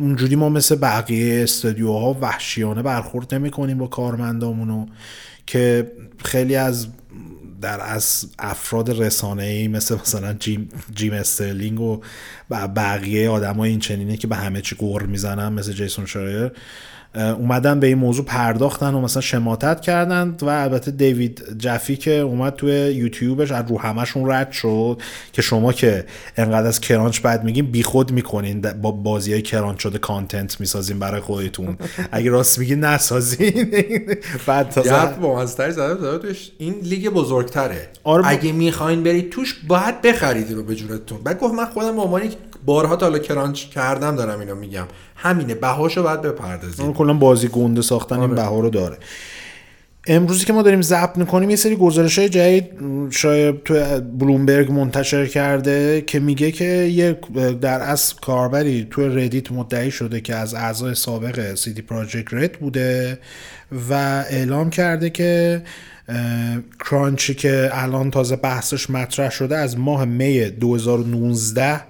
اونجوری ما مثل بقیه استودیوها وحشیانه برخورد نمی کنیم با کارمندامونو که خیلی از در از افراد رسانه ای مثل مثلا جیم, جیم استرلینگ و بقیه آدمای این چنینه که به همه چی غر می‌زنن مثل جیسون شرایر اومدن به این موضوع پرداختن و مثلا شماتت کردن و البته دیوید جفه که اومد توی یوتیوبش از رو همشون رد شد که شما که انقدر از crunch بد میگین بیخود می‌کنین با بازی های crunch شده content می‌سازین برای خودتون. اگه راست میگین نسازین. بعد تازه با زده توش این لیگ بزرگتره. آره با- اگه می‌خواین برید توش باید بخرید رو به جونتون بعد گفت من خودم به عنوانی که بارها تا حالا crunch کردم دارم اینو میگم. همینه بهاشو باید بپردازید اون کلا بازی گنده ساختن این بها رو داره. امروزی که ما داریم ضبط می‌کنیم یه سری گزارش های جدید شرایر تو بلومبرگ منتشر کرده که میگه که یه کاربری تو ردیت مدعی شده که از اعضای سابق CD Projekt Red بوده و اعلام کرده که crunch ی که الان تازه بحثش مطرح شده از ماه می 2019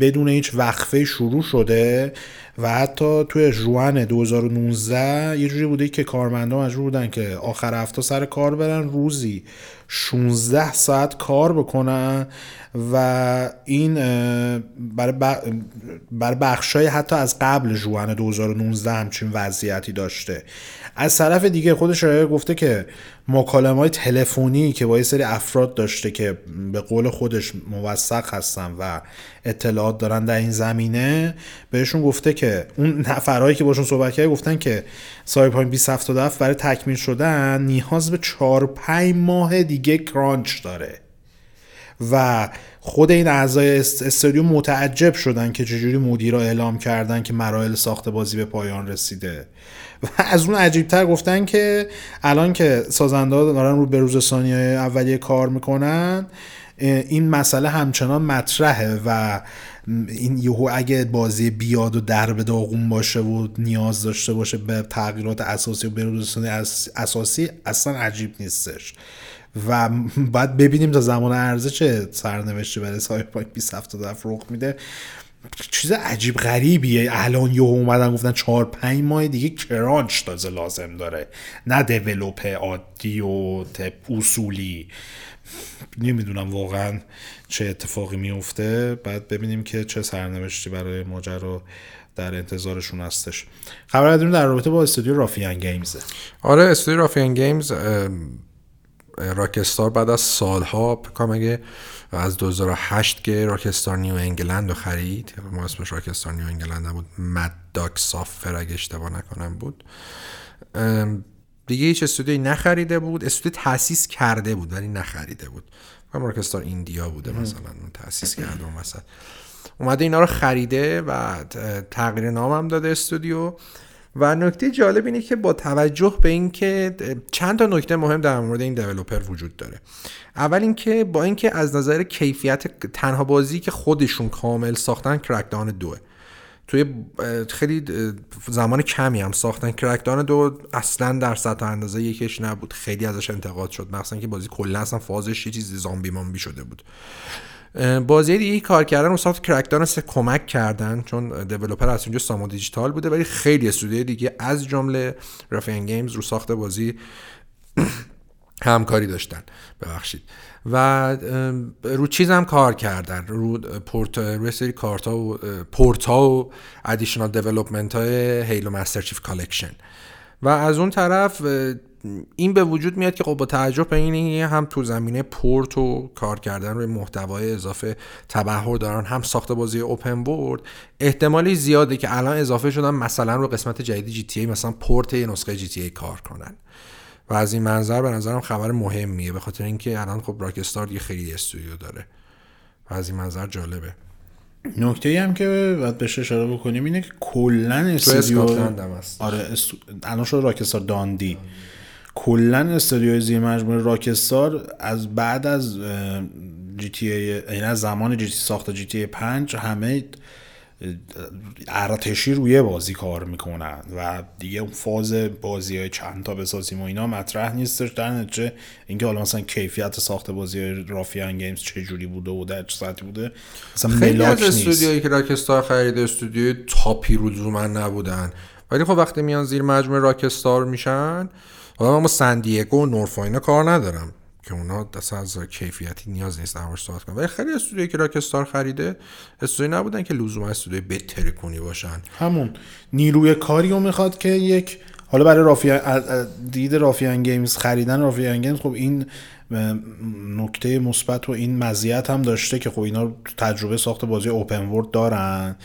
بدون هیچ وقفه شروع شده و حتی توی جوان 2019 یه جوری بوده که کارمندان مجبور بودن که آخر هفته سر کار برن روزی 16 ساعت کار بکنن و این برای بخشای حتی از قبل جوان 2019 همچین وضعیتی داشته. از طرف دیگه خودش گفته که مکالمه های تلفنی که با یه سری افراد داشته که به قول خودش موثق هستن و اطلاعات دارن در این زمینه بهشون گفته که اون نفرهایی که باشون صحبت کرده گفتن که سایپاین 2077 برای تکمیل شدن نیاز به 4 5 ماه دیگه کرانچ داره. و خود این اعضای است- استودیو متعجب شدن که چجوری مدیرا اعلام کردن که مراحل ساخت بازی به پایان رسیده. و از اون عجیبتر گفتن که الان که سازنده دارن رو به روز ثانیه اولیه کار می‌کنن این مسئله همچنان مطرحه و این یهو اگه بازی بیاد و در به داغون باشه و نیاز داشته باشه به تغییرات اساسی و بروزرسانی اساسی اصلا عجیب نیستش. و بعد ببینیم تا زمان عرضه چه سرنوشتی برای سایبرپانک 2077 رخ میده. چیز عجیب غریبیه. الان یهو اومدن گفتن 4 5 ماه دیگه کرانچ تازه لازم داره. نه develop عادی و اصولی. نمی‌دونم واقعا چه اتفاقی میفته بعد ببینیم که چه سرنوشتی برای ماجرا در انتظارشون هستش. خبر در رابطه با استودیو Ruffian Games ه. آره استودیو Ruffian Games راکستار بعد از سالها فکر کنم اگه از 2008 که راکستار New England رو خرید ما اسمش راکستار New England نبود Mad Doc Software اگه اشتباه نکنم بود. دیگه هیچ استودیوی نخریده بود استودیو تاسیس کرده بود ولی نخریده بود. کنم راکستار ایندیا بوده مثلا اون تاسیس کرده اون وسط. اومده اینا رو خریده و تغییر نام هم داده استودیو. و نکته جالب اینه که با توجه به اینکه چند تا نکته مهم در مورد این دیولپر وجود داره. اول اینکه با اینکه از نظر کیفیت تنها بازی که خودشون کامل ساختن کرکدان دوه توی خیلی زمان کمی هم ساختن کرکدان دو اصلا در سطح اندازه یکش نبود. خیلی ازش انتقاد شد. مثلا که بازی کلا اصلا فازش یه چیزی زامبی مامبی شده بود. بازی دیگه کار کردن رو ساخت کرکدان سه کمک کردن چون دیولپر از اونجا سامو دیجیتال بوده ولی خیلی استودیوی دیگه از جمله رافین گیمز رو ساخت بازی همکاری داشتن. ببخشید. و رو چیز هم کار کردن. رو پورت روی سری کارت و پورت ها و additional development های Halo Master Chief Collection و از اون طرف این به وجود میاد که خب با توجه به این هم تو زمینه پورت و کار کردن روی محتوای اضافه تبهر دارن هم ساخت بازی open world احتمالی زیاده که الان اضافه شدن مثلا رو قسمت جدید GTA مثلا پورت یه نسخه GTA کار کنن و از این منظر به نظرم خبر مهمیه به خاطر اینکه الان خب راکستار دیگه خیلی استودیو داره و از این منظر جالبه نکته هم که باید بهش اشاره بکنیم اینه که کلا استودیو. آره. الان شد راکستار داندی کلا استودیو زیر مجموعه راکستار از بعد از جی تی ای یعنی از زمان جی تی ساخت جی تی 5 همه ارتشی روی بازی کار می‌کنن و دیگه اون فاز بازی های چند تا بسازیم و اینا مطرح نیستش. در نتیجه اینکه حالا مثلا کیفیت ساخت بازی های رافیان گیمز چه جوری بوده و در چه سطحی بوده مثلا خیلی از استودیوهایی که راکستار خریده استودیوی top ی لزوما نبودن. ولی خب وقتی میان زیر مجموعه راکستار میشن حالا من سن دیگو و نورث و اینا کار ندارم که اونا اصلا از کیفیتی نیاز نیست در صحبت کنم ولی خیلی استودیویی که راکستار خریده استودیوی نبودن که لزوما استودیوی بهتری کنی باشن. همون. نیروی کاری رو می‌خواد که یک حالا برای از دید Ruffian Games خریدن Ruffian Games خب این نکته مثبت و این مزیت هم داشته که خب اینا تجربه ساخت بازی open world دارن.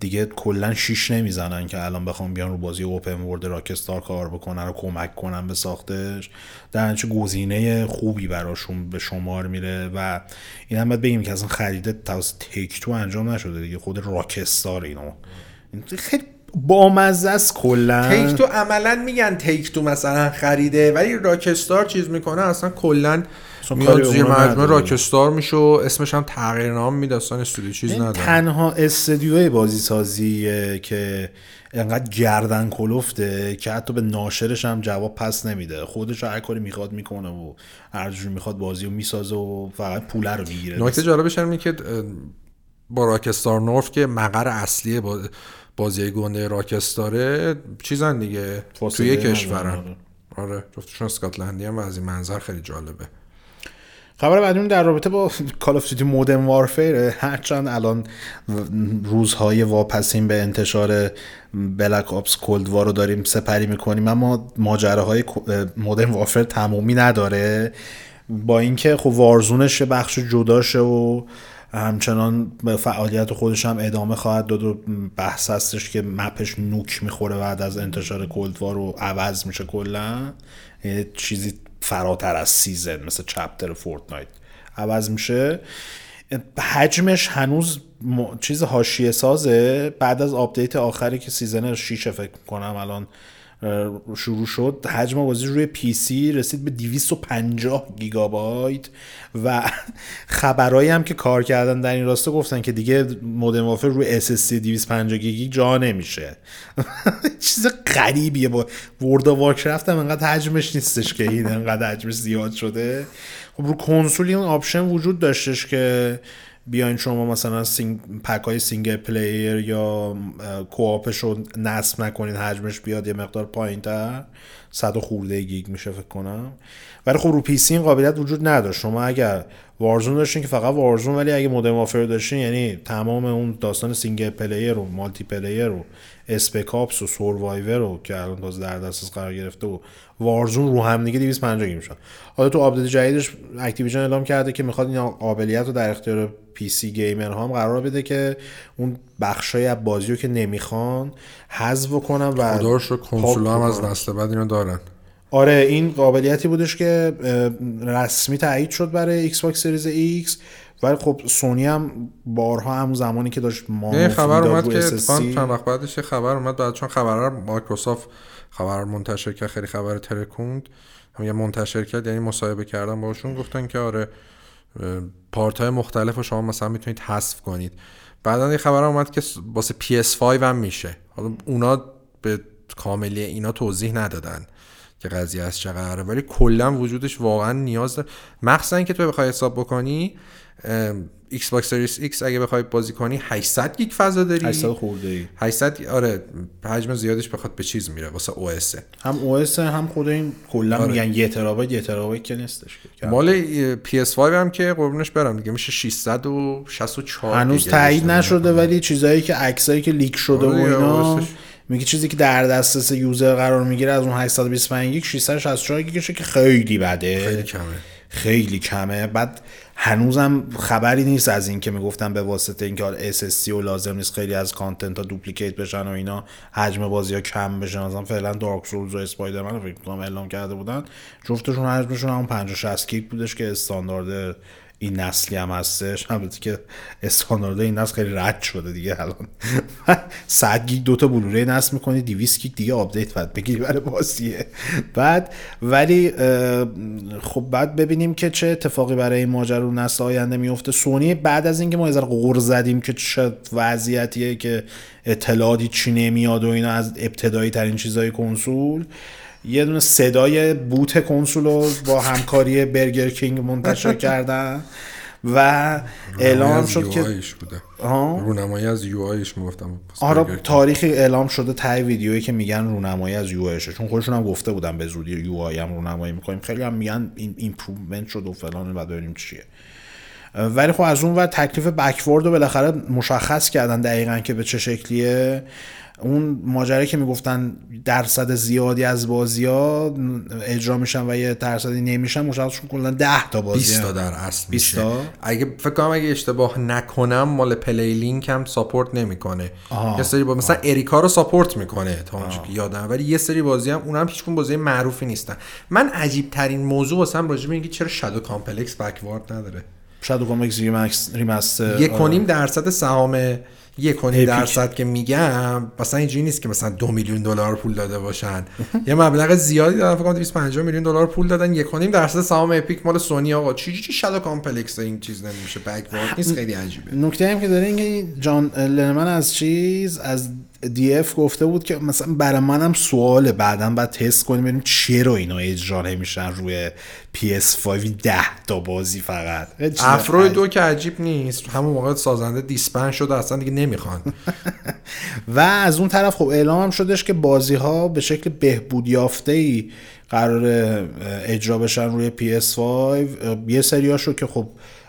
دیگه کلا شیش نمی‌زنن که الان بخوام بیان رو بازی open world راکستار کار بکنن و کمک کنن به ساختش. در گزینه خوبی براشون به شمار میره و این هم باید بگیم که اصلا خریده توسط Take-Two انجام نشده دیگه. خود راکستار اینو. این خیلی بامزه است کلا. تیک تو عملا میگن تیک تو مثلا خریده ولی راکستار چیز می‌کنه اصلا کلا میاد زیر مجموعه. راکستار میشه و اسمش هم تغییر نام میده اصلا استودیو چیز نداره. تنها استدیوی بازی سازیه که انقدر گردن کلفته که حتی به ناشرش هم جواب پس نمیده. خودش هر کاری می‌خواد می‌کنه و هر جوری می‌خواد بازی رو می‌سازه و فقط پوله رو می‌گیره. نکته جالبش هم اینه که با راکستار نورف که مقر اصلی با بازی گنده راکستاره چیزن دیگه توی کشورن. آره. آره جفتشون اسکاتلندی هم و از این منظر خیلی جالبه. خبر بعدی در رابطه با کال اف دیوتی مودرن وارفیر هرچند الان روزهای واپسین به انتشار بلک آپس کولد وار رو داریم سپری می‌کنیم اما ماجراهای مودرن وارفیر تمومی نداره. با اینکه خب Warzone ش بخش جداشه و همچنان به فعالیت خودش هم ادامه خواهد داد و بحث هستش که map ش nuke می‌خوره بعد از انتشار Cold War عوض میشه کلا. چیزی فراتر از season مثل chapter فورتنایت عوض میشه. حجمش هنوز م... چیز حاشیه سازه بعد از آپدیت آخری که season 6 فکر کنم الان شروع شد. حجم بازی روی PC رسید به 250 گیگابایت و خبرایی هم که کار کردن در این راسته گفتن که دیگه Modern Warfare روی SSD 250 گیگی جا نمیشه. چیز غریبیه. با World of Warcraft هم انقدر حجمش نیستش که این انقدر حجمش زیاد شده. خب رو کنسول این option وجود داشتش که بیاین شما مثلا sing... pack های single player یا co-op ش رو نصب نکنید حجمش بیاد یه مقدار پایین تر صد و خورده گیگ میشه فکر کنم. ولی خب رو PC این قابلیت وجود نداشت. شما اگر Warzone داشتین که فقط Warzone ولی اگه Modern Warfare داشتین یعنی تمام اون داستان single player و multiplayer و Spec Ops و Survival رو که الان تازه در دسترس قرار گرفته و Warzone رو هم دیگه 250 گیگ شد حالا تو update جدیدش اکتیویژن اعلام کرده که می‌خواد این قابلیت رو در اختیار PC gamer هم قرار بده که اون بخشای از بازی رو که نمی‌خوان حذف کنن و خدا رو کنسول هم از. نسل بعد اینو دارن. آره این قابلیتی بودش که رسمی تایید شد برای Xbox Series X. ولی خب سونی هم بارها همون زمانی که داشت ما خبر اومد که چند وقت بعدش خبر اومد. بعد چون خبر مایکروسافت خبر منتشر کرد خیلی خبر ترکوند هم یه منتشر کرد یعنی مصاحبه کردن باشون. گفتن که آره part های مختلف رو شما مثلا می‌تونید حذف کنید. بعدا یه خبر اومد که واسه PS5 هم میشه. حالا اونا به کاملی اینا توضیح ندادن. که قضیه از چه قراره ولی کلا وجودش واقعا نیاز داره مخصوصا اینکه تو بخوای حساب بکنی Xbox Series X اگه بخوای بازی کنی 800 گیگ فضا داری 800 خورده ای 800 آره حجم زیادش بخواد به چیز میره واسه OS هم OS هم خود این کلا آره. میگن یه ترابایت یه ترابایت که نیستش. مال PS5 هم که قربونش برم دیگه میشه 664 هنوز تایید نشده. ولی چیزایی که عکسایی که leak شده و آره، اینا واسش. میگه چیزی که در دسترس user قرار می‌گیره از اون 825 گیگ 664 گیگشه که خیلی بده. خیلی کمه. خیلی کمه. بعد هنوزم خبری نیست از این که می‌گفتن به واسطه اینکه حالا SSD و لازم نیست خیلی از content ها duplicate بشن و اینا حجم بازی ها کم بشه مثلا فعلا Dark Souls و Spider-Man رو فکر کنم اعلام کرده بودن. جفتشون حجمشون همون 50 60 گیگ بودش که استاندارد این نسلی هم هستش. البته که استاندارد این نسل خیلی رد شده دیگه الان. 100 گیگ دوتا بلوره نصب می‌کنی 200 گیگ دیگه آپدیت بعد بگیری برای بازیه. بعد ولی خب بعد ببینیم که چه اتفاقی برای این ماجرا نسل آینده میفته سونی بعد از اینکه ما یه غر زدیم که چه وضعیتیه که اطلاعاتی چی نمیاد و اینا از ابتدایی ترین چیزای کنسول یه دونه صدای boot کنسول رو با همکاری Burger King منتشر کردن و اعلام شد که بوده. رونمایی از UI ش می‌گفتم آره تاریخی اعلام شده تای ویدیویی که میگن رونمایی از UI شه چون خودشون هم گفته بودن به زودی UI هم رونمایی می‌کنیم. خیلی هم میگن این improvement شد و فلان و ببینیم چیه. ولی خب از اون ور تکلیف backward رو بالاخره مشخص کردن دقیقا که به چه شکلیه. اون ماجرایی که می‌گفتن درصد زیادی از بازی ها اجرا میشن و یه درصدی نمیشن مشخص شد کلا 10 تا بازی 20 تا. در اصل 20 میشه؟ اگه فکر کنم اگه اشتباه نکنم مال PlayLink هم support نمی‌کنه. یه سری با مثلا Erica رو support می‌کنه تا اونجا که یادم ولی یه سری بازی هم اونم هیچ کدوم بازی معروفی نیستن من عجیب ترین موضوع واسم راجع به اینکه چرا Shadow Complex backward نداره Shadow Complex remix remaster یک و آره. درصد سهام یک و. درصد که میگم مثلا اینجوری نیست که مثلا دو میلیون دلار پول داده باشن. یه مبلغ زیادی دادن فکر کنم 250 میلیون دلار پول دادن یک و درصد سهام Epic مال سونی آقا. چی چی Shadow Complex این چیز نمیشه backward نیست خیلی عجیبه. نکته هم که داره اینکه John Linneman از چیز از DF گفته بود که مثلا برای منم سواله بعدا بعد تست کنیم ببینیم چرا اینا اجرا نمیشن روی PS5 ده تا بازی فقط. خیلی چیز افرو عجیب. دو که عجیب نیست همون موقع سازنده دیسپن شده اصلا دیگه نمی‌خوان. و از اون طرف خب اعلام هم شدش که بازی ها به شکل بهبود یافته ای قرار اجرا بشن روی PS5 یه سریاشو که خب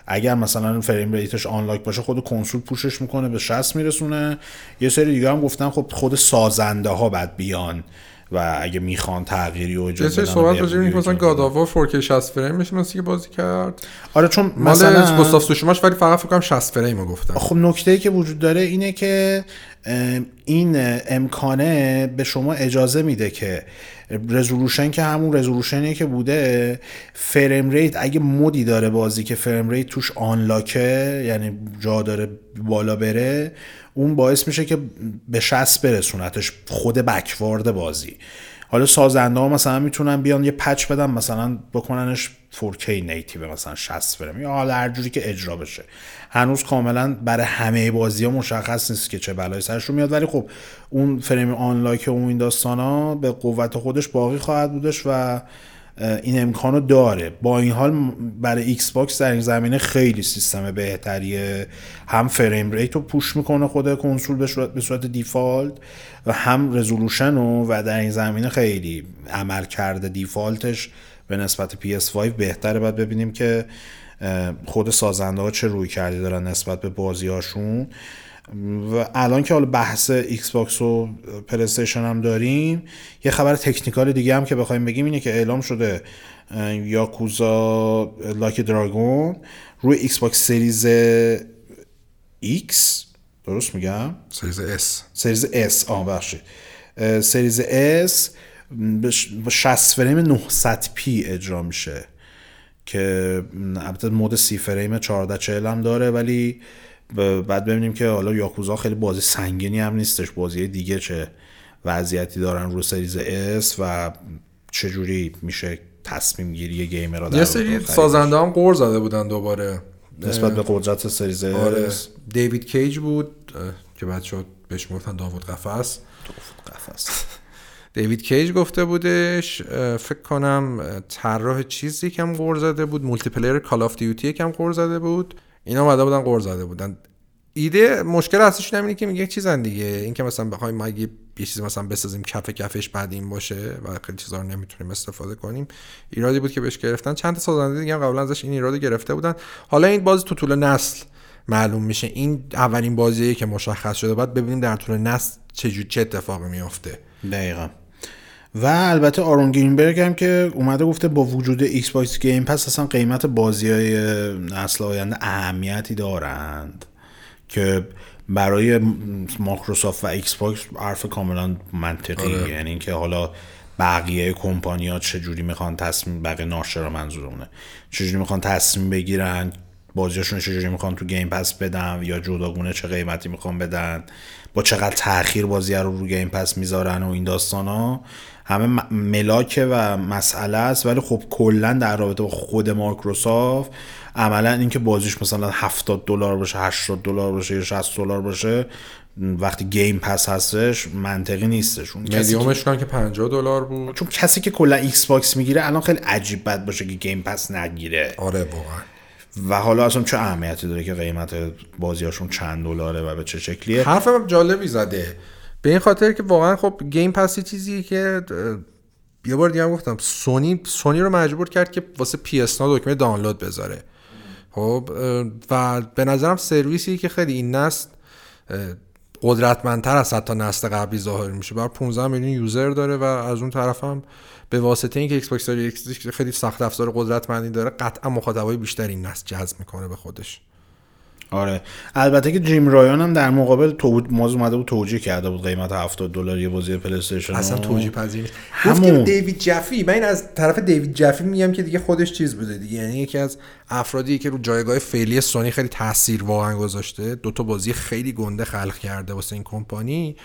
اگر مثلا فریم ریتش آنلاک باشه خود کنسول پوشش می‌کنه به 60 میرسونه. یه سری دیگه هم گفتن خب خود سازنده ها بعد بیان. و اگه می‌خوان تغییری و اجازه بدن صحبت راجع به مثلا اجرا God of 4K 60 فریم میشه که بازی کرد. آره چون مال مثلا Ghost of Tsushima ش ولی فقط فکر کنم 60 فریم گفتن خب نکته که وجود داره اینه که این امکانه به شما اجازه میده که resolution که همون resolution ی که بوده frame rate اگه mode ی داره بازی که frame rate توش unlock ه یعنی جا داره بالا بره اون باعث میشه که به 60 برسونتش خود backward بازی. حالا سازنده ها مثلا می‌تونن بیان یه patch بدن مثلا بکننش 4K native مثلا 60 فریم. یا حالا هر جوری که اجرا بشه. هنوز کاملا برای همه بازی ها مشخص نیست که چه بلایی سرشون میاد. ولی خب اون frame unlock و اون این داستان ها به قوت خودش باقی خواهد بودش و این امکانو داره. با این حال برای Xbox در این زمینه خیلی سیستم بهتریه. هم frame rate رو push می‌کنه خود کنسول به صورت, به صورت default و هم resolution رو و در این زمینه خیلی عمل کرده. default ش به نسبت PS5 بهتره. باید ببینیم که خود سازنده ها چه رویکردی دارن نسبت به بازی هاشون و الان که حالا بحث Xbox و PlayStation هم داریم یه خبر technical دیگه هم که بخوایم بگیم اینه که اعلام شده Yakuza Like a Dragon روی Xbox Series X درست میگم؟ Series S Series S آه بخشید Series S به ش- با 60 فریم 900 p اجرا میشه که البته mode سی فریم 1440 هم داره ولی بعد ببینیم که حالا Yakuza خیلی بازی سنگینی هم نیستش بازی دیگه چه وضعیتی دارن رو Series S و چجوری میشه تصمیم گیری گیمر یه سری سازنده هم غر زده بودن دوباره. نسبت به قدرت Series آره. S David Cage بود که بعد شد بهش می‌گفتن داوود قفس. قفس. دیوید کیج گفته بودش فکر کنم طراح چیزی یکم غر زده بود multiplayer Call of Duty یکم غر زده بود. اینا اومده بودن غر زده بودن. ایده مشکل اصلیش اینه که میگه چیزن دیگه. این که مثلا بخوایم ما اگه یه چیزی مثلا بسازیم کف کفش بعد این باشه و خیلی چیزا رو نمی‌تونیم استفاده کنیم ایرادی بود که بهش گرفتن. چند تا سازنده دیگه هم قبلا ازش این ایراد گرفته بودن. حالا این باز تو طول نسل معلوم میشه. این اولین بازیه که مشخص شده. بعد ببینیم در طول نسل چه چه اتفاقی میافته. دقیقا. و البته Aaron Greenberg هم که اومده گفته با وجود Xbox Game Pass اصلا قیمت بازی های نسل آینده اهمیتی دارند که برای مایکروسافت و Xbox حرف کاملا منطقی آره. یعنی اینکه حالا بقیه کمپانی ها چجوری می‌خوان تصمیم بقیه ناشرا منظورمونه. چجوری می‌خوان تصمیم بگیرن؟ بازیاشون رو چجوری می‌خوان تو گیم پس بدن؟ یا جداگونه چه قیمتی می‌خوان بدن؟ با چقدر تاخیر بازی رو رو گیم پس می‌ذارن و این داستان ها همه ملاکه و مسئله است ولی خب کلا در رابطه با خود مایکروسافت عملا اینکه بازیش مثلا 70 دلار باشه 80 دلار باشه یا 60 دلار باشه وقتی Game Pass هستش منطقی نیستش. اون کسی که- premium ش کن که 50 دلار بود. چون کسی که کلا Xbox می‌گیره الان خیلی عجیب بد باشه که Game Pass نگیره. آره واقعا. و حالا اصلا چه اهمیتی داره که قیمت بازیاشون چند دلاره و به چه شکلیه؟ حرف هم جالبی زده. به این خاطر که واقعا خب Game Pass یه چیزی که یه بار دیگه هم گفتم سونی سونی رو مجبور کرد که واسه PS دکمه دانلود بذاره. خب و به نظرم سرویسی که خیلی این اه، قدرتمندتر از حتی نسل قبلی ظاهر میشه. بر 15 میلیون user داره و از اون طرف هم به واسطه اینکه Xbox X خیلی سخت افزار قدرتمندی داره قطعا مخاطبای بیشتری نسل جذب می‌کنه به خودش. آره. البته که جیم رایان هم در مقابل تو ماز اومده بود توجیه کرده بود قیمت 70 دلاری بازی PlayStation اصلا. توجیه پذیر همون. گفتیم دیوید جفی من این از طرف دیوید جفی میگم که دیگه خودش چیز بوده دیگه. یعنی یکی از افرادی که رو جایگاه فعلی سونی خیلی تاثیر واقعا گذاشته. دو تا بازی خیلی گنده خلق کرده واسه این کمپانی.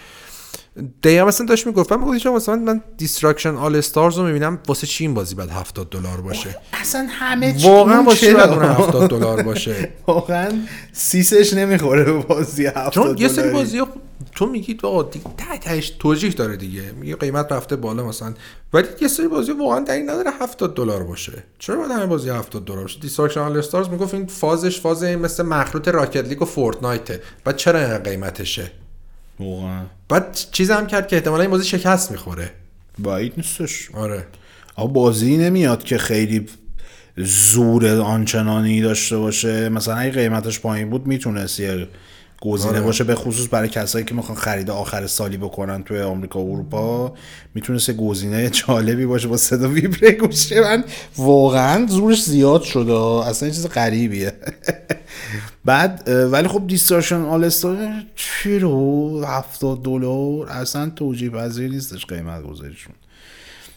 دقیقا مثلا داشت می‌گفت. من می‌گفتم مثلا من Destruction AllStars رو می‌بینم واسه چی این بازی بعد 70 دلار باشه؟ اصلا همه چی واقعا واسه چی؟ بعد اون 70 دلار باشه؟ واقعا سیسش نمی‌خوره به بازی 70 چون یه سری. بازی ها تو میگی آقا دیگه ته تهش توجیه داره دیگه. میگه قیمت رفته بالا مثلا. ولی یه سری بازی واقعا دلیل نداره 70 دلار باشه. چرا باید همه بازی 70 دلار باشه؟ Destruction AllStars می‌گفت این فازش فاز مثل مخلوط Rocket League و Fortnite ه بعد چرا این قیمتشه؟ واقعا. بعد چیز هم کرد که احتمالا این بازی شکست می‌خوره. باید نیستش. آره. آقا بازی نمیاد که خیلی زور آنچنانی داشته باشه. مثلا اگه قیمتش پایین بود می‌تونست یه گزینه آره. باشه به خصوص برای کسایی که می‌خوان خرید آخر سالی بکنن توی آمریکا و اروپا می‌تونست گزینه جالبی باشه با صدا ویبره گوشه من واقعا زورش زیاد شده اصلا چیز غریبیه. بعد ولی خب دیستارشن آل استار چرا 70 دلار؟ اصلا توجیه پذیر نیستش قیمت گذاریشون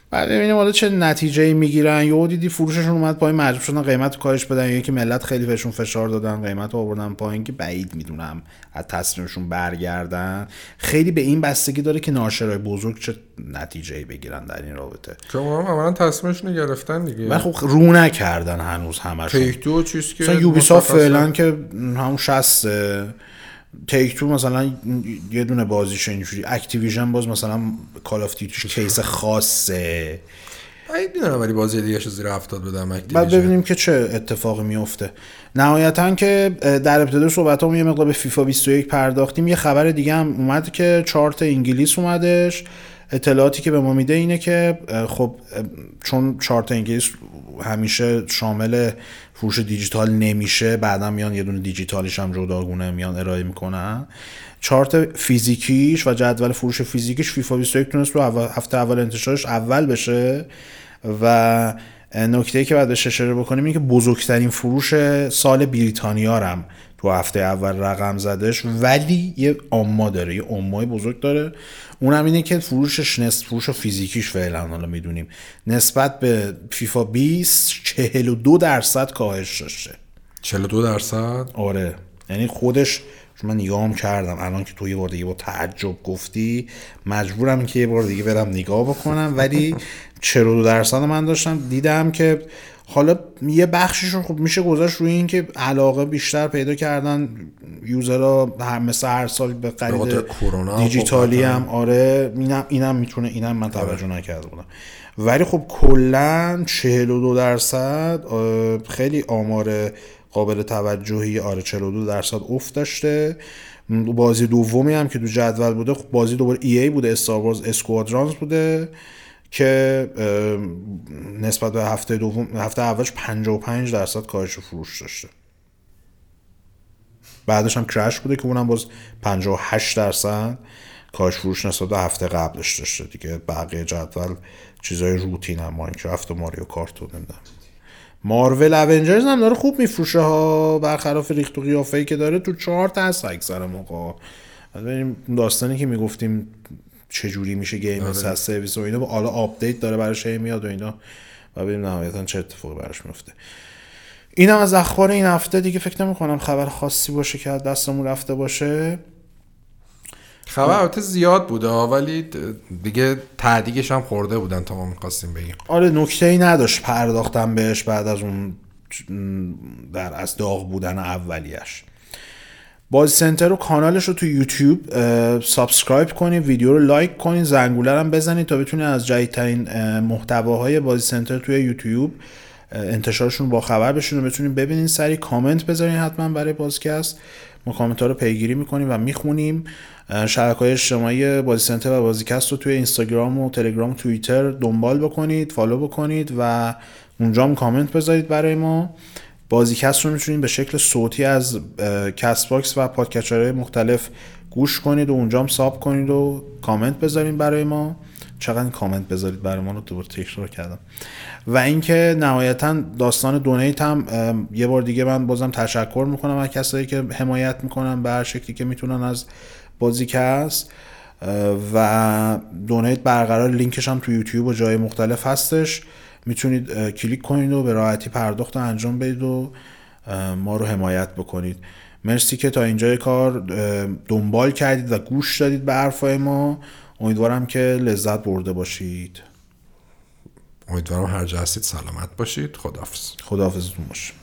بعد ببینیم حالا چه نتیجه می‌گیرن. یهو دیدی فروششون اومد پایین مجبور شدن قیمت رو کاهش بدن. یا که ملت خیلی بهشون فشار دادن قیمت رو آوردن پایین که بعید می‌دونم از تصمیمشون برگردن. خیلی به این بستگی داره که ناشرای بزرگ چه نتیجه بگیرن در این رابطه. که اونا عملا تصمیمشون گرفتن دیگه. و خب رو نکردن هنوز همشون. Take-Two چیز که مثلا Ubisoft. فعلا که همون 60 Take-Two مثلا یه دونه بازیش اینجوری Activision باز مثلا Call of Duty ش case خاصه. بعید می‌دونم ولی بازی دیگه زیر 70 بدم بعد ببینیم که چه اتفاقی میفته نهایتا که در ابتدای صحبت یه مقدار به فیفا 21 پرداختیم. یه خبر دیگه هم اومد که چارت انگلیس اومدش. اطلاعاتی که به ما میده اینه که خب چون چارت انگلیس همیشه شامل فروش دیجیتال نمیشه بعدا میان یه دونه دیجیتالیش هم جداگونه میان ارائه می‌کنن. چارت فیزیکیش و جدول فروش فیزیکیش فیفا 21 تونست رو هفته اول انتشارش اول بشه و نکته که بهش اشاره بکنیم اینه که بزرگترین فروش سال بریتانیا هم تو هفته اول رقم زدش ولی یه آما داره یه آمای بزرگ داره. اونم اینه که فروشش نصف فروش فیزیکیش فعلا حالا می‌دونیم. نسبت به فیفا 20 42 درصد کاهش داشته. 42 درصد؟ آره. یعنی خودش چون من نگاهم کردم الان که تو یه بار دیگه با تعجب گفتی مجبورم که یه بار دیگه برم نگاه بکنم. ولی 42 درصد من داشتم دیدم که حالا یه بخشش رو خب میشه گذاشت روی این که علاقه بیشتر پیدا کردن یوزرها هر مثل هر سال به خرید کرونا خب دیجیتالی. هم آره اینم اینم می‌تونه اینم من توجه نکرده بودم. ولی خب کلا 42 درصد خیلی آمار قابل توجهی آره 42 درصد افت داشته. بازی دومی هم که تو جدول بوده خب بازی دوباره ای ای بوده استار وارز اسکوادرانز بوده. که نسبت به هفته دوم هفته اولش 55 درصد کاهش فروش داشته. بعدش هم کرش بوده که اونم باز 58 درصد کاهش فروش نسبت به هفته قبلش داشته. دیگه بقیه جدول چیزای روتین هم ماینکرافت و ماریو کارت و نمی‌دونم. مارول اونجرز هم داره خوب میفروشه ها. برخلاف ریخت و قیافه‌ای که داره تو چارت هست اکثر موقع داستانی که می‌گفتیم چجوری میشه game آره. as service و اینا. حالا آپدیت داره براش میاد و اینا. و ببینیم نهایتا چه اتفاقی براش میفته. اینم از اخبار این هفته دیگه فکر نمی کنم خبر خاصی باشه که دستمون رفته باشه. خبر البته زیاد بوده ولی دیگه ته دیگش هم خورده بودن تا ما می‌خواستیم بگیم. آره نکته ای نداشت پرداختم بهش بعد از اون در از داغ بودن اولیش. بازی سنتر رو کانالش رو تو یوتیوب subscribe کنید ویدیو رو لایک کنید زنگوله هم بزنید تا بتونید از جدیدترین اه، محتواهای بازی سنتر توی یوتیوب انتشارشون با خبر بشین و بتونید ببینید سری کامنت بذارین حتما برای پادکست ما کامنت ها رو پیگیری می‌کنیم و می‌خونیم. شبکه های اجتماعی بازی سنتر و بازیکست رو توی اینستاگرام و تلگرام و توییتر دنبال بکنید follow بکنید و اونجا هم کامنت بذارید برای ما. بازیکست رو می‌تونید به شکل صوتی از Castbox و podcatcher های مختلف گوش کنید و اونجا هم sub کنید و کامنت بذارید برای ما. چقدر کامنت بذارید برای ما رو دوباره تکرار کردم. و اینکه نهایتا داستان donate هم یه بار دیگه من بازم تشکر می‌کنم از کسایی که حمایت می‌کنن به هر شکلی که می‌تونن از بازیکست و donate برقرار لینکش هم تو یوتیوب و جای مختلف هستش. می‌تونید کلیک کنید و به راحتی پرداخت انجام بدید و ما رو حمایت بکنید. مرسی که تا اینجای کار دنبال کردید و گوش دادید به حرفای ما. امیدوارم که لذت برده باشید. امیدوارم هر جا هستید سلامت باشید. خداحافظ. خداحافظتون باشه.